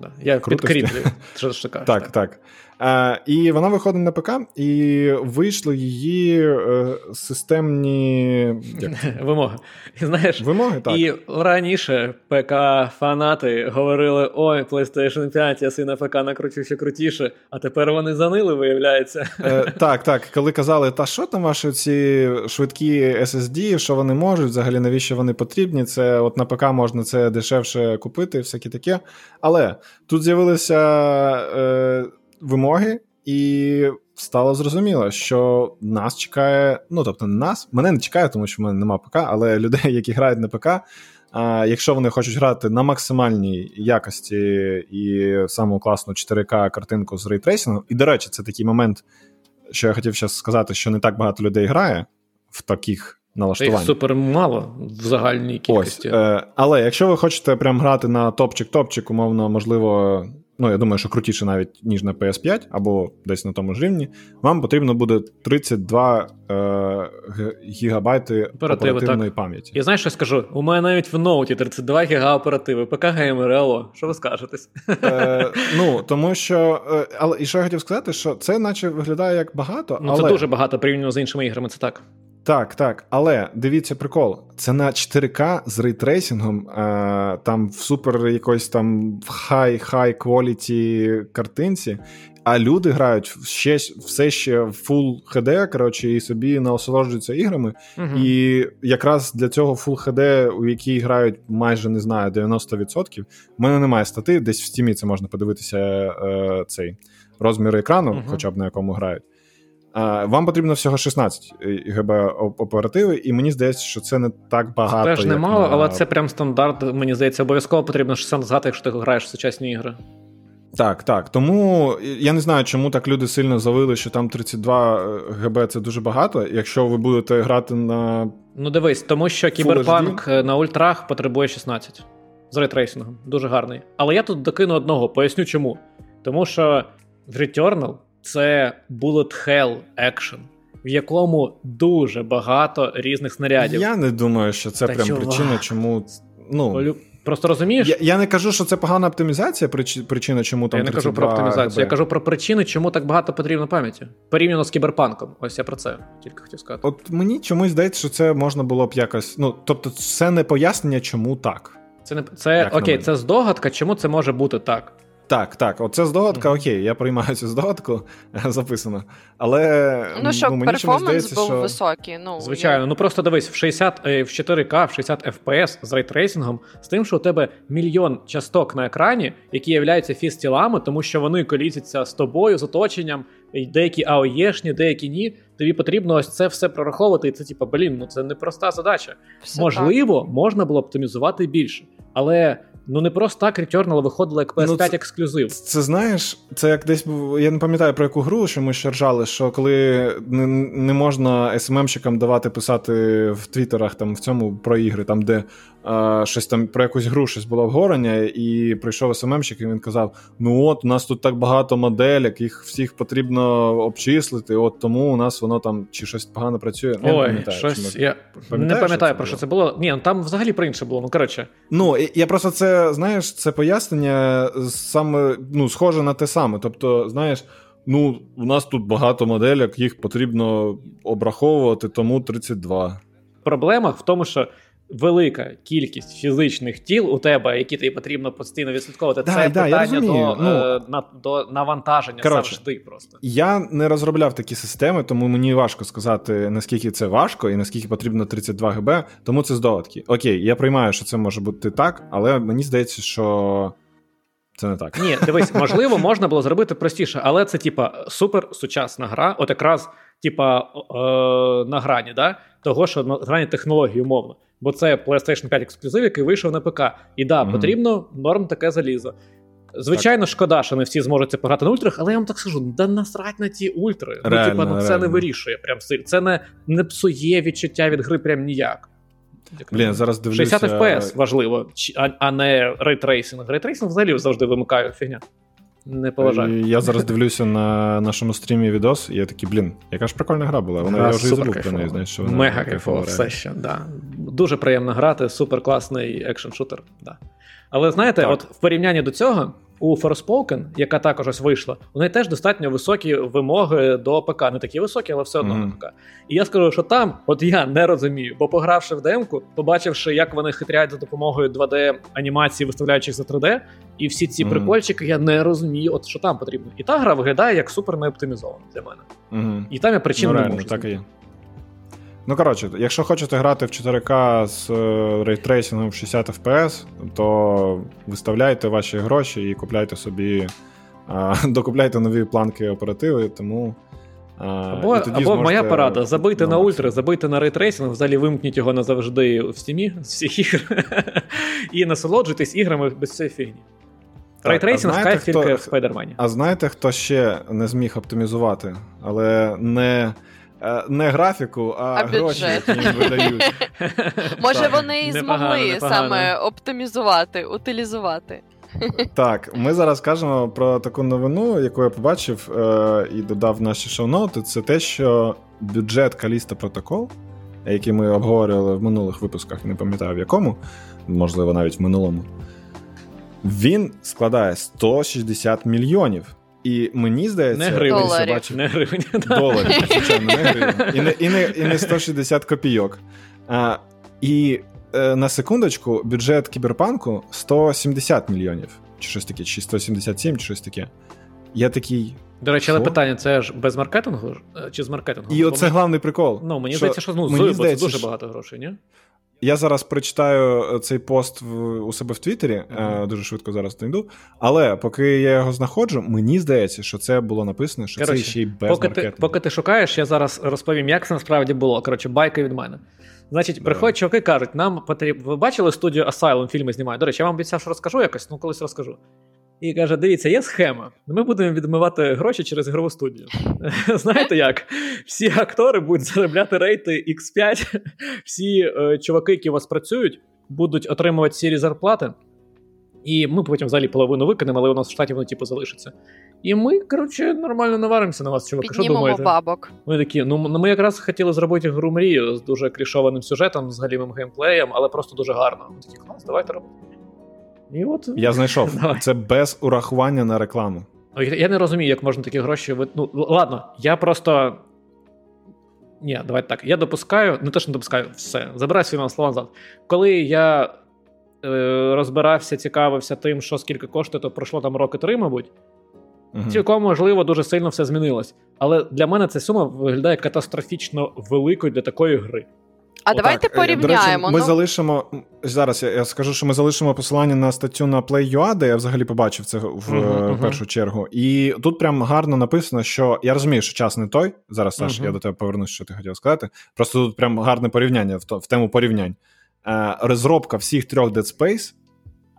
Да. Я підкріплюю. Що ж Так, так. Е, І вона виходить на ПК, і вийшли її е, системні вимоги. І знаєш, вимоги, так. І раніше ПК-фанати говорили: ой, PlayStation 5, я си на ПК накручу ще крутіше, а тепер вони занили, виявляється. Е, Так, так. Коли казали, та що там ваші ці швидкі SSD, що вони можуть, взагалі навіщо вони потрібні? Це от на ПК можна це дешевше купити, всяке таке. Але тут з'явилися е, вимоги, і стало зрозуміло, що нас чекає. Ну тобто, не нас, мене не чекає, тому що в мене нема ПК, але людей, які грають на ПК. А Якщо вони хочуть грати на максимальній якості і саму класну 4К картинку з рейтрейсингом, і, до речі, це такий момент, що я хотів зараз сказати, що не так багато людей грає в таких налаштуваннях. супер мало в загальній кількості. Ось, е, Але якщо ви хочете прям грати на топчик-топчик, умовно, можливо, ну я думаю, що крутіше навіть ніж на PS5 або десь на тому ж рівні, вам потрібно буде 32 е, гігабайти Оперативи, оперативної так. пам'яті. Я знаю, що скажу. У мене навіть в ноуті 32 гіга оперативи, ПК геймери, що ви скажетесь? Е, Ну тому що, е, але і що я хотів сказати, що це наче виглядає як багато. Ну але... це дуже багато порівняно з іншими іграми. Це так. Так, так, але дивіться прикол. Це на 4К з рейтрейсингом, е, там в супер якоїсь там хай-хай кваліті картинці, а люди грають ще, все ще в Full HD, коротше, і собі насолоджуються іграми. uh І якраз для цього Full HD, у якій грають майже не знаю, 90%, в мене немає стати, десь в стімі це можна подивитися е, цей розмір екрану, uh хоча б на якому грають. Вам потрібно всього 16 ГБ оперативи, і мені здається, що це не так багато. Це теж немало, на... але це прям стандарт. Мені здається, обов'язково потрібно 60 згати, якщо ти граєш в сучасні ігри. Так, так. Тому я не знаю, чому так люди сильно завили, що там 32 е, ГБ це дуже багато. Якщо ви будете грати на. Ну дивись, тому що кіберпанк е, на ультрах потребує 16 з рейтрейсингом. Дуже гарний. Але я тут докину одного, поясню чому. Тому що в Returnal це Bullet Hell Action, в якому дуже багато різних снарядів. Я не думаю, що це Та прям чувак. причина, чому. Ну... Просто розумієш? Я я не кажу, що це погана оптимізація, причина, чому там. Я не кажу про оптимізацію, ГБ. я кажу про причини, чому так багато потрібно пам'яті. Порівняно з кіберпанком. Ось я про це тільки хотів сказати. От мені чомусь здається, що це можна було б якось. Ну, тобто, це не пояснення, чому так. Це не це окей, це здогадка, чому це може бути так. Так, так, оце здогадка, окей, я приймаю цю здогадку, записано. Але ну, щоб ну, перформанс здається, був що... високий. Ну, Звичайно, я... ну просто дивись, в 60, е, в 4К, в 60 FPS з рейтрейсингом, з тим, що у тебе мільйон часток на екрані, які являються фістілами, тому що вони колісяться з тобою, з оточенням, деякі АОЄшні, деякі ні. Тобі потрібно ось це все прораховувати, і це, типа, блін, ну це непроста задача. Все Можливо, так. можна було оптимізувати більше, але. Ну не просто так Returnal виходило як PS5 ну, це, ексклюзив. Це, знаєш, це як десь я не пам'ятаю про яку гру, що ми ще ржали, що коли не, не можна СММщикам давати писати в Твіттерах там в цьому про ігри, там де а, щось там про якусь гру щось було обговорення, і прийшов СММщик, і він казав: Ну от, у нас тут так багато моделек, їх всіх потрібно обчислити, от тому у нас воно там чи щось погано працює. Ой, не пам'ятаю. Щось, я не пам'ятаю, про що це було. Ні, ну там взагалі про інше було. Ну коротше. Ну, я просто це, знаєш, це пояснення саме ну, схоже на те саме. Тобто, знаєш. Ну, у нас тут багато моделек, їх потрібно обраховувати, тому 32. Проблема в тому, що велика кількість фізичних тіл у тебе, які тобі потрібно постійно відслідковувати, да, це да, питання до ну, е, на, до навантаження коротше, завжди. Просто я не розробляв такі системи, тому мені важко сказати, наскільки це важко і наскільки потрібно 32 ГБ, тому це здогадки. Окей, я приймаю, що це може бути так, але мені здається, що. Це не так. Ні, дивись, можливо, можна було зробити простіше, але це, типа, супер сучасна гра, от якраз, типа, е, на грані, да? того, що на грані технології, умовно бо це PlayStation 5 ексклюзив, який вийшов на ПК. І да, mm потрібно норм таке залізо. Звичайно, так. шкода, що не всі зможуть це пограти на ультрах, але я вам так скажу: да насрать на ті ультри. Реально, ну, типа, ну це не вирішує прям сильно. Це не не псує відчуття від гри прям ніяк. Блін, зараз дивлюся... 60 FPS важливо, а, а не ray tracing. Ray tracing взагалі завжди вимикаю фігня. Не поважаю. Я зараз дивлюся на нашому стрімі відос, і я такий, блін, яка ж прикольна гра була. Вона я вже і забув про неї, знаєш, що вона Мега кайфова все ще, да. Дуже приємно грати, супер класний action-шутер. Да. Але знаєте, так. от в порівнянні до цього, у Forspoken, яка також ось вийшла, у неї теж достатньо високі вимоги до ПК. Не такі високі, але все одно mm-hmm. на ПК. І я скажу, що там, от я не розумію, бо погравши в демку, побачивши, як вони хитряють за допомогою 2D анімації, виставляючих за 3D, і всі ці mm-hmm. прикольчики, я не розумію, от що там потрібно. І та гра виглядає як супер неоптимізована для мене. Mm-hmm. І там я причин ну, не можу. Так і є. Ну, коротше, якщо хочете грати в 4К з е, рейтрейсингом 60 FPS, то виставляйте ваші гроші і купляйте собі, а, докупляйте нові планки оперативи, тому. Або і тоді або моя порада: забийте на ультра, забийте на ray tracing, взагалі вимкніть його назавжди в Steam і з всіх ігр і насолоджуйтесь іграми без цієї фігні. Ray tracing кайф тільки в Спайдермані. А знаєте, хто ще не зміг оптимізувати, але не Е, не графіку, а, а гроші, які їм видають. Може, вони і змогли саме оптимізувати, утилізувати. Так, ми зараз кажемо про таку новину, яку я побачив е- і додав в наші шоу-ноти. Це те, що бюджет Каліста Протокол, який ми обговорювали в минулих випусках, не пам'ятаю в якому, можливо, навіть в минулому, він складає 160 мільйонів. І мені здається, не гривень, Доларів. бачив, не гривень. Доларів, звичайно, не гривень. І не і не, і не 160 копійок. А, І е, на секундочку, бюджет кіберпанку 170 мільйонів. Чи щось таке, чи 177, чи щось таке. Я такий. До речі, але питання: це ж без маркетингу е, чи з маркетингу? І оце головний прикол. Ну, мені що, здається, що ну, мені здається, це дуже багато грошей, ні? Я зараз прочитаю е, цей пост в, у себе в Твіттері, mm-hmm. дуже швидко зараз знайду. Але поки я його знаходжу, мені здається, що це було написано, що Короче, це ще й без поки маркетингу. ти, поки ти шукаєш, я зараз розповім, як це насправді було. Коротше, байка від мене. Значить, приходять чуваки кажуть, нам потрібно. Ви бачили студію Asylum, фільми знімають? До речі, я вам обіцяв, що розкажу якось, ну колись розкажу. І каже: дивіться, є схема. Ми будемо відмивати гроші через ігрову студію. Знаєте як? Всі актори будуть заробляти рейти X5, всі е, чуваки, які у вас працюють, будуть отримувати сірі зарплати. І ми потім взагалі половину викинемо, але у нас в штаті воно типу залишиться. І ми, коротше, нормально наваримося на вас, чуваки. Піднімемо що думаєте? бабок. Ми такі, ну ми якраз хотіли зробити гру мрію з дуже крішованим сюжетом, з галімим геймплеєм, але просто дуже гарно. Ми такі, клас, давайте робити. І от... Я знайшов. Давай. Це без урахування на рекламу. Я не розумію, як можна такі гроші. Ну, ладно, я просто. Ні, давайте так. Я допускаю, не те, що не допускаю, все. Забирай свої слова назад. Коли я е, розбирався, цікавився тим, що скільки коштує, то пройшло там роки три, мабуть. Угу. Цілком можливо, дуже сильно все змінилось. Але для мене ця сума виглядає катастрофічно великою для такої гри. А Отак. давайте порівняємо. До речі, Ми ну... залишимо зараз. Я, я скажу, що ми залишимо посилання на статтю на Play.ua, де я взагалі побачив це в uh-huh, першу uh-huh. чергу. І тут прям гарно написано, що я розумію, що час не той. Зараз Саш, uh-huh. я до тебе повернусь, що ти хотів сказати. Просто тут прям гарне порівняння в, в тему порівнянь. Е, Розробка всіх трьох Dead Space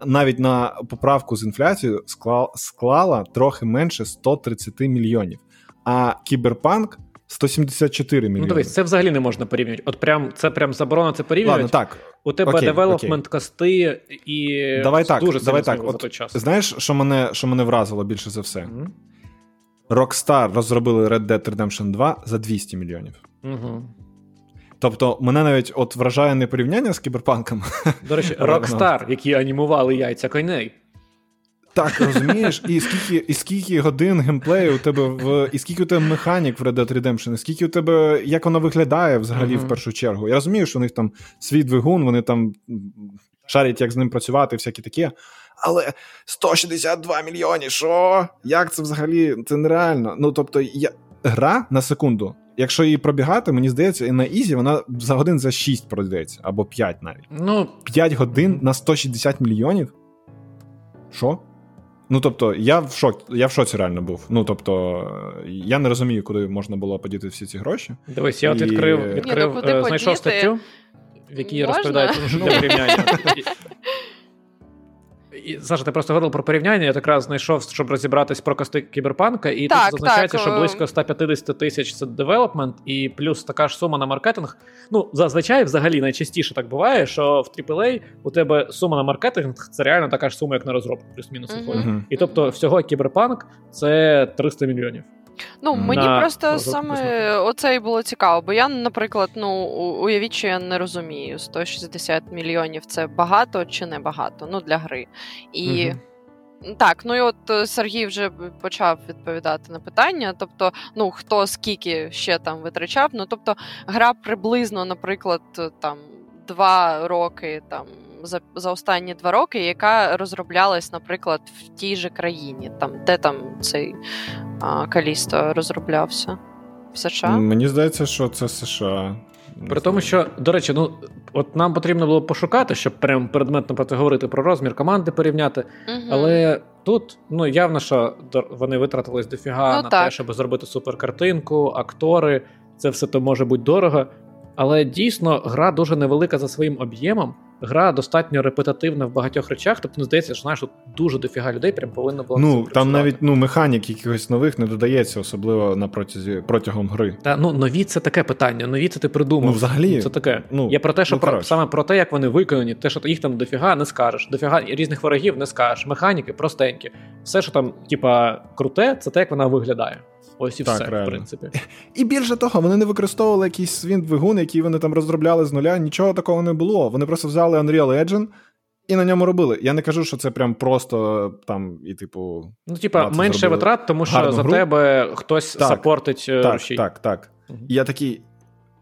навіть на поправку з інфляцією склала, склала трохи менше 130 мільйонів. А Кіберпанк 174 мільйони. Ну, дивись, це взагалі не можна порівнювати. От прям це прям заборона це порівнювати. Ладно, так. У тебе окей, development окей. кости і давай так, дуже давай так. От, той час. Знаєш, що мене що мене вразило більше за все? Mm-hmm. Rockstar розробили Red Dead Redemption 2 за 200 мільйонів. Угу. Тобто, мене навіть от вражає не порівняння з кіберпанком. До речі, Rockstar, які анімували яйця коней. Так, розумієш, і скільки і скільки годин геймплею у тебе в і скільки у тебе механік в Red Dead Redemption, і скільки у тебе як воно виглядає взагалі uh-huh. в першу чергу. Я розумію, що у них там свій двигун, вони там шарять, як з ним працювати, всякі таке. Але 162 мільйони, що? Як це взагалі? Це нереально. Ну тобто, я... гра на секунду. Якщо її пробігати, мені здається, і на Ізі вона за годин за 6 пройдеться, або 5 навіть. Ну, 5 годин на 160 мільйонів. Що? Ну тобто, я в шок, я в шоці реально був. Ну тобто, я не розумію, куди можна було подіти всі ці гроші. Дивись, я от відкрив, відкрив Ні, ну, е, знайшов статтю, в якій розповідають про порівняння. І, Саша, ти просто говорив про порівняння. Я якраз знайшов, щоб розібратись про кости кіберпанка, і так, тут зазначається, так. що близько 150 тисяч це девелопмент, і плюс така ж сума на маркетинг. Ну, зазвичай, взагалі, найчастіше так буває, що в AAA у тебе сума на маркетинг це реально така ж сума, як на розробку, плюс-мінус. Uh-huh. І тобто, всього кіберпанк це 300 мільйонів. Ну, мені на просто саме оце і було цікаво, бо я, наприклад, ну уявіть, що я не розумію, 160 мільйонів це багато чи не багато, ну для гри. І. Угу. Так, ну і от е, Сергій вже почав відповідати на питання. Тобто, ну хто скільки ще там витрачав. Ну тобто, гра приблизно, наприклад, там два роки там. За за останні два роки, яка розроблялась, наприклад, в тій же країні, там де там цей а, Калісто розроблявся в США. Мені здається, що це США. При тому, що, до речі, ну от нам потрібно було пошукати, щоб прям предметно говорити про розмір команди порівняти. Угу. Але тут ну явно, що вони витратились дофіга ну, на так. те, щоб зробити суперкартинку, актори. Це все то може бути дорого. Але дійсно гра дуже невелика за своїм об'ємом гра достатньо репетативна в багатьох речах. Тобто, не здається, що знаєш, тут дуже дофіга людей прям повинно було. Ну там навіть ну механік якихось нових не додається, особливо на протязі протягом гри. Та ну нові це таке питання. Нові це ти придумав. Ну, взагалі це таке. Ну я про те, що ну, про саме про те, як вони виконані, те, що їх там дофіга не скажеш. Дофіга різних ворогів не скажеш. Механіки простенькі. Все, що там, типа, круте, це те, як вона виглядає. Ось і так, все, реально. в принципі. І більше того, вони не використовували якийсь свін двигун, який вони там розробляли з нуля. Нічого такого не було. Вони просто взяли Unreal Engine і на ньому робили. Я не кажу, що це прям просто там і, типу. Ну, типа, менше витрат, тому що за гру. тебе хтось так, сапортить е, так, рушій. Так, так, так. Угу. Я такий.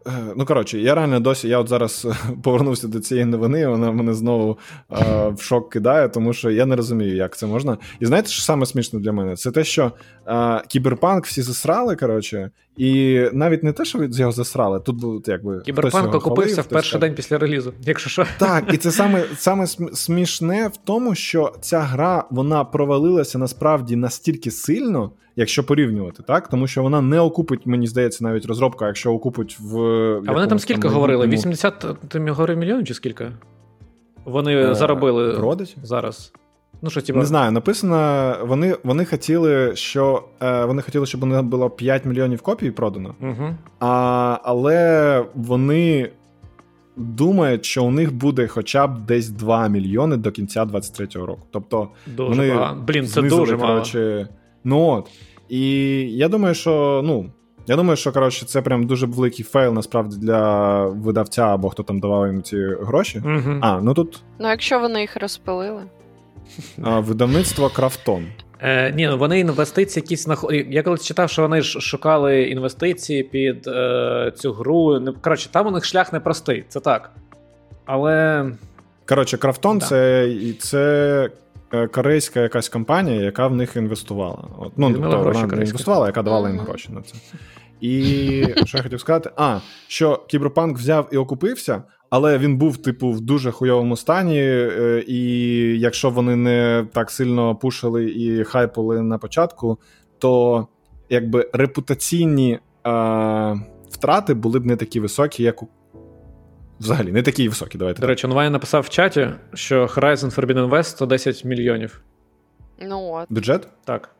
Е, ну, коротше, я реально досі, я от зараз повернувся до цієї новини, вона мене знову е, в шок кидає, тому що я не розумію, як це можна. І знаєте, що саме смішне для мене? Це те, що е, кіберпанк всі засрали, коротше, і навіть не те, що з його засрали, тут був якби. Кіберпанк окупився в перший так. день після релізу, якщо що. Так, і це саме саме смішне в тому, що ця гра вона провалилася насправді настільки сильно якщо порівнювати, так тому що вона не окупить, мені здається, навіть розробка, якщо окупить в а вони там скільки там, говорили? 80 ти говорив мільйонів чи скільки? Вони е, заробили Родить? зараз. Ну, що, типа... Не знаю, написано, вони вони хотіли, що е, вони хотіли, щоб у було 5 мільйонів копій продано, угу. а, але вони думають, що у них буде хоча б десь 2 мільйони до кінця 23-го року. Тобто, дуже вони. Блін, це дуже мало. Ну от. І я думаю, що ну. Я думаю, що коротше, це прям дуже великий фейл насправді для видавця або хто там давав їм ці гроші. Угу. А, ну тут. Ну, якщо вони їх розпилили. А, Видавництво Крафтон. Е, Ні, ну вони інвестиції якісь знаход... Я колись читав, що вони ж шукали інвестиції під е, цю гру. Коротше, там у них шлях непростий, це так. Але. Коротше, Крафтон да. це це Е, корейська якась компанія, яка в них інвестувала. От, Ну, тобто, вона не інвестувала, яка давала їм гроші на це. І що я хотів сказати? А, що Кіберпанк взяв і окупився, але він був, типу, в дуже хуйовому стані. Е, і якщо вони не так сильно пушили і хайпали на початку, то якби репутаційні е, втрати були б не такі високі, як у взагалі не такі високі. Давайте. До речі, Онвайн написав в чаті, що Horizon Forbidden West 110 мільйонів. Ну от. Бюджет? Так.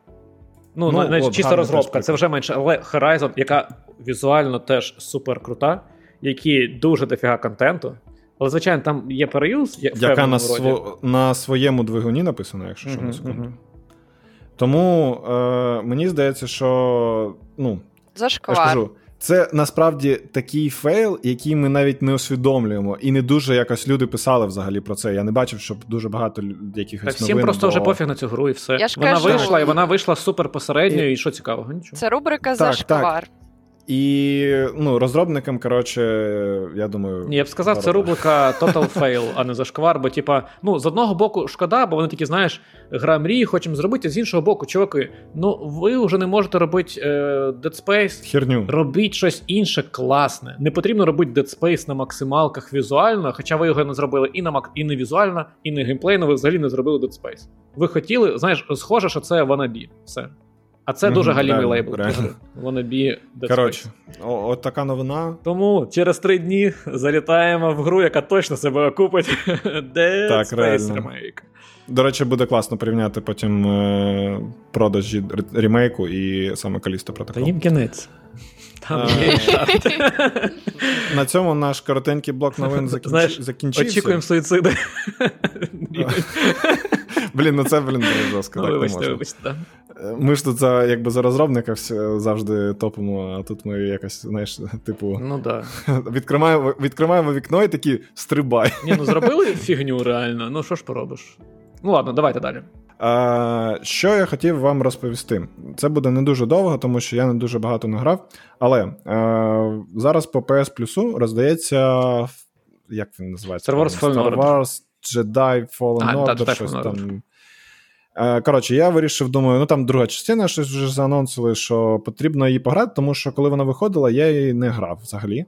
Ну, ну навіть чиста розробка, це вже менше. Але Horizon, яка візуально теж супер крута, які дуже дофіга контенту. Але, звичайно, там є переюз, яка на сво... на своєму двигуні написано, якщо що, uh-huh, на секунду. Uh-huh. Тому е, мені здається, що ну, Зашквар. Я ж кажу, це насправді такий фейл, який ми навіть не усвідомлюємо, і не дуже якось люди писали взагалі про це. Я не бачив, щоб дуже багато якихось Так всім новин, просто бо... вже пофіг на цю гру, і все. Я ж вона кажу... вийшла, і вона вийшла супер посередньо, і, і що цікавого? Нічого. Це рубрика так, «Зашквар». Так. І ну, розробникам, коротше, я думаю. Я б сказав, це рубрика Total Fail, а не зашквар. Бо, типа, ну, з одного боку, шкода, бо вони такі, знаєш, гра мрії, хочемо зробити, з іншого боку, чуваки, ну ви вже не можете робити е, Dead Space. Херню. Робіть щось інше класне. Не потрібно робити Dead Space на максималках візуально, хоча ви його не зробили і на мак... і не візуально, і не геймплейно, ви взагалі не зробили Dead Space. Ви хотіли, знаєш, схоже, що це wannabe. Все. А це дуже галімий лейбл. Wannabe Коротше, от така новина. Тому через три дні залітаємо в гру, яка точно себе окупить. Dead так, Space реально. Remake. До речі, буде класно порівняти потім е- продажі ремейку і саме Калісто протокол. Та їм кінець. Там На цьому наш коротенький блок новин закінчився. Очікуємо суїциди. Блін, ну це, блін, дуже жорстко. так Вибачте, вибачте, так. Ми ж тут за якби за розробника завжди топимо, а тут ми якось, знаєш, типу, ну да. відкриваємо відкриваємо вікно і такі стрибай. Ні, ну зробили фігню реально. Ну що ж поробиш? Ну ладно, давайте далі. А, Що я хотів вам розповісти? Це буде не дуже довго, тому що я не дуже багато не грав. Але а, зараз по PS Plus роздається. Як він називається? Star Wars Star Wars Jedi Fallen Order, Jedi щось Fallen там. Коротше, я вирішив, думаю, ну там друга частина щось вже заанонсили, що потрібно її пограти, тому що коли вона виходила, я її не грав взагалі.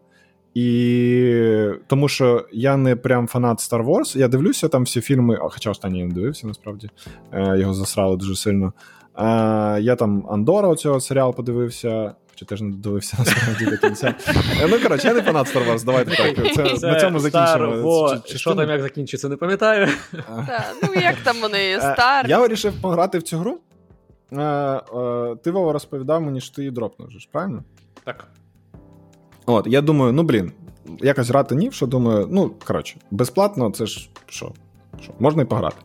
І тому що я не прям фанат Star Wars, я дивлюся там всі фільми, хоча останній я не дивився, насправді е, його засрали дуже сильно. Е, я там Андора оцього серіал подивився, хоча теж не дивився насправді до кінця. Е, ну, коротше, я не фанат Star Wars, давайте так. Це, це На цьому закінчимо. Що там як закінчиться, не пам'ятаю. Ну, як там вони стар. Я вирішив пограти в цю гру. Ти Вова розповідав мені, що ти її дропнув, правильно? Так. От, я думаю, ну блін, якось грати ні, що думаю, ну, коротше, безплатно, це ж що, що, можна і пограти.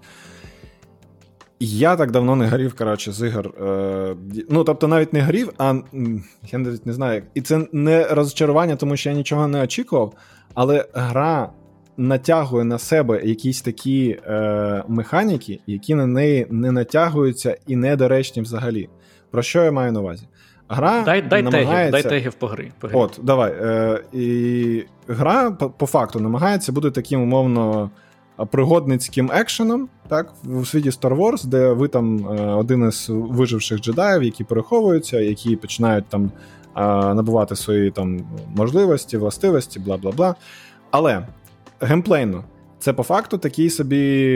Я так давно не горів, коротше, з ігор. Е, Ну, тобто, навіть не горів, а я навіть не знаю. І це не розчарування, тому що я нічого не очікував, але гра натягує на себе якісь такі е, механіки, які на неї не натягуються і недоречні взагалі. Про що я маю на увазі? Гра дай дай намагається... тегів, дай тегів по грі. По грі. От, давай. Е, І гра по, по факту намагається бути таким умовно пригодницьким екшеном, так, у світі Star Wars, де ви там е, один із виживших джедаїв, які переховуються, які починають там е, набувати свої там можливості, властивості, бла бла бла. Але геймплейно. Це по факту такий собі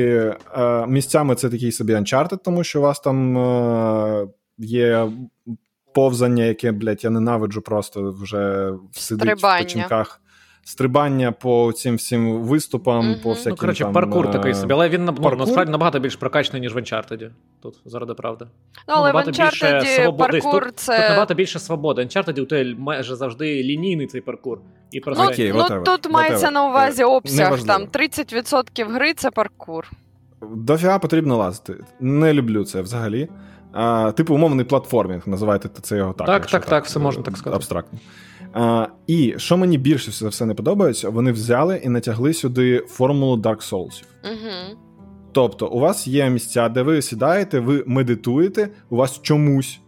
е, місцями це такий собі Uncharted, тому що у вас там є повзання, яке, блядь, я ненавиджу просто вже сидить Стрибання. в печінках. Стрибання по цим всім виступам, mm-hmm. по всяким Ну, коротше, там, паркур такий собі, але він паркур? насправді набагато більш прокачаний, ніж в Uncharted. Тут заради правди. Ну, але ну, в Uncharted паркур тут, це... Тут набагато більше свободи. Uncharted у тебе майже завжди лінійний цей паркур. І просто... Ну, okay, ну тут мається на увазі обсяг, там 30% гри це паркур. Дофіга потрібно лазити. Не люблю це взагалі а, типу умовний платформінг, називайте це його так. Так, так, так, все можна так сказати. Абстрактно. А, І що мені більше за все не подобається, вони взяли і натягли сюди формулу Dark Souls. Угу. Тобто, у вас є місця, де ви сідаєте, ви медитуєте, у вас чомусь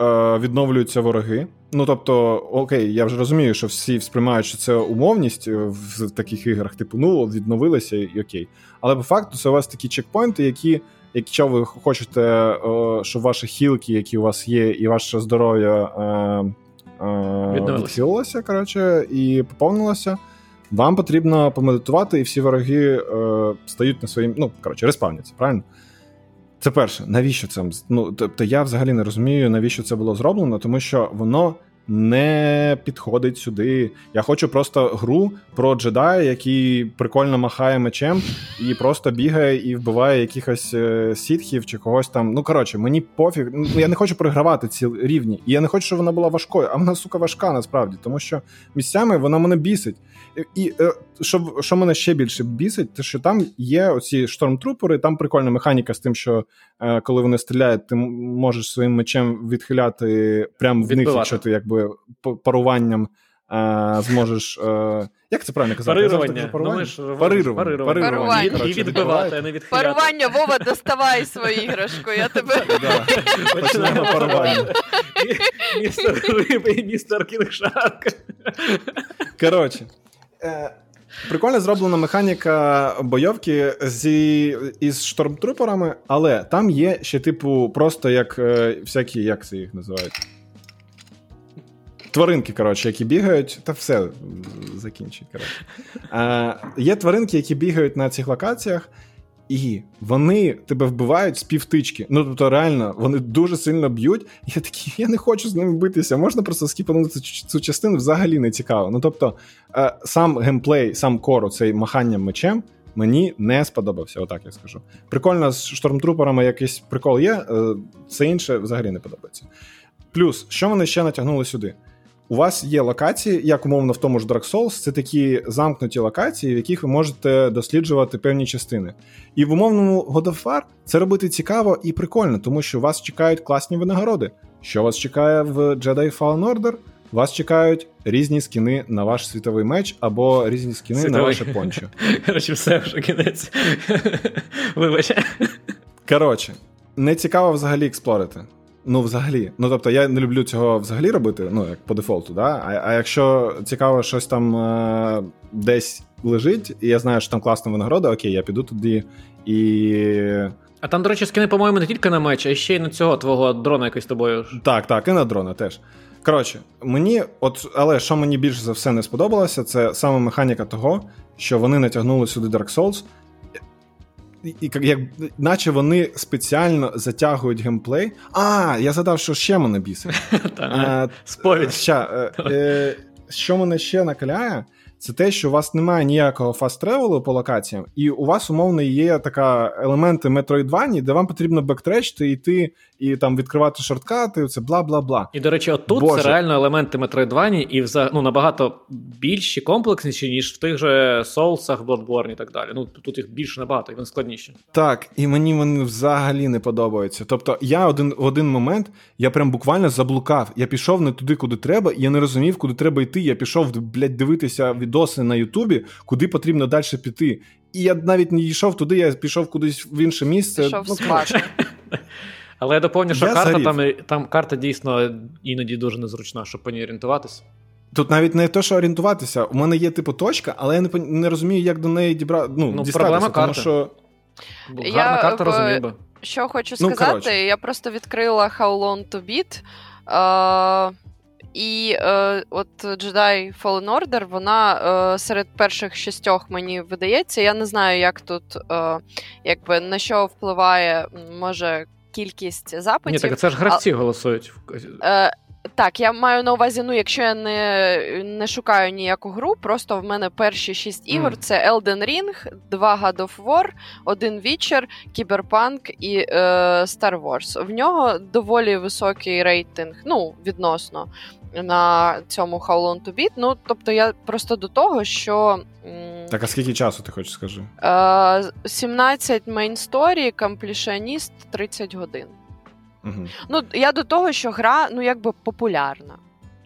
е, відновлюються вороги. Ну тобто, окей, я вже розумію, що всі сприймають, що це умовність в таких іграх, типу, ну, відновилися і окей. Але по факту це у вас такі чекпоінти, які Якщо ви хочете, е, щоб ваші хілки, які у вас є, і ваше здоров'я е, е, відхилилося, коротше, і поповнилося, вам потрібно помедитувати, і всі вороги стають на своїм. Ну, коротше, респавняться, правильно? Це перше, навіщо це? Ну, Тобто я взагалі не розумію, навіщо це було зроблено, тому що воно не підходить сюди. Я хочу просто гру про джедая, який прикольно махає мечем і просто бігає і вбиває якихось е, сітхів чи когось там. Ну коротше, мені пофіг. Ну, я не хочу програвати ці рівні. І я не хочу, щоб вона була важкою, а вона сука важка насправді, тому що місцями вона мене бісить. І е, що що мене ще більше бісить, те що там є оці штормтрупери, там прикольна механіка з тим, що е, коли вони стріляють, ти можеш своїм мечем відхиляти прямо в них, якщо ти якби паруванням е, зможеш. Як це правильно казати? Парирування. Парирування. Ну, парирування. Парирування. Парирування. І відбивати, а не відхиляти. Парування, Вова, доставай свою іграшку, я тебе... Почнемо парування. Містер Риби і містер Кінгшарк. Коротше, Е, Прикольно зроблена механіка бойовки зі, із штормтруперами, але там є ще, типу, просто як е, всякі, як це їх називають? Тваринки, коротше, які бігають, та все закінчить. коротше. Е, Є тваринки, які бігають на цих локаціях, і вони тебе вбивають з півтички. Ну тобто, реально, вони дуже сильно б'ють. Я такий, я не хочу з ними битися. Можна просто скіпанути цю частину взагалі не цікаво. Ну тобто, е, сам геймплей, сам кор, цей маханням мечем. Мені не сподобався, отак я скажу. Прикольно з штормтруперами якийсь прикол є, е, все інше взагалі не подобається. Плюс, що вони ще натягнули сюди? У вас є локації, як умовно в тому ж Dark Souls, це такі замкнуті локації, в яких ви можете досліджувати певні частини. І в умовному God of War це робити цікаво і прикольно, тому що вас чекають класні винагороди. Що вас чекає в Jedi Fallen Order? Вас чекають різні скіни на ваш світовий меч або різні скіни світовий. на ваше пончо. Коротше, все вже кінець. Вибач. Коротше, не цікаво взагалі експлорити. Ну, взагалі. Ну, тобто, я не люблю цього взагалі робити, ну, як по дефолту, да? А а якщо цікаво, щось там е- десь лежить, і я знаю, що там класна винагорода, окей, я піду туди і. А там, до речі, скини, по-моєму, не тільки на меч, а ще й на цього твого дрона якийсь тобою. Так, так, і на дрона теж. Коротше, мені, от, але що мені більше за все не сподобалося, це саме механіка того, що вони натягнули сюди Dark Souls, і, як, наче вони спеціально затягують геймплей. А, я задав, що ще мене бісить. Сповідь. Е, е, що мене ще накаляє, це те, що у вас немає ніякого fast travel-у по локаціям, і у вас умовно є така елементи Metroidvania, де вам потрібно backtrack-ити, йти і там відкривати shortcut-и, це бла бла бла. І до речі, отут Боже. це реально елементи Metroidvania і взагалі ну, набагато більші, комплексніші, ніж в тих же Soulsах, Bloodborne і так далі. Ну тут їх більше набагато, і вони складніші. Так, і мені вони взагалі не подобаються. Тобто, я один в один момент я прям буквально заблукав. Я пішов не туди, куди треба, і я не розумів, куди треба йти. Я пішов блядь, дивитися відоси на Ютубі, куди потрібно далі піти. І я навіть не йшов туди, я пішов кудись в інше місце. Пішов ну, Але я доповню, що я карта там там карта дійсно іноді дуже незручна, щоб по ній орієнтуватися. Тут навіть не те, що орієнтуватися. У мене є типу точка, але я не не розумію, як до неї дібра... ну, ну, дістатися. Проблема тому карти. що... Гарна я, карта розумію би. Що хочу ну, сказати, я просто відкрила How Long to Beat. Uh, і е, от Jedi Fallen Order, вона е, серед перших шістьох мені видається. Я не знаю, як тут е, якби на що впливає, може, кількість запитів. Ні, так це ж гравці а, голосують. Е, так, я маю на увазі, ну, якщо я не не шукаю ніяку гру, просто в мене перші шість ігор: mm. це Elden Ring, два God of War, один Witcher, Cyberpunk і е, Star Wars. В нього доволі високий рейтинг, ну, відносно на цьому How Long to Beat. Ну, тобто, я просто до того, що. Так, а скільки часу ти хочеш скажи? Е, 17 main story, Completionist 30 годин. Угу. Ну, я до того, що гра, ну, якби популярна.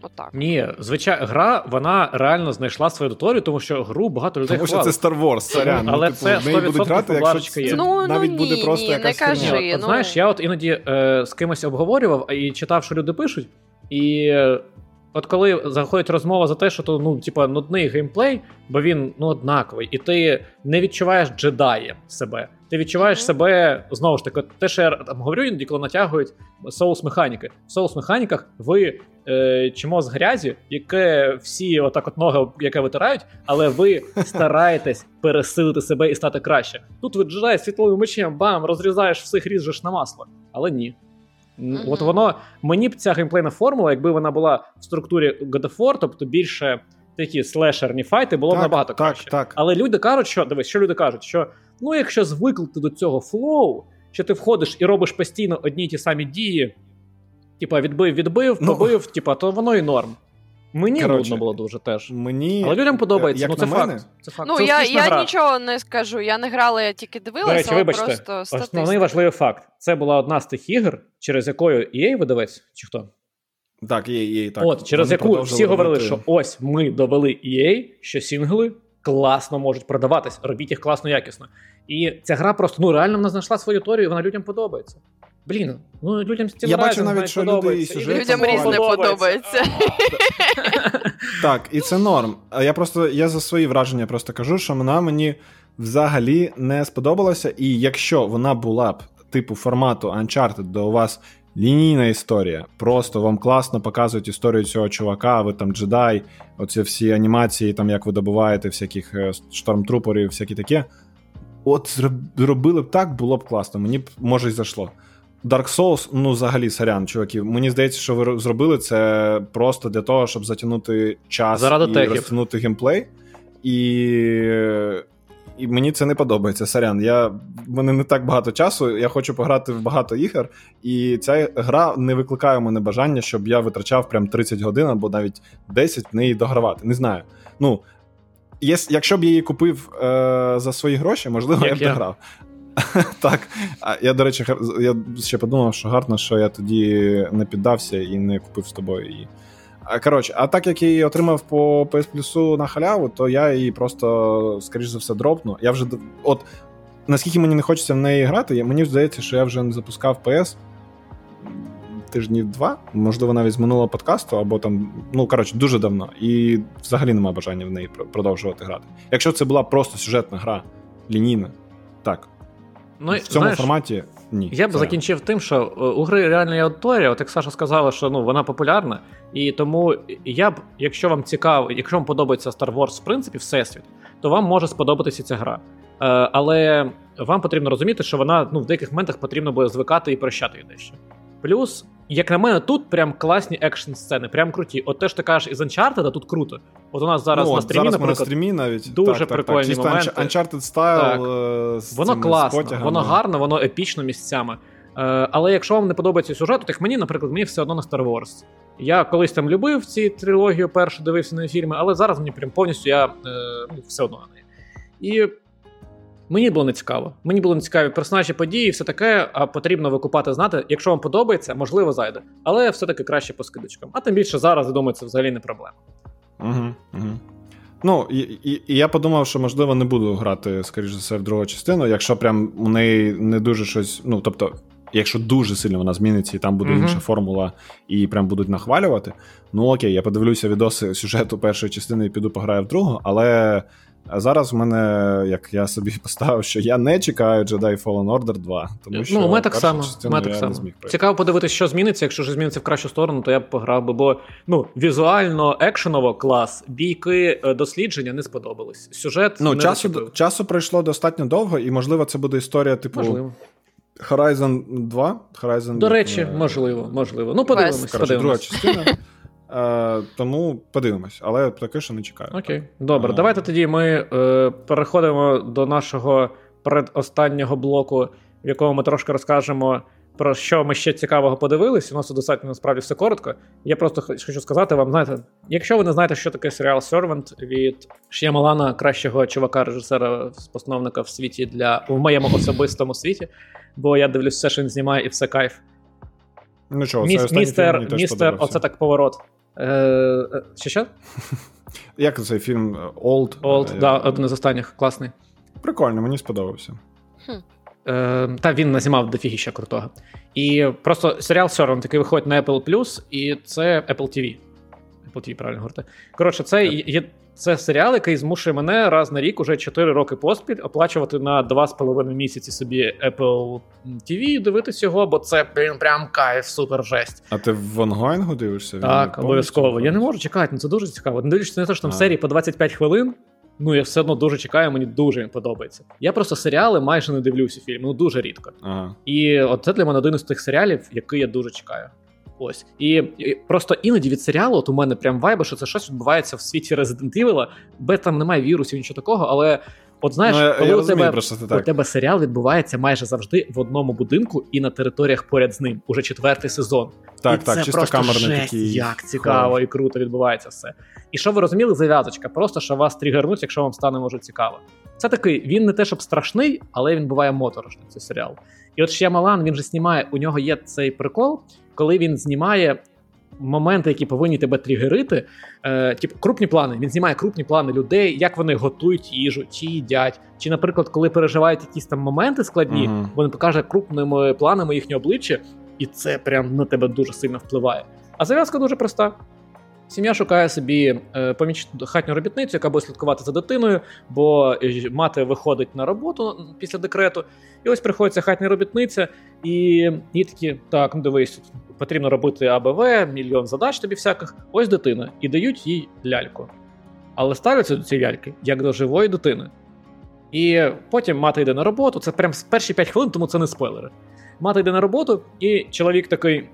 Отак. Ні, звичайно, гра вона реально знайшла свою аудиторію, тому що гру багато людей Тому що це Star Wars, сорян. Але ну, це 100% будуть грати, якщо є. Ну, навіть ну, буде ні, просто ні, якась не кажи, от, ну... Знаєш, я от іноді е, з кимось обговорював і читав, що люди пишуть, і от коли заходить розмова за те, що то ну, типа, нудний геймплей, бо він ну, однаковий, і ти не відчуваєш джедаєм себе. Ти відчуваєш себе знову ж таки, те, що я там говорю, іноді коли натягують соус механіки. В соус механіках ви е, чимо з грязі, яке всі отак от ноги, яке витирають, але ви стараєтесь пересилити себе і стати краще. Тут ви джедай світловим мечем, бам, розрізаєш всіх ріжеш на масло. Але ні. Mm-hmm. От воно мені б ця геймплейна формула, якби вона була в структурі God of War, тобто більше такі слешерні fight-и, було б набагато так, краще. Так. Але люди кажуть, що дивись, що люди кажуть, що ну якщо звикнути до цього flow, що ти входиш і робиш постійно одні й ті самі дії, типа відбив, відбив, ну, побив, ну, типа, то воно і норм. Мені Короче, нудно було дуже теж. Мені... Але людям подобається. Як ну, це на факт. Це факт. Ну, це я я гра. нічого не скажу. Я не грала, я тільки дивилася, речі, але вибачте, просто статистика. Основний важливий факт. Це була одна з тих ігор, через якою EA видавець, чи хто? Так, EA, так. От, через яку всі говорили, що ось ми довели EA, що сінгли класно можуть продаватись, робіть їх класно, якісно. І ця гра просто ну реально вона знайшла свою аудиторію, і вона людям подобається. Блін, ну людям з Я бачу навіть, що люди і сюжет людям різне подобається. Так, і це норм. Я просто я за свої враження просто кажу, що вона мені взагалі не сподобалася. І якщо вона була б типу формату Uncharted, де у вас лінійна історія, просто вам класно показують історію цього чувака, ви там джедай, оці всі анімації, там як ви добуваєте всяких е, штормтрупорів, всякі таке. От зробили б так, було б класно. Мені б може й зайшло. Dark Souls, ну взагалі сорян, чуваки. Мені здається, що ви зробили це просто для того, щоб затягнути час Заради і техів. розтягнути геймплей. І і мені це не подобається. Сорян. Я в мене не так багато часу. Я хочу пограти в багато ігор, і ця гра не викликає у мене бажання, щоб я витрачав прям 30 годин або навіть 10 в неї догравати. Не знаю. Ну, Якщо б я її купив е, за свої гроші, можливо, Як я б дограв. Так, я, до речі, я ще подумав, що гарно, що я тоді не піддався і не купив з тобою її. Коротше, а так як я її отримав по PS Plus на халяву, то я її просто, скоріш за все, дропну. Я вже от наскільки мені не хочеться в неї грати, мені здається, що я вже не запускав PS тижнів два, можливо, навіть з минулого подкасту, або там, ну коротше, дуже давно. І взагалі немає бажання в неї продовжувати грати. Якщо це була просто сюжетна гра, лінійна, так. Ну, В цьому знаєш, форматі ні. Я б це... закінчив тим, що е, у гри реальна аудиторія, от як Саша сказала, що ну вона популярна, і тому я б, якщо вам цікаво, якщо вам подобається Star Wars, в принципі, всесвіт, то вам може сподобатися ця гра. Е, але вам потрібно розуміти, що вона ну в деяких моментах потрібно буде звикати і прощати її дещо. Плюс, як на мене, тут прям класні екшн сцени, прям круті. От те, що ти кажеш із Uncharted, тут круто. От у нас зараз ну, на стрімі, зараз наприклад, на стрімі навіть дуже так, прикольні так, так. моменти. Uncharted style. Так. Е, з воно класно, воно гарно, воно епічно місцями. Е, але якщо вам не подобається сюжет, то як мені, наприклад, мені все одно на Star Wars. Я колись там любив ці трилогію, першу дивився на фільми, але зараз мені прям повністю я е, ну, все одно на неї. І Мені було не цікаво. Мені було не цікаві персонажі події, все таке, а потрібно викупати, знати. Якщо вам подобається, можливо, зайде. Але все-таки краще по скидочкам. А тим більше зараз, я думаю, це взагалі не проблема. Угу, угу. Ну, і, і і, я подумав, що можливо не буду грати, скоріш за все, в другу частину, якщо прям у неї не дуже щось. Ну, тобто, якщо дуже сильно вона зміниться, і там буде uh інша формула, і прям будуть нахвалювати. Ну окей, я подивлюся відоси сюжету першої частини і піду пограю в другу, але а зараз в мене, як я собі поставив, що я не чекаю Jedi Fallen Order 2. Тому що ну, ми так само. Ми так само. Цікаво подивитися, що зміниться. Якщо ж зміниться в кращу сторону, то я б пограв би, бо ну, візуально екшеново клас, бійки, е, дослідження не сподобались. Сюжет ну, не часу часу пройшло достатньо довго, і можливо, це буде історія, типу. Можливо. Horizon 2. Horizon, До речі, можливо, можливо. Ну, подивимось. Короче, друга частина. Е, Тому подивимось, але таке, що не чекаю. Окей, добре. А... Давайте тоді ми е, переходимо до нашого предостаннього блоку, в якому ми трошки розкажемо. Про що ми ще цікавого подивились, у нас достатньо насправді все коротко. Я просто хочу сказати вам, знаєте, якщо ви не знаєте, що таке серіал Servant від Ш'ямалана, кращого чувака, режисера, постановника в світі для в моєму особистому світі, бо я дивлюсь все, що він знімає, і все кайф. Ну чого, Міс, це містер, містер, оце так поворот. Е, е, Що що? Як цей фільм Old? Old, так, да, один із останніх класний. Прикольно, мені сподобався. Хм. Е, Та він назнімав дофігіща крутого. І просто серіал Servant, такий виходить на Apple і це Apple TV. Apple TV, правильно говорити. Коротше, це є це серіал, який змушує мене раз на рік, уже 4 роки поспіль, оплачувати на 2,5 місяці собі Apple TV, дивитися його, бо це блін, прям кайф, супер жесть. А ти в онгоїнгу дивишся? Так, обов'язково. Я не можу чекати, ну це дуже цікаво. Не дивлячись на те, що там а. серії по 25 хвилин. Ну, я все одно дуже чекаю, мені дуже подобається. Я просто серіали майже не дивлюся фільм, ну дуже рідко. Ага. І от це для мене один із тих серіалів, який я дуже чекаю. Ось і, і просто іноді від серіалу от у мене прям вайба, що це щось відбувається в світі Resident Evil, бо там немає вірусів, нічого такого, але. От знаєш, ну, коли я у, розумію, тебе, просто, у тебе серіал відбувається майже завжди в одному будинку і на територіях поряд з ним, уже четвертий сезон. Так, і так, це чисто просто камерний жесть, такий як цікаво хор. і круто відбувається все. І що ви розуміли, зав'язочка, просто що вас тригернуть, якщо вам стане може цікаво. Це такий, він не те, щоб страшний, але він буває моторошний, цей серіал. І от Шямалан, він же знімає, у нього є цей прикол, коли він знімає моменти, які повинні тебе тригерити, е, типу крупні плани. Він знімає крупні плани людей, як вони готують їжу, чи їдять. Чи, наприклад, коли переживають якісь там моменти складні, uh-huh. вони покаже крупними планами їхнє обличчя, і це прям на тебе дуже сильно впливає. А зав'язка дуже проста. Сім'я шукає собі е, поміч хатню робітницю, яка буде слідкувати за дитиною, бо е, мати виходить на роботу після декрету. І ось приходиться хатня робітниця, і і такі, так, ну дивись, потрібно робити АБВ, мільйон задач тобі всяких. Ось дитина, і дають їй ляльку. Але ставляться до цієї ляльки як до живої дитини. І потім мати йде на роботу. Це прям з перші 5 хвилин, тому це не спойлери. Мати йде на роботу, і чоловік такий.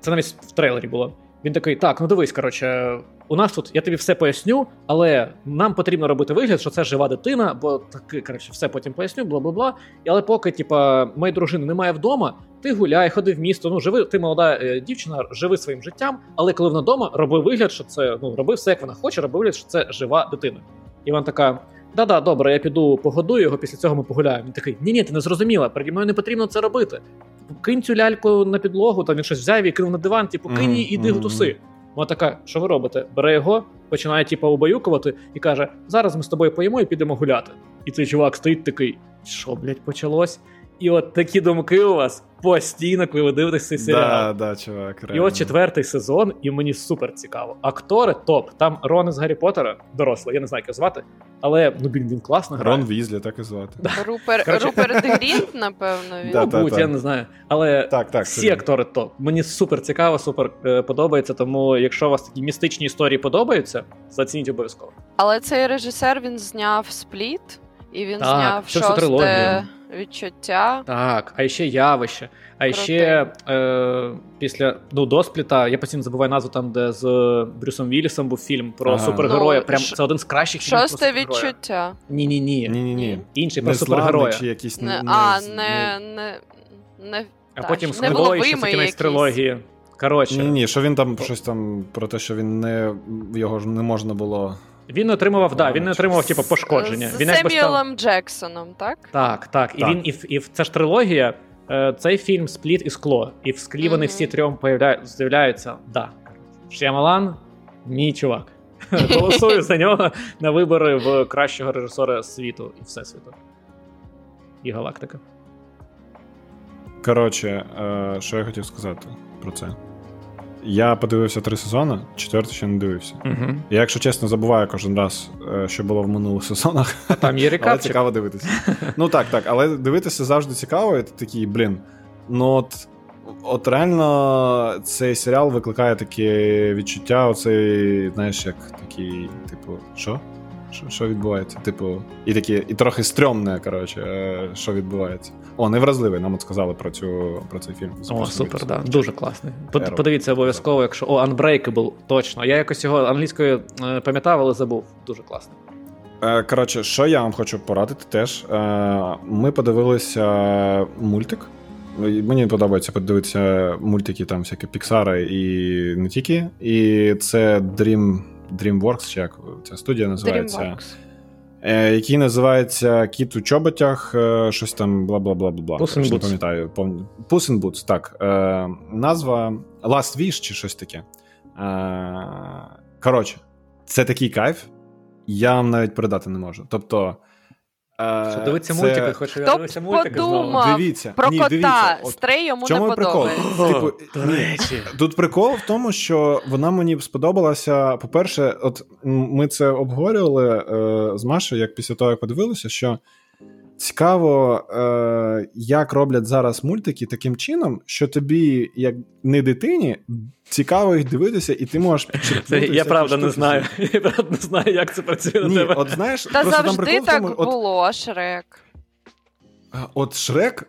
Це навіть в трейлері було. Він такий: так, ну дивись, коротше, у нас тут я тобі все поясню, але нам потрібно робити вигляд, що це жива дитина, бо таки, коротше, все потім поясню, бла бла бла. Але поки, типа, моєї дружини немає вдома, ти гуляй, ходи в місто. Ну, живи, ти молода е, дівчина, живи своїм життям, але коли вона вдома, роби вигляд, що це ну, роби все, як вона хоче, роби вигляд, що це жива дитина. І вона така. Да-да, добре, я піду погодую його, після цього ми погуляємо. Він такий, ні-ні, ти не зрозуміла, переді мною не потрібно це робити. Кинь цю ляльку на підлогу, там він щось взяв і кинув на диван, типу, кинь її, іди mm-hmm. гутуси. Вона така, що ви робите? Бере його, починає типу, убаюкувати і каже: Зараз ми з тобою поїмо і підемо гуляти. І цей чувак стоїть такий, що, блядь, почалось? І от такі думки у вас постійно, коли ви дивитесь цей серіал. Да, да, чувак, І от четвертий сезон, і мені супер цікаво. Актори топ. Там Рон із Гаррі Поттера, дорослий, я не знаю, як його звати, але ну він, він класно грає. Рон Візлі, так і звати. Рупер, Короче- Руперт Грінт, напевно, він. Да, Мабуть, та, та. я не знаю. Але Так, так. всі Сергій. актори топ. Мені супер цікаво, супер е, подобається. Тому, якщо у вас такі містичні історії подобаються, зацініть обов'язково. Але цей режисер він зняв спліт, і він Так, зняв всю трилогію. Відчуття. Так, а ще явище. А ще е, після ну, доспліта, я постійно забуваю назву там, де з Брюсом Віллісом був фільм про Ага. супергероя. Ну, Прям ш- це один з кращих фільмів Шосте відчуття. Ні, ні, ні. Ні-ні-ні. Інший про супергероя. чи якийсь Не, не, а, не- не, не, А так, потім скло і ще кінець трилогії. Коротше, Ні, ні, що він там щось там про те, що він не його ж не можна було. Він отримував, да, він не отримував типу, пошкодження. З Він якби став... Семюелом Джексоном, так? Так, так. І Так. він і, в- і це ж трилогія. е, Цей фільм Спліт і скло. І в склі вони всі трьом з'являються. Да. Шямалан, мій чувак. Голосую за нього на вибори в кращого режисера світу і всесвіту. І галактика. Коротше, е, що я хотів сказати про це. Я подивився три сезони, четвертий ще не дивився. Угу. Я, якщо чесно, забуваю кожен раз, е, що було в минулих сезонах. Там є Але цікаво дивитися. Ну так, так, але дивитися завжди цікаво, і ти такий, блін. Ну от, от реально цей серіал викликає таке відчуття, оцей, знаєш, як такий, типу, що? Що, що відбувається? Типу, і таке, і трохи стрьомне, коротше, е, що відбувається. О, невразливий, нам от сказали про цю про цей фільм. О, супер, да. Дуже класний. Под- Подивіться обов'язково, якщо. О, Unbreakable, точно. Я якось його англійською е, пам'ятав, але забув. Дуже класний. Е, Коротше, що я вам хочу порадити теж. Е, Ми подивилися мультик. Мені подобається подивитися мультики, там всякі Піксара і не тільки. І це Dream, DreamWorks, чи як ця студія називається. DreamWorks. Е, який називається Кіт у чоботях, е, щось там бла бла бла бла бла. Не пам'ятаю. Puss in Boots, так. Е, назва Last Wish чи щось таке. Коротше, це такий кайф, я вам навіть передати не можу. Тобто. Е, Що дивиться це- мультики, хоч я дивився мультики знову. Дивіться, Про ні, кота. дивіться. От, Стрей йому чому не прикол? подобається. Типу, До ні. речі. Тут прикол в тому, що вона мені сподобалася. По-перше, от ми це обговорювали е, з Машою, як після того, як подивилися, що цікаво, е, як роблять зараз мультики таким чином, що тобі, як не дитині, цікаво їх дивитися, і ти можеш Це, підчеркнути. я правда не знаю. Я правда не знаю, як це працює на тебе. от знаєш, Та просто там завжди прикол в так тому, от, було, Шрек. от Шрек.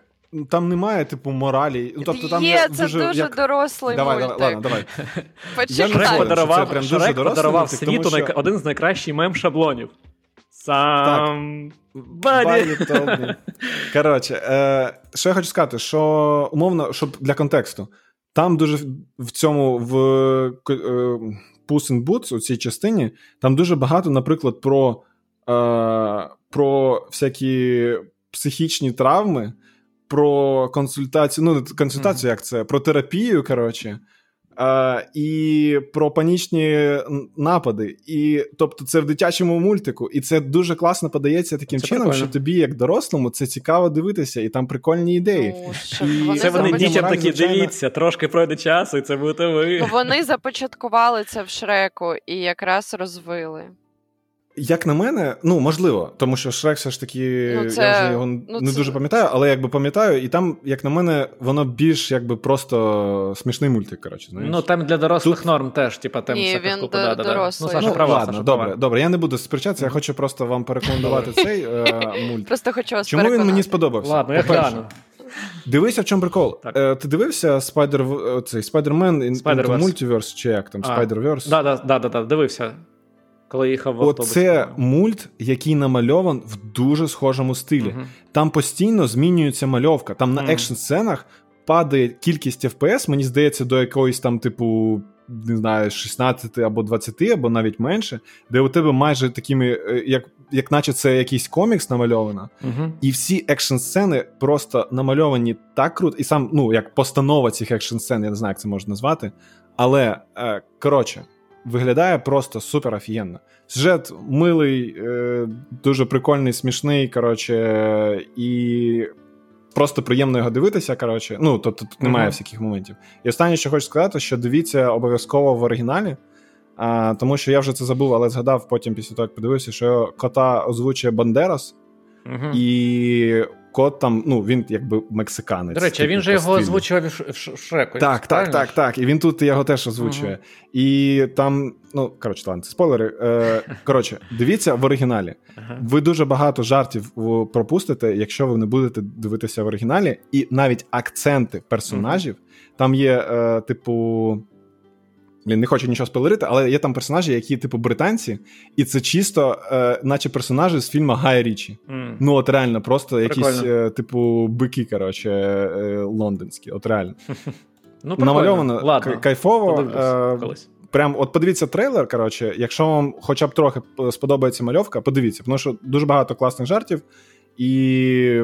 Там немає, типу, моралі. Ну, тобто, там Є, це дуже, дуже як... дорослий Давай, мультик. давай, ладно, давай. Почекай. Шрек подарував, це прям дуже Шрек подарував мультик, тому світу що- один з найкращих мем-шаблонів. Сам. Body. Коротше, е, що я хочу сказати, що умовно, щоб для контексту, там дуже в- цьому в е, Puss in Boots, у цій частині, там дуже багато, наприклад, про, е, про всякі психічні травми, про консультацію, ну, не консультацію, як це, про терапію, коротше. Е, і про панічні напади. І тобто, це в дитячому мультику, і це дуже класно подається таким Це чином, прикольно. що тобі, як дорослому, це цікаво дивитися, і там прикольні ідеї. Ну, І вони Це вони дітям такі, звичайно. дивіться, трошки пройде часу, і це будете ви. Вони започаткували це в Шреку і якраз розвили. Як на мене, ну можливо, тому що Шрек все ж таки Ну, це- я вже його ну, не це- дуже пам'ятаю, але якби пам'ятаю, і там, як на мене, воно більш якби просто смішний мультик. Коротше, знаєш. Ну там для дорослих Тут- норм теж, типа тем Ні, він купа, до- да, да, да. дорослий. Ну, Саша ну, права, ладно, Саша добре, права. добре. Я не буду сперечатися, я хочу просто вам порекомендувати цей е, мульт. Просто хочу вас Чому він мені сподобався? Ладно, я гляну. Дивися, в чому прикол. Так. Е, ти дивився Spider, цей Spider-Man Spider-Verse. Into Multiverse, чи як там, А, Spider-Verse? Да, да, да, да, да, дивився, коли їхав в автобусі. Оце мульт, який намальован в дуже схожому стилі. Мгм. Там постійно змінюється мальовка. Там на Мгм. екшн сценах падає кількість FPS, мені здається, до якоїсь там, типу, не знаю, 16 або 20, або навіть менше, де у тебе майже такими, е, як, як наче це якийсь комікс намальовано. Мгм. І всі екшн сцени просто намальовані так круто, і сам, ну, як постанова цих екшн сцен, я не знаю, як це можна назвати. Але е, коротше, виглядає просто супер офігенно. Сюжет милий, е, дуже прикольний, смішний. коротше, І просто приємно його дивитися. коротше. Ну, тобто тут немає mm-hmm. всяких моментів. І останнє, що хочу сказати, що дивіться обов'язково в оригіналі. А, Тому що я вже це забув, але згадав потім після того, як подивився, що кота озвучує Бандерас, uh і кот там, ну, він якби мексиканець. До речі, типу, він же його озвучував в Шреку. Так, так, так, так. І він тут його теж озвучує. І там, ну, коротше, ладно, це спойлери. Е, Коротше, дивіться в оригіналі. Ви дуже багато жартів пропустите, якщо ви не будете дивитися в оригіналі, і навіть акценти персонажів. Там є, е, типу, Блін, не хочу нічого спойлерити, але є там персонажі, які, типу, британці, і це чисто, е, наче персонажі з фільму Гая Річі. Mm. Ну, от реально, просто Прикольно. якісь, е, типу, бики, коротше, е, лондонські. От реально. Ну, Намальовано Ладно. кайфово. Е, Прям, от подивіться трейлер. Коротше, якщо вам хоча б трохи сподобається мальовка, подивіться, тому що дуже багато класних жартів і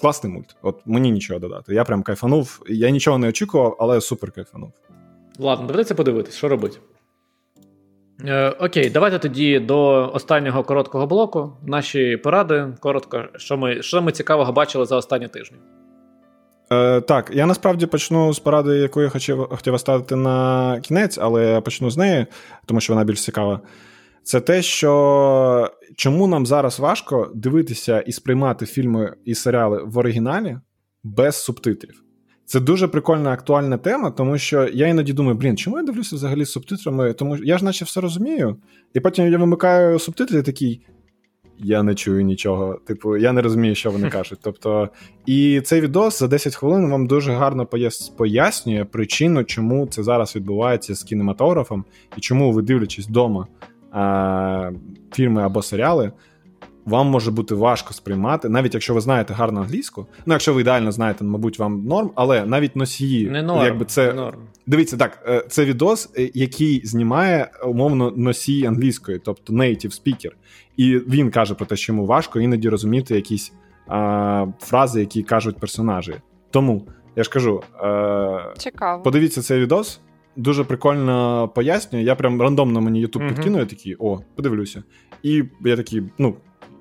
класний мульт. От мені нічого додати. Я прям кайфанув. Я нічого не очікував, але супер кайфанув. Ладно, доведеться подивитись, що робити. Е, Окей, давайте тоді до останнього короткого блоку. Наші поради. Коротко, що ми що ми цікавого бачили за останні тижні. Е, Так, я насправді почну з поради, яку я хотів хотів оставити на кінець, але я почну з неї, тому що вона більш цікава. Це те, що чому нам зараз важко дивитися і сприймати фільми і серіали в оригіналі без субтитрів. Це дуже прикольна актуальна тема, тому що я іноді думаю, блін, чому я дивлюся взагалі з субтитрами? Тому я ж наче все розумію. І потім я вимикаю субтитри і такий. Я не чую нічого. Типу, я не розумію, що вони кажуть. Тобто, і цей відос за 10 хвилин вам дуже гарно пояснює причину, чому це зараз відбувається з кінематографом, і чому ви дивлячись вдома фільми або серіали, вам може бути важко сприймати, навіть якщо ви знаєте гарну англійську. Ну, якщо ви ідеально знаєте, мабуть, вам норм, але навіть носії, не норм, якби це не норм. дивіться, так е, це відос, е, який знімає умовно носій англійської, тобто native speaker. І він каже про те, що йому важко іноді розуміти якісь а, фрази, які кажуть персонажі. Тому я ж кажу, е, Цікаво. подивіться цей відос. Дуже прикольно пояснює. Я прям рандомно мені YouTube uh-huh. підкину, я такий, о, подивлюся. І я такий, ну,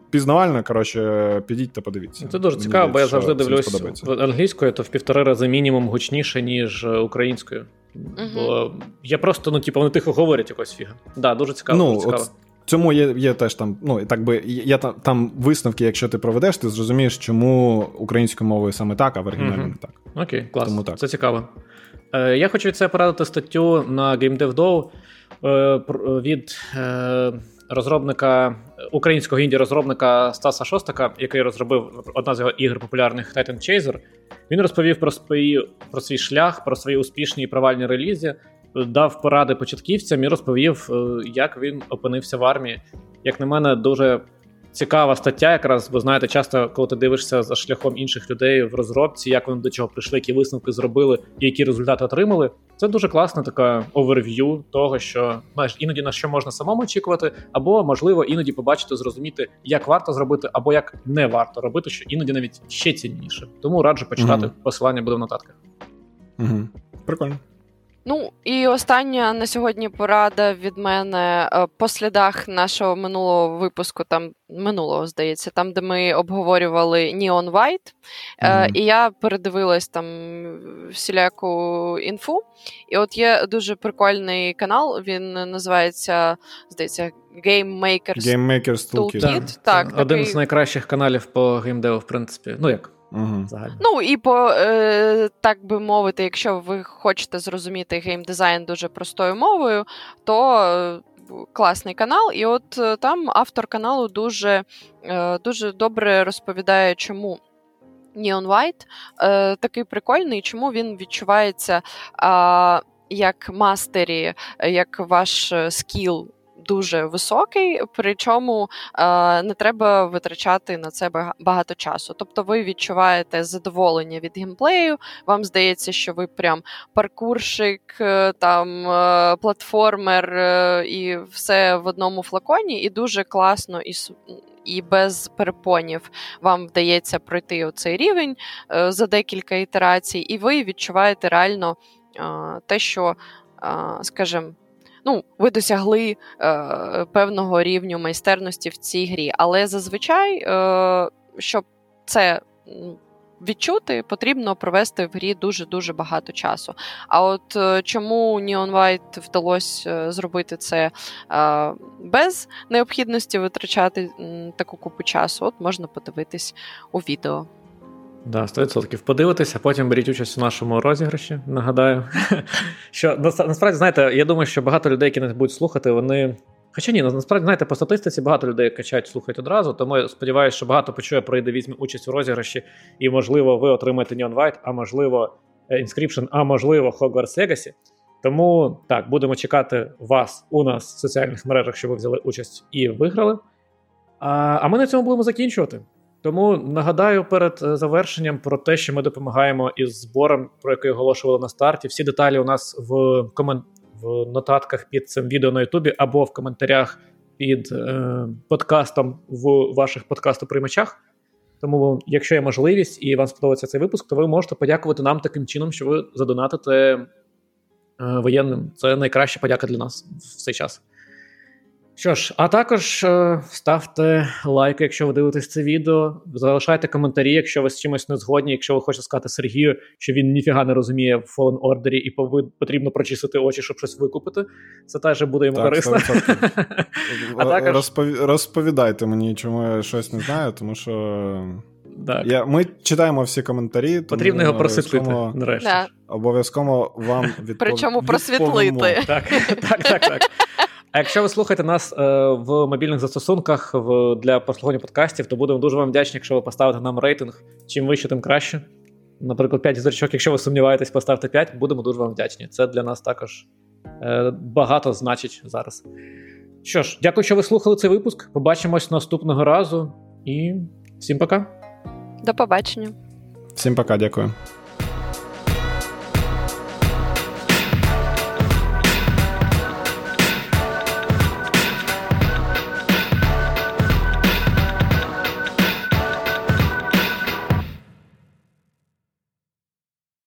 пізнавально, коротше, підіть та подивіться. Це дуже Мені цікаво, бо я завжди дивлюсь англійською, то в півтори рази мінімум гучніше, ніж е, українською. uh Бо я просто, ну, типу, вони тихо говорять якось фіга. Да, дуже цікаво. Ну, дуже цікаво. От Цьому є є теж там, ну так би є там там висновки, якщо ти проведеш, ти зрозумієш, чому українською мовою саме так, а в оригіналі uh не так. Окей, клас. Тому так. Це цікаво. Е, Я хочу від себе порадити статтю на GameDevDow е, від. Е, розробника українського інді розробника Стаса Шостака, який розробив одна з його ігр популярних Titan Chaser. Він розповів про свої, про свій шлях, про свої успішні і провальні релізи, дав поради початківцям і розповів, е, як він опинився в армії. Як на мене, дуже цікава стаття, якраз, бо знаєте, часто, коли ти дивишся за шляхом інших людей в розробці, як вони до чого прийшли, які висновки зробили і які результати отримали. Це дуже класна така оверв'ю того, що знаєш, іноді на що можна самому очікувати, або можливо іноді побачити, зрозуміти, як варто зробити, або як не варто робити, що іноді навіть ще цінніше. Тому раджу почитати. mm Посилання буде в нотатках. mm Прикольно. Ну і остання на сьогодні порада від мене е, по слідах нашого минулого випуску, там минулого здається, там де ми обговорювали Neon White, mm-hmm. і я передивилась там всіляку інфу. І от є дуже прикольний канал. Він називається, здається, Game Makers Game Makers Toolkit. Toolkit. Так, Один такий... з найкращих каналів по геймдеву, в принципі. Ну як? Угу. Ну і по е, так би мовити, якщо ви хочете зрозуміти геймдизайн дуже простою мовою, то е, класний канал. І от е, там автор каналу дуже, е, дуже добре розповідає, чому. Neon White е, такий прикольний, чому він відчувається е, як mastery, як ваш е, skill дуже високий, причому е, не треба витрачати на це багато часу. Тобто ви відчуваєте задоволення від геймплею, вам здається, що ви прям паркурщик, е, там е, платформер і все в одному флаконі, і дуже класно і і без перепонів вам вдається пройти оцей рівень за декілька ітерацій, і ви відчуваєте реально те, що скажімо, ну, ви досягли е, певного рівню майстерності в цій грі. Але зазвичай, е, щоб це відчути, потрібно провести в грі дуже-дуже багато часу. А от е, чому Neon White вдалося е, зробити це е, без необхідності витрачати таку купу часу, от можна подивитись у відео. Да, 100%. Подивитися, потім беріть участь у нашому розіграші. Нагадаю, що насправді, знаєте, я думаю, що багато людей, які нас будуть слухати, вони. Хоча ні, насправді, знаєте, по статистиці багато людей качають, слухають одразу, тому я сподіваюся, що багато почує, пройде, візьме участь у розіграші, і, можливо, ви отримаєте Neon White, а можливо, е, Inscription, а можливо, Hogwarts Legacy. Тому так, будемо чекати вас у нас в соціальних мережах, щоб ви взяли участь і виграли. А, А ми на цьому будемо закінчувати. Тому нагадаю перед е, завершенням про те, що ми допомагаємо із збором, про який оголошували на старті. Всі деталі у нас в комен... в нотатках під цим відео на Ютубі або в коментарях під е... подкастом в ваших подкастоприймачах. Тому, якщо є можливість і вам сподобається цей випуск, то ви можете подякувати нам таким чином, що ви задонатите е... воєнним. Це найкраща подяка для нас в цей час. Що ж, а також е, ставте лайк, якщо ви дивитесь це відео. Залишайте коментарі, якщо ви з чимось не згодні, якщо ви хочете сказати Сергію, що він ніфіга не розуміє в Fallen Order і потрібно прочистити очі, щоб щось викупити. Це теж буде йому так, корисно. а також... Розпові... Розповідайте мені, чому я щось не знаю, тому що. Так. Я, Ми читаємо всі коментарі. Тому Потрібно його просвітлити. нарешті. Да. Обов'язково вам відпов... Причому просвітлити. Так, так, так. так. А якщо ви слухаєте нас е, в мобільних застосунках в, для прослуховування подкастів, то будемо дуже вам вдячні, якщо ви поставите нам рейтинг. Чим вище, тим краще. Наприклад, 5 зірочок, якщо ви сумніваєтесь, поставте 5, будемо дуже вам вдячні. Це для нас також е, багато значить зараз. Що ж, дякую, що ви слухали цей випуск. Побачимось наступного разу і всім пока. До побачення. Всім пока, дякую.